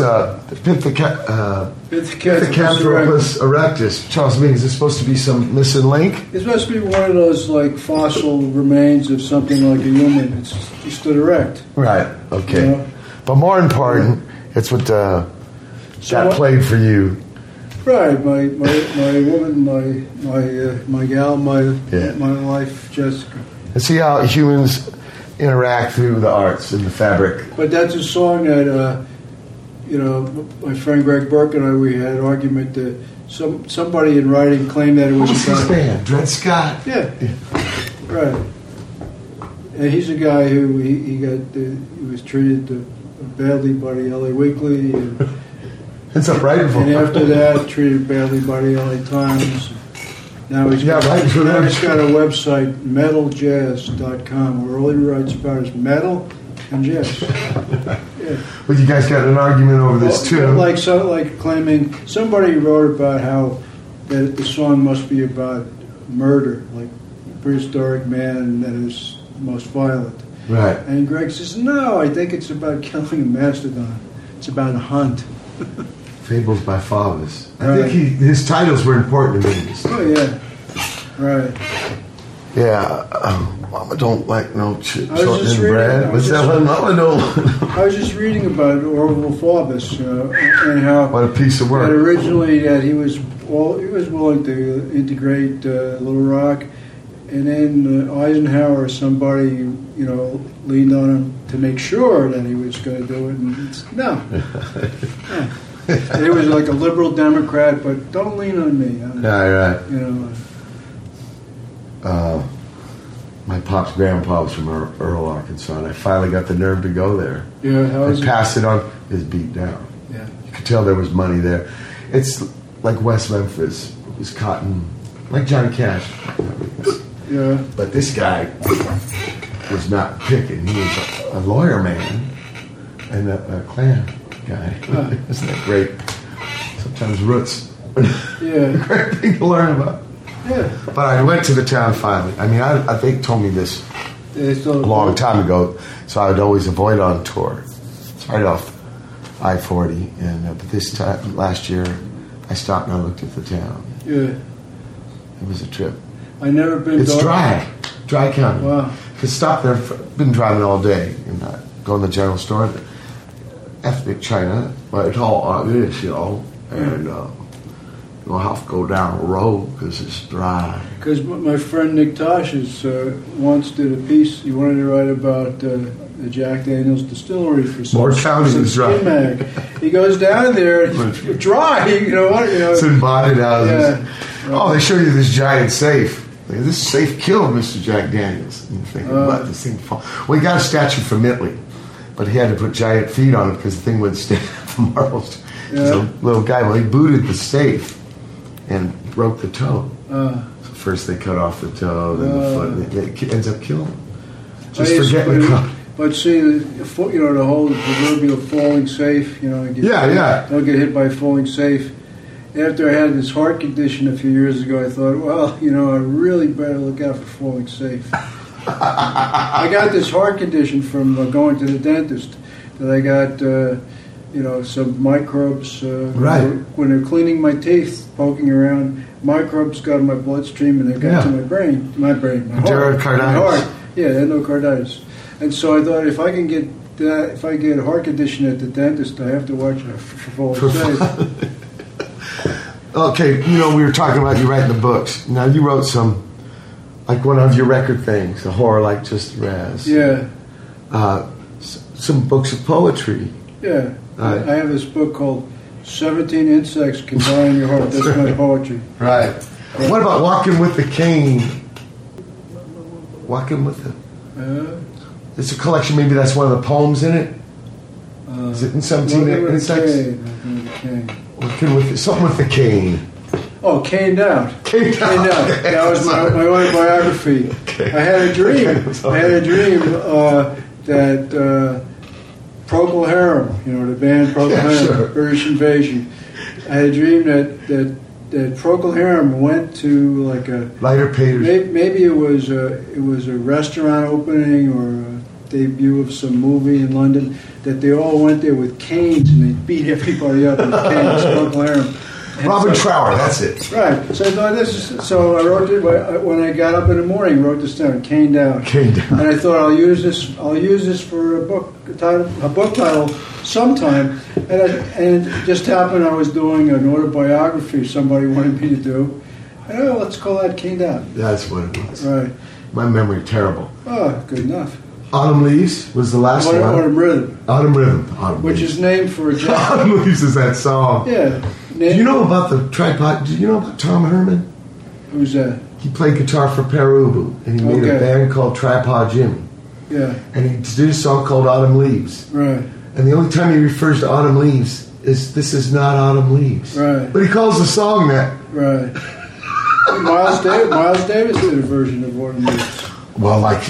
That's uh, Pitheca- uh, Pithecanthropus erectus. Charles Bing, is this supposed to be some missing link? It's supposed to be one of those like fossil remains of something like a human. It's stood erect. Right. Okay. Yeah. But more important, it's what uh, So that what- played for you. Right, my my, my woman, my my uh, my gal, my Yeah. my wife, Jessica. And see how humans interact through the arts and the fabric. But that's a song that uh, you know my friend Greg Burk and I we had an argument that some somebody in writing claimed that it was What's his band? Dred Scott. yeah, right. And he's a guy who he, he got uh, he was treated uh, badly by the LA Weekly. And, It's a right And after that, treated badly by the LA Times. Now he's Yeah, got, right, for now he's got a website, metaljazz.com, where all he writes about is metal and jazz. But you guys got an argument over this too. Like so, like claiming somebody wrote about how that the song must be about murder, like prehistoric man that is most violent. right. And Greg says, no, I think it's about killing a mastodon. It's about a hunt. Fables of Faubus. I Right. think he, his titles were important to me. Oh yeah, right. Yeah, um, Mama don't like no ch- I was just shortening reading- I bread. was that one? Mama don't. I was just reading about Orval Faubus uh, and how what a piece of that work. originally that he was all he was willing to integrate uh, Little Rock, and then uh, Eisenhower, somebody you know, leaned on him to make sure that he was going to do it, and no, no. It was like a liberal Democrat, but don't lean on me. I'm, Yeah, right. You know, Uh, my pop's grandpa was from Earle, Arkansas, and I finally got the nerve to go there. yeah. How I was passed it on. It's beat down. Yeah. You could tell there was money there. It's like West Memphis. It was cotton, like Johnny Cash. Yeah. But this guy was not picking. He was a, a lawyer man and a, a Klan guy. Isn't that great? Sometimes roots. Yeah. great thing to learn about. Yeah. But I went to the town finally. I mean, I, I think told me this a long time ago, so I would always avoid on tour. It's right off I forty, and uh, but this time last year, I stopped and I looked at the town. Yeah. It was a trip. I never been. It's to- dry, dry county. Wow. Could stop there. For, been driving all day and uh, go in the general store. Ethnic China, but it's all obvious, you know, and uh, you'll have to go down a road because it's dry. Because my friend Nick Tosches uh, once did a piece. He wanted to write about uh, the Jack Daniels distillery for some, Moore County some is dry. mag. He goes down there, it's dry. You know what? You know, It's in bonded houses. Yeah. Oh, they show you this giant safe. This safe killed Mr. Jack Daniels. And thinking, Uh. what? This thing fall. Well, he got a statue for Mitley, but he had to put giant feet on it because the thing would stand up from marbles. He's a little guy. Well, he booted the safe and broke the toe. uh, So first they cut off the toe, then the Uh. foot, and it, ends up killing. Just forgetting the cut. But see, the, fo- you know, the whole proverbial falling safe. You know, get, Yeah, yeah. Don't get hit by falling safe. After I had this heart condition a few years ago, I thought, well, you know, I really better look out for falling safe. I got this heart condition from uh, going to the dentist. That I got, uh, you know, some microbes uh, Right. when they're cleaning my teeth, poking around. Microbes got in my bloodstream and they got Yeah. to my brain, my brain, my heart, my heart. Yeah, endocarditis. And so I thought if I can get that, if I get a heart condition at the dentist, I have to watch out for safe. Okay, you know, we were talking about you writing the books. Now, you wrote some, like one of your record things, a horror like Just Raz. Yeah, Uh, s- some books of poetry. yeah. Right. I have this book called 17 Insects Can Die in Your Heart. That's my poetry. Right. What about Walking with the Cane? Walking with the. Uh, It's a collection, maybe that's one of the poems in it? uh, Is it in 17 Walking with a Insects? cane, walking with a cane. Walking with the, something with the cane. Oh, caned out. Caned Caned out. That was my, my autobiography. I had a dream. Okay. I had a dream uh, that uh, Procol Harum, you know, the band Procol Yeah, Harum, sure. British Invasion. I had a dream that, that that Procol Harum went to like a Lighter Peters. maybe, maybe it was a, it was a restaurant opening or a debut of some movie in London that they all went there with canes and they beat everybody up with canes. Procol Harum. And Robin so- Trower, that's it. Right. So I thought this is, so I wrote it when I got up in the morning. Wrote this down, cane down. Cane down. And I thought I'll use this. I'll use this for a book title, a book title sometime. And, I, and it just happened. I was doing an autobiography somebody wanted me to do. And oh, let's call that cane down. That's what it was. Right. My memory terrible. Oh, good enough. Autumn Leaves was the last Autumn, one. Autumn Rhythm, Autumn Rhythm. Autumn which Leaves. is named for a Jack. Autumn Leaves is that song. yeah. Do you know about the tripod? Do you know about Tom Herman? Who's that? He played guitar for Pere Ubu, and he made a band called Tripod Jimmie. Yeah. And he did a song called Autumn Leaves. Right. And the only time he refers to autumn leaves is this is not autumn leaves. Right. But he calls the song that. Right. Miles Davis. Miles Davis did a version of Autumn Leaves. Well, like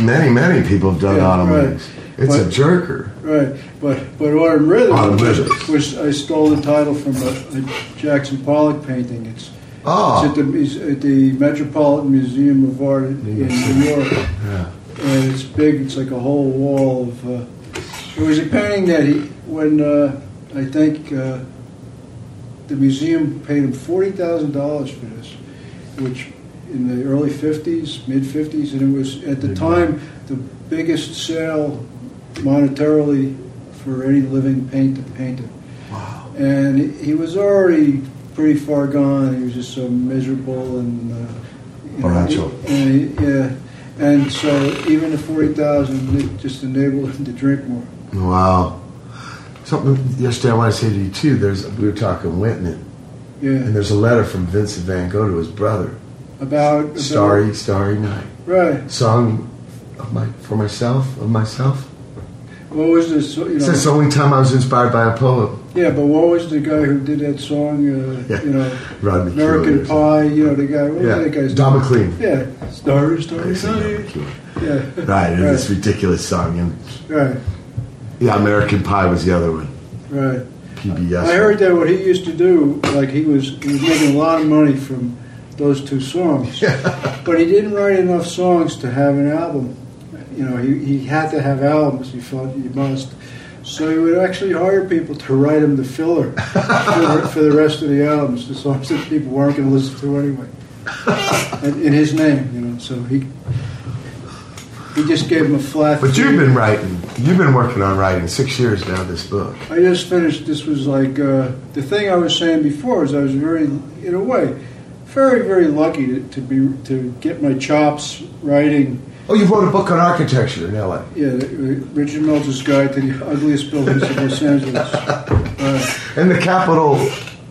many, many people have done Yeah, autumn right. leaves. It's a jerker. Right, but but Autumn Rhythm, Autumn Rhythm. which I stole the title from a, a Jackson Pollock painting. It's, Oh. it's at the at the Metropolitan Museum of Art in, New York, Yeah. and it's big. It's like a whole wall of. Uh, it was a painting that he when uh, I think uh, the museum paid him forty thousand dollars for this, which in the early fifties, mid fifties, and it was at the time the biggest sale monetarily for any living painter painter. Wow. And he- was already pretty far gone. He was just so miserable and. Uh, you know, he- and he- yeah, and so even the forty thousand just enabled him to drink more. Wow. Something yesterday I want to say to you too. There's we were talking Whitman, Yeah. and there's a letter from Vincent Van Gogh to his brother. about, about Starry, starry night. Right. Song of my for myself of myself. What was this? You know, says the only time I was inspired by a poem. yeah, but what was the guy who did that song? Uh, Yeah. You know, Rodney American Pie. You know, the guy. What was that guy's Don? McLean. Yeah, Starry, Starry I say Don Night. Yeah, Right, and right, this ridiculous song. And right, yeah, American Pie was the other one. right. PBS. I heard that what he used to do, like he was, he was making a lot of money from those two songs, but he didn't write enough songs to have an album. You know, he, he had to have albums. He felt he must. So he would actually hire people to write him the filler for, the, for the rest of the albums, the songs that people weren't going to listen to anyway, and, in his name. You know, so he he just gave him a flat. But you've been writing. You've been working on writing six years now. This book. I just finished. This was like uh, the thing I was saying before. Is I was very, in a way, very very lucky to, to be to get my chops writing. Oh, you wrote a book on architecture in L.A. Yeah, Richard Meltzer's Guide to the Ugliest Buildings of Los Angeles. Uh, And the capital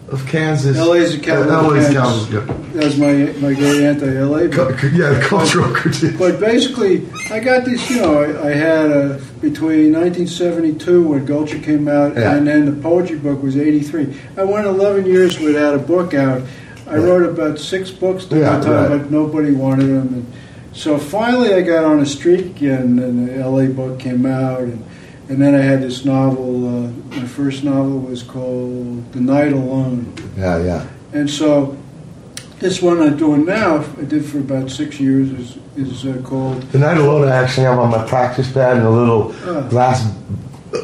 of Kansas. L.A. is the capital of LA's Kansas. capital. that was my my great anti-LA. yeah. book. Yeah, the cultural critique. But basically, I got this. You know, I, I had a, between 1972 when Gulcher came out, Yeah. and then the poetry book was 83. I went 11 years without a book out. I Yeah. wrote about six books during Yeah, that time, right. but nobody wanted them. And so finally, I got on a streak again, and the LA book came out, and and then I had this novel. Uh, my first novel was called The Night Alone. Yeah, yeah. And so, this one I'm doing now, I did for about six years, is, is uh, called The night alone, I actually have on my practice pad and a little Oh. glass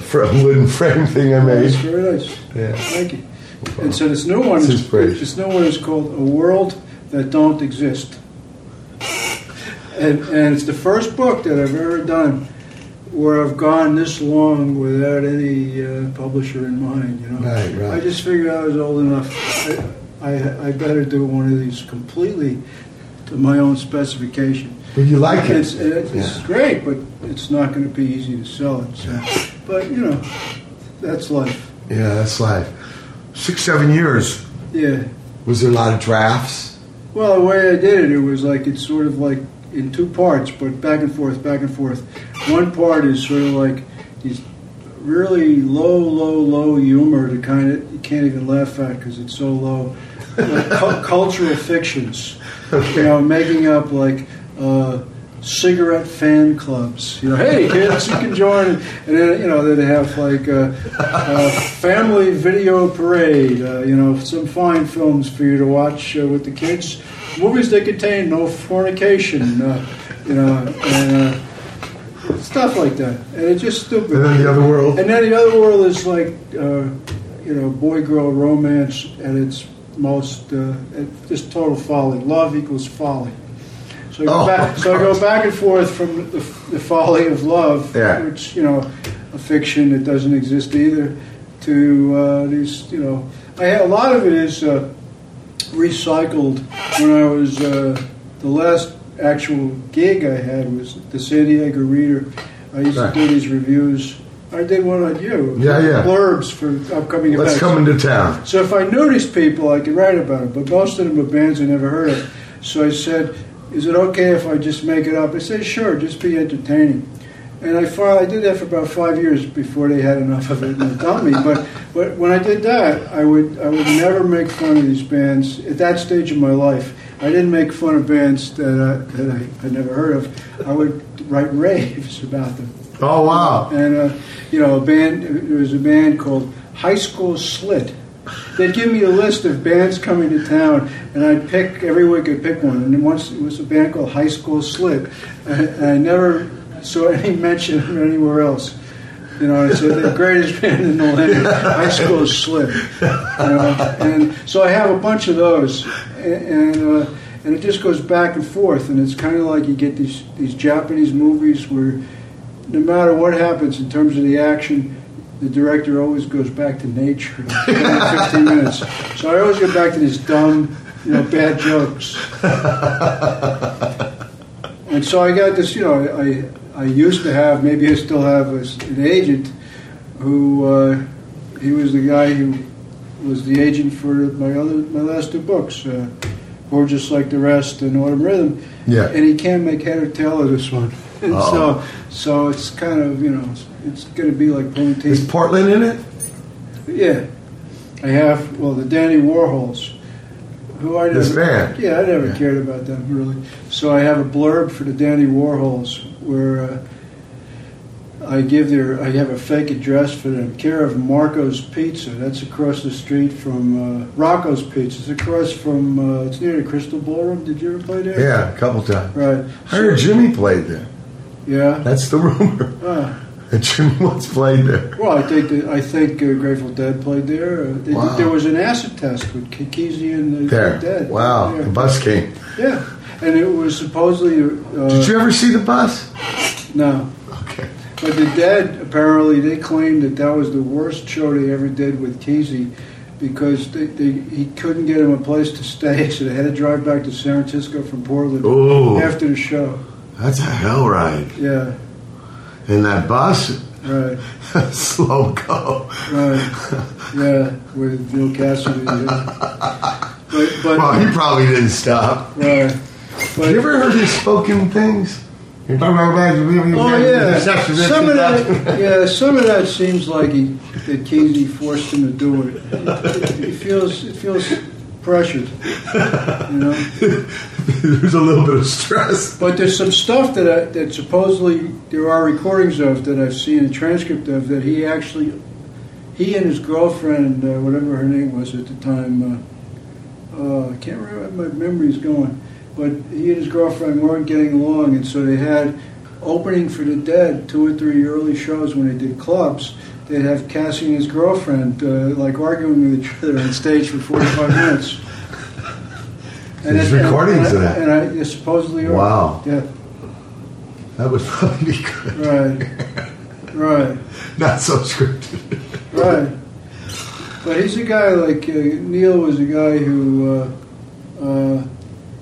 fr- wooden frame thing I made. It's very nice. Yeah. Thank you. And so this new one is this new one is called A World That Don't Exist. And, and it's the first book that I've ever done where I've gone this long without any uh, publisher in mind. You know, Right, right. I just figured I was old enough. I, I, I better do one of these completely to my own specification. But you like it. It's, it's Yeah. great, but it's not going to be easy to sell it. So. But you know, that's life. Yeah, that's life. Six, seven years. Yeah. Was there a lot of drafts? Well, the way I did it, it was like it's sort of like in two parts, but back and forth, back and forth. One part is sort of like these really low, low, low humor to kind of you can't even laugh at because it's so low. Cu- cultural fictions, you know, making up like uh, cigarette fan clubs. You know, hey kids, you can join. And then you know they have like a, a family video parade. Uh, you know, some fine films for you to watch uh, with the kids. Movies that contain no fornication. Uh, you know, and uh, stuff like that. And it's just stupid. And then the other world. And then the other world is like, uh, you know, boy girl romance at its most, uh, just total folly. Love equals folly. So I, go Oh, back, so I go back and forth from the, the folly of love, Yeah. which, you know, a fiction that doesn't exist either, to uh, these, you know, I a lot of it is uh, recycled when I was, uh, the last actual gig I had was the San Diego Reader. I used Right. to do these reviews. I did one on you. Yeah, yeah. Blurbs for upcoming Let's events. come into town. So if I knew these people, I could write about them. But most of them are bands I never heard of. So I said, "Is it okay if I just make it up?" I said, "Sure, just be entertaining." And I finally I did that for about five years before they had enough of it and they dumped me. But but when I did that, I would I would never make fun of these bands at that stage of my life. I didn't make fun of bands that I, that I had never heard of. I would write raves about them. Oh wow! And uh, you know, a band. There was a band called High School Slit. They'd give me a list of bands coming to town, and I'd pick every week. I'd pick one, and once it was a band called High School Slit, and I never saw any mention of anywhere else. You know, it's the greatest band in the land. High School Slit. You know, and so I have a bunch of those, and. and uh, and it just goes back and forth, and it's kind of like you get these these Japanese movies where no matter what happens in terms of the action, the director always goes back to nature 15 minutes. So I always go back to these dumb, you know, bad jokes. And so I got this, you know, I, I used to have, maybe I still have a, an agent who, uh, he was the guy who was the agent for my other, my last two books, uh, Whore Just Like the Rest and Autumn Rhythm. Yeah. And he can't make head or tail of this one. And Oh. so, so it's kind of, you know, it's, it's going to be like pulling Is. Portland in it? Yeah. I have, well, the Dandy Warhols, who I never, This band? yeah, I never Yeah. cared about them really. So I have a blurb for the Dandy Warhols where uh, I give their, I have a fake address for them, care of Marco's Pizza. That's across the street from uh, Rocco's Pizza. It's across from, uh, it's near the Crystal Ballroom. Did you ever play there? Yeah, a couple times. Right. I heard Jimmy played there. Yeah. That's the rumor. Ah. That Jimmy once played there. Well, I think that, I think uh, Grateful Dead played there. Uh, they, Wow. There was an acid test with Ke- Kesey and the There. Dead. Wow. Yeah. The bus came. Yeah, and it was supposedly. Uh, Did you ever see the bus? No, Okay. but the Dead apparently they claimed that that was the worst show they ever did with Kesey because they, they, he couldn't get him a place to stay, so they had to drive back to San Francisco from Portland Ooh. after the show. That's a hell ride. Yeah, And that bus, right, slow go. right, yeah, with Bill Cassady. Yeah. But, but Well, he probably didn't stop. right, but you ever heard his spoken things? You're talking about Oh yeah, some of that. Yeah, some of that seems like he that Kesey forced him to do it. It, it feels it feels pressured, you know. There's a little bit of stress. But there's some stuff that I, that supposedly there are recordings of that I've seen a transcript of that he actually he and his girlfriend, uh, whatever her name was at the time, uh, uh, I can't remember. My memory's going. But he and his girlfriend weren't getting along, and so they had opening for the Dead two or three early shows when they did clubs. They'd have Cassady and his girlfriend uh, like arguing with each other on stage for 45 minutes. There's it- recordings and, of that. And I, supposedly are. Wow. Yeah. That would probably be good. Right. Right. Not so scripted. Right. But he's a guy like uh, Neal was a guy who uh, uh,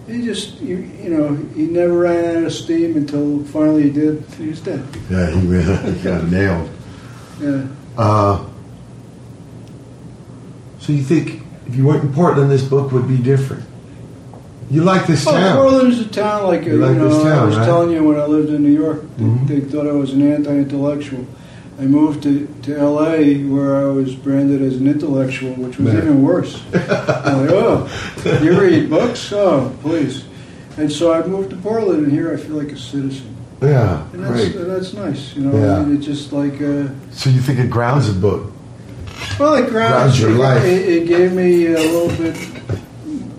he just you, you know he never ran out of steam until finally he did. He was dead. Yeah, he, really- got nailed. Yeah. Uh, so you think if you weren't in Portland, this book would be different? You like this Oh, town? Portland is a town like, uh, You like you know. this town, I was right? telling you when I lived in New York, they, Mhm. they thought I was an anti-intellectual. I moved to, to L.A. where I was branded as an intellectual, which was Man. even worse. I'm like, oh, you read books? Oh, please. And so I moved to Portland, and here I feel like a citizen. Yeah, And that's, great. that's nice, you know. Yeah. I mean, it's just like, uh, So you think it grounds a book? well, it grounds Grounds your it, life. It, it gave me a little bit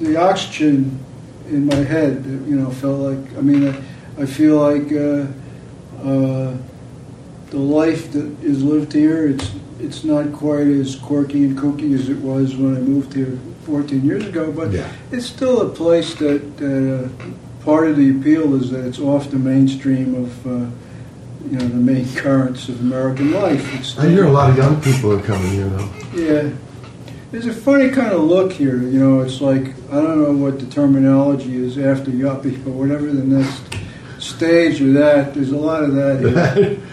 the oxygen in my head. You know, felt like. I mean, I, I feel like uh, uh, the life that is lived here. It's it's not quite as quirky and kooky as it was when I moved here 14 years ago, but Yeah. it's still a place that, that uh, part of the appeal is that it's off the mainstream of uh, you know the main currents of American life. It's I hear a lot of young people are coming here though. yeah. There's a funny kind of look here, you know. It's like I don't know what the terminology is after yuppie, but whatever the next stage or that. There's a lot of that here.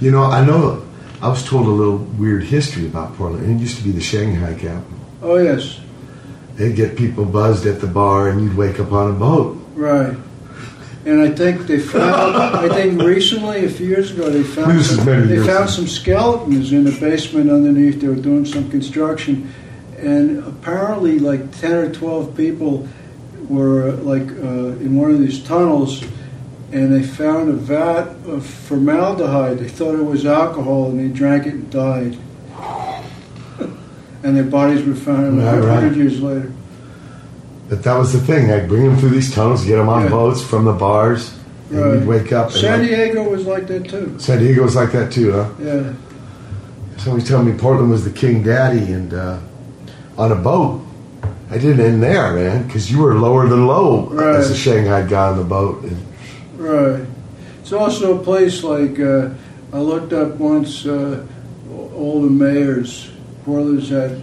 you know, I know. I was told a little weird history about Portland. It used to be the Shanghai capital. Oh yes, They'd get people buzzed at the bar, and you'd wake up on a boat. right. And I think they found. I think recently, a few years ago, they found. This is some, they found ago. some skeletons in the basement underneath. They were doing some construction, and apparently, like ten or twelve people were like uh, in one of these tunnels, and they found a vat of formaldehyde. They thought it was alcohol, and they drank it and died. and their bodies were found Right, a right. hundred years later. But that was the thing. I'd bring them through these tunnels, get them on Yeah. boats from the bars, and Right. we'd wake up. San like- Diego was like that too. San Diego was like that too, huh? Yeah. Somebody told me Portland was the king daddy, and uh, on a boat. I didn't end there, man, because you were lower than low Right. as a Shanghai guy on the boat. And Right. It's also a place like uh, I looked up once. Uh, all the mayors, Portland's had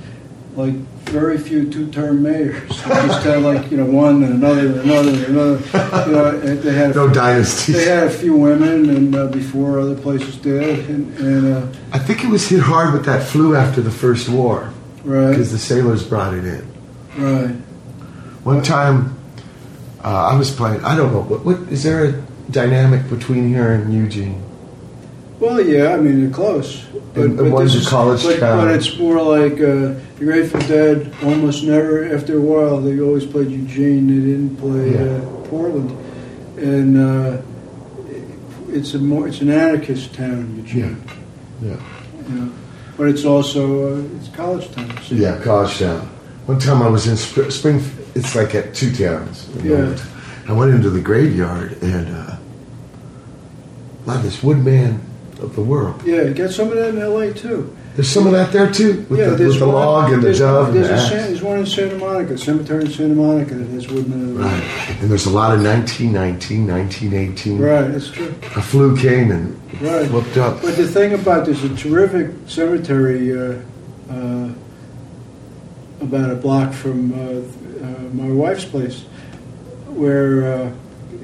like very few two-term mayors. They just had like you know one and another and another and another. You know, they had no dynasties. they had a few women, and uh, before other places did, and, and uh, I think it was hit hard with that flu after the first war right, because the sailors brought it in. right. One time, uh, I was playing. I don't know what, what is there a dynamic between here and Eugene? Well, yeah, I mean they're close, And- and one's a college but, town. but it's more like uh, the Grateful Dead. Almost never, after a while, they always played Eugene. They didn't play Yeah. uh, Portland, and uh, it's a more it's an anarchist town, Eugene. Yeah. You know, but it's also uh, it's college town. so- Yeah, college town. One time I was in Sp- Spring. It's like at two towns. Yeah. I went into the graveyard and uh, wow, this woodman of the world. Yeah, you got some of that in L.A. too. There's some of that there too, with yeah, the, with the one- log and the there's dove One, and there's, the a. San, there's one in Santa Monica, cemetery in Santa Monica that has Woodman. Right, and there's a lot of 1919, 1918. Right, that's true. A flu came and Right. whooped up. But the thing about there's a terrific cemetery uh, uh, about a block from uh, uh, my wife's place, where uh,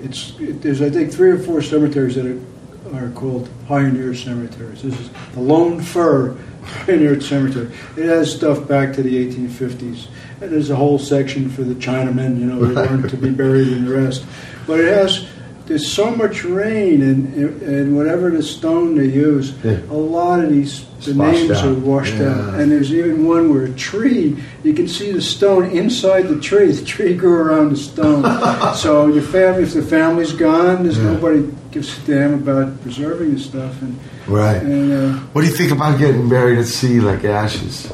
it's it, there's I think three or four cemeteries that are, are called pioneer cemeteries. This is the Lone Fir Pioneer Cemetery. It has stuff back to the 1850s, and there's a whole section for the Chinamen, you know, who weren't to be buried in the rest. But it has there's so much rain and and whatever the stone they use, Yeah. a lot of these the names out. are washed Yeah. out. And there's even one where a tree, you can see the stone inside the tree. The tree grew around the stone. so your family, if the family's gone, there's Yeah. nobody gives a damn about preserving the stuff. And, Right. and uh, What do you think about getting buried at sea like ashes?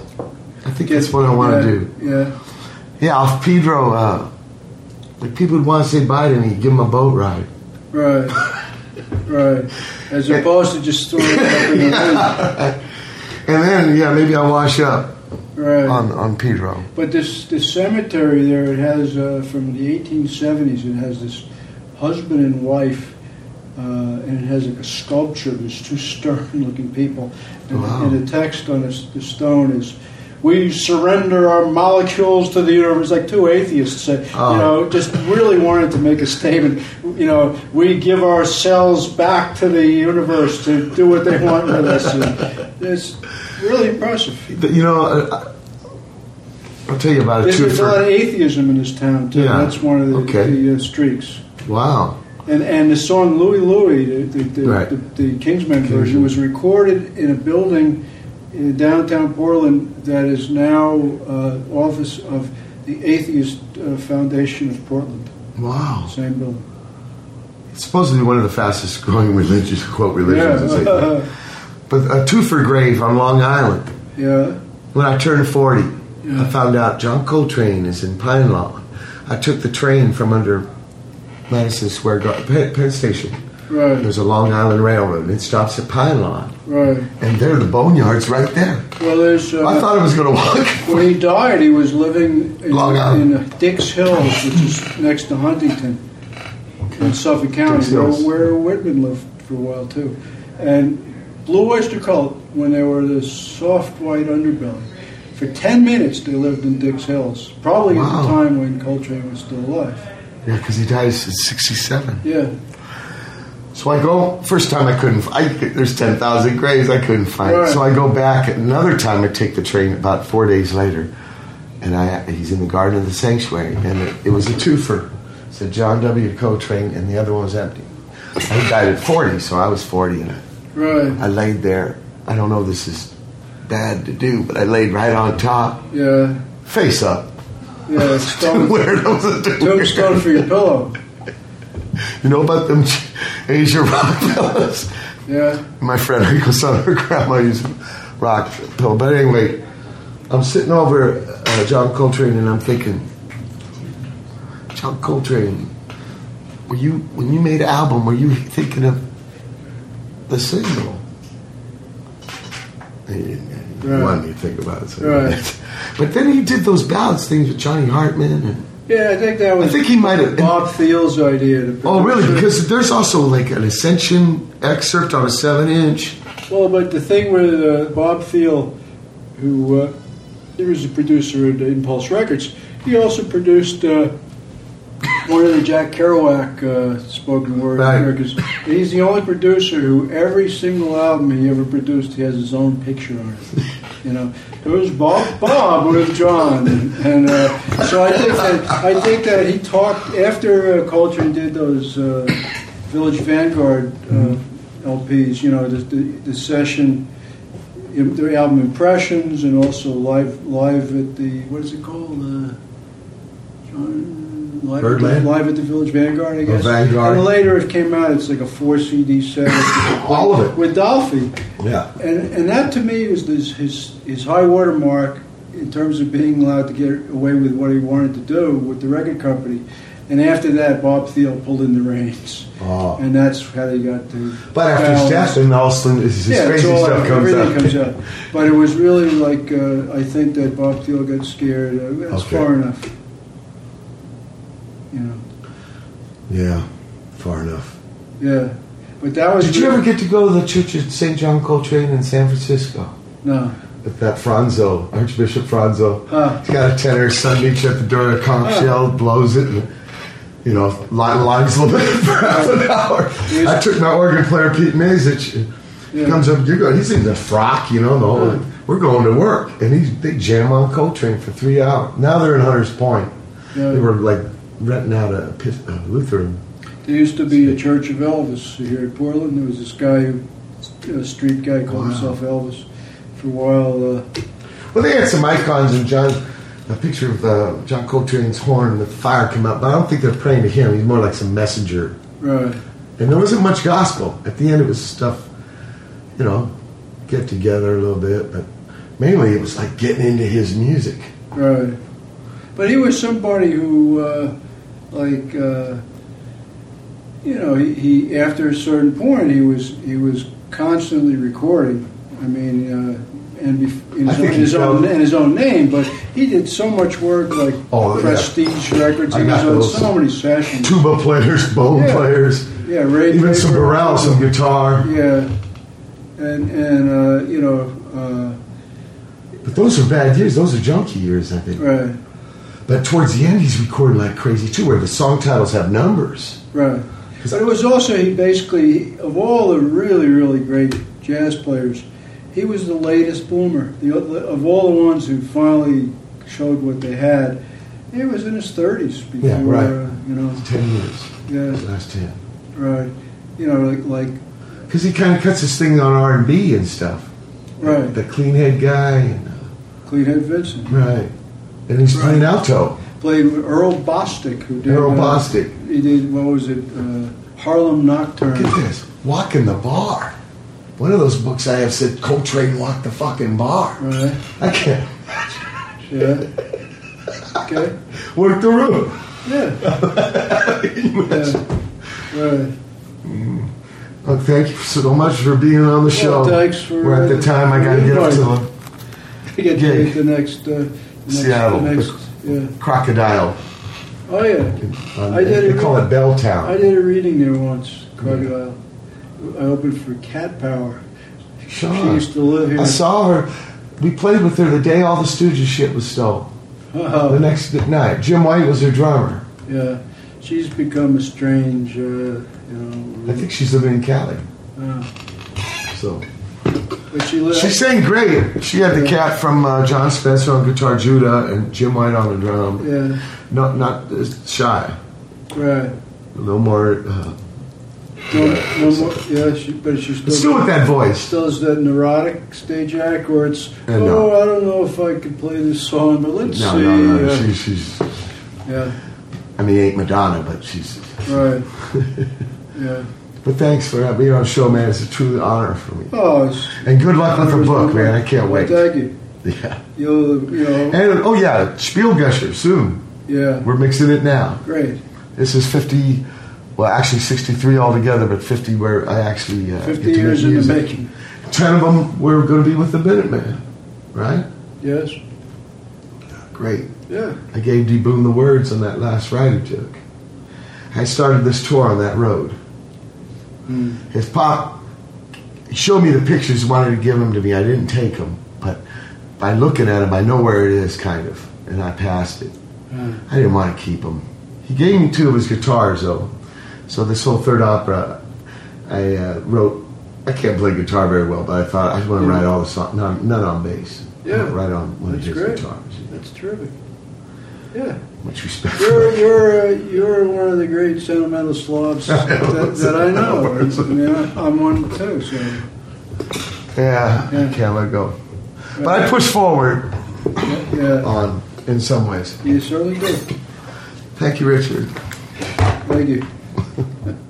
I think that's what I want to do. Yeah. Yeah, off Pedro, uh, like people would want to say bye to me, give them a boat ride. Right. right. As opposed to just throwing it up in the wind. And then, yeah, maybe I'll wash up Right. on, on Pedro. But this this cemetery there, it has uh, from the 1870s. It has this husband and wife, uh, and it has like a sculpture. There's two stern-looking people, and, Wow. and the text on this, the stone is. We surrender our molecules to the universe. Like two atheists say, Oh. you know, just really wanted to make a statement. You know, we give ourselves back to the universe to do what they want with us. And it's really impressive. You know, I'll tell you about it There's, too. there's a lot of atheism in this town too. Yeah. That's one of the, Okay. the uh, streaks. wow. And and the song Louie Louie, the the, the, Right. the, the Kingsmen. version, was recorded in a building in downtown Portland that is now uh, office of the Atheist uh, Foundation of Portland. Wow. Same building. It's supposedly one of the fastest growing religious quote religions. Yeah. Louis. But a Twofer grave on Long Island. yeah. When I turned 40, Yeah. I found out John Coltrane is in Pine Lawn. I took the train from under Madison Square Garden, Penn Station. Right. There's a Long Island Railroad, and it stops at Pinelawn. Right. And there, the boneyard's right there. Well, there's. Uh, I thought I was going to walk. When he died, he was living in, Long Island. in Dix Hills, which is next to Huntington, in Suffolk County, where, where Whitman lived for a while too. And Blue Oyster Cult, when they were this soft white underbelly, for ten minutes they lived in Dix Hills, probably at the time when Coltrane was still alive. Yeah, because he dies at 67. Yeah, So I go, first time I couldn't, I, there's 10,000 graves I couldn't find. Right. So I go back, another time I take the train about four days later, and I, he's in the Garden of the Sanctuary, and it, it was a twofer. It said John W. Coltrane, and the other one was empty. He died at 40, so I was 40, and I, right. I laid there. I don't know if this is bad to do, but I laid right on top, Yeah, face up. yeah. Stone, Where tombstone for your pillow. You know about them Asia rock fellas? Yeah, my friend Rico son, her grandma used rock pill. But anyway, I'm sitting over uh, John Coltrane and I'm thinking, John Coltrane, were you when you made an album? Were you thinking of the single? Right. me to think about it. so- Right. But then he did those ballads things with Johnny Hartman. And, yeah. I think that was. I think he might have. Bob Thiele's idea. To Oh, really? it. Because there's also like an Ascension excerpt on a seven inch. Well, but the thing with uh, Bob Thiel, who uh, he was a producer at Impulse Records, he also produced uh, one of the Jack Kerouac uh, spoken word Right. records. He's the only producer who every single album he ever produced, he has his own picture on it. You know, it was Bob Bob with John, and, uh, so I think that I think that he talked after uh, Coltrane did those uh, Village Vanguard uh, LPs. You know, the, the, the session, the album impressions, and also live live at the what is it called? Uh, John, live, at the, Birdland? live at the Village Vanguard, I Oh, guess. Vanguard. And later it came out. It's like a four CD set. All of it. with Dolphy. Yeah. And and that to me was this, his his high water mark in terms of being allowed to get away with what he wanted to do with the record company. And after that, Bob Thiele pulled in the reins, Oh. and that's how they got to. But after his death, then all of a sudden his, his yeah, crazy all, stuff comes out. comes out. But it was really like uh, I think that Bob Thiele got scared. Uh, that's Okay. far enough. You know, Yeah, far enough. yeah. But that was. Did you ever get to go to the Church of St. John Coltrane in San Francisco? No. With that Franzo, Archbishop Franzo. Huh. He's got a tenor Sunday at the door, a conch Huh. shell, blows it, and, you know, line, lines a little bit for half an hour. I took my organ player, Pete Mazich, he Yeah. comes up, you're going, he's in the frock, you know, the whole, Huh. we're going to work. And he, they jam on Coltrane for three hours. Now they're in Hunter's Point. Yeah. They were like renting out a, a Lutheran. There used to be a Church of Elvis here in Portland. There was this guy, a street guy called Wow. himself Elvis. For a while, uh, Well, they had some icons and John, a picture of uh, John Coltrane's horn and the fire come out, but I don't think they're praying to him. He's more like some messenger. right, And there wasn't much gospel. At the end, it was stuff, you know, get together a little bit, but mainly it was like getting into his music. right. But he was somebody who, uh, like, uh, you know, he, he after a certain point, he was he was constantly recording. I mean, uh, and bef- in his, own, his own in his own name, but he did so much work, like Oh, yeah. Prestige Records. I He was on so many sessions. Tuba players, bone Yeah. players, Yeah, Ray. even some Draper. Burrell, some guitar. Yeah, and and uh, you know, But those are bad years. Those are junkie years, I think. uh, right, But towards the end, he's recording like crazy too, where the song titles have numbers. right. But it was also he basically of all the really really great jazz players, he was the latest bloomer. The of all the ones who finally showed what they had, he was in his thirties before Yeah, right. uh, you know. Ten years, Yeah, the last ten. right. You know, like like Because he kind of cuts his thing on R and B and stuff. right. The clean head guy, and, uh, Cleanhead Vinson right, and he's Right. playing alto. played with Earl Bostic, who did Earl uh, Bostic. He did what was it? Uh, Harlem Nocturne. Look at this. Walking the bar. One of those books I have said Coltrane walked the fucking bar. Right. I can't Yeah. Okay. work the room. Yeah. yeah. Right. Well, thank you so much for being on the show. Well, thanks for, We're at the uh, time I got to get up to the get to the next. Uh, next Seattle. Next, yeah. crocodile. Oh yeah. Um, I did they a- call it Belltown. I did a reading there once, Crocodile. I opened for Cat Power. Sure. She used to live here. I saw her. We played with her the day all the Stooges shit was stole. Oh, The next night, Jim White was her drummer. yeah. She's become a strange, uh, you know. I think she's living in Cali. uh, So but she lived. she sang great. She had the cat from uh, Jon Spencer on guitar, Judah, and Jim White on the drum. Yeah. Not not uh, shy. Right. A little more. Uh, No, no more, yeah, she, but she's still. still with that voice. Still has that neurotic stage act where it's, Uh, oh, no. I don't know if I could play this song, but let's No, see. no, no. uh, She, she's. yeah, I mean, ain't Madonna, but she's. right. yeah. But thanks for being on the show, man. It's a true honor for me. Oh, And good luck with the book, man. I can't wait. Thank you. Yeah. You'll, you know, And oh yeah, Spielgusher soon. yeah, We're mixing it now. great. This is fifty, well actually sixty-three altogether, but fifty where I actually uh, 50 get to years in the making. Ten of them were going to be with the Minutemen, right? Yes, Great. yeah. I gave D Boon the words on that last writer joke. I started this tour on that road. Hmm. His pop showed me the pictures, he wanted to give them to me. I didn't take them, but by looking at them, I know where it is, kind of, and I passed it. Uh, I didn't want to keep them. He gave me two of his guitars, though. So this whole third opera, I uh, wrote. I can't play guitar very well, but I thought I just want to write all the songs, not, none on bass. Yeah. right on one That's of his great. guitars. That's terrific. Yeah, Much respect. you're you're uh, you're one of the great sentimental slobs that, that I know. I mean, I- I'm one too. So Yeah, Yeah. I can't let go. But I push forward yeah, on in some ways. you certainly do. Thank you, Richard. Thank you.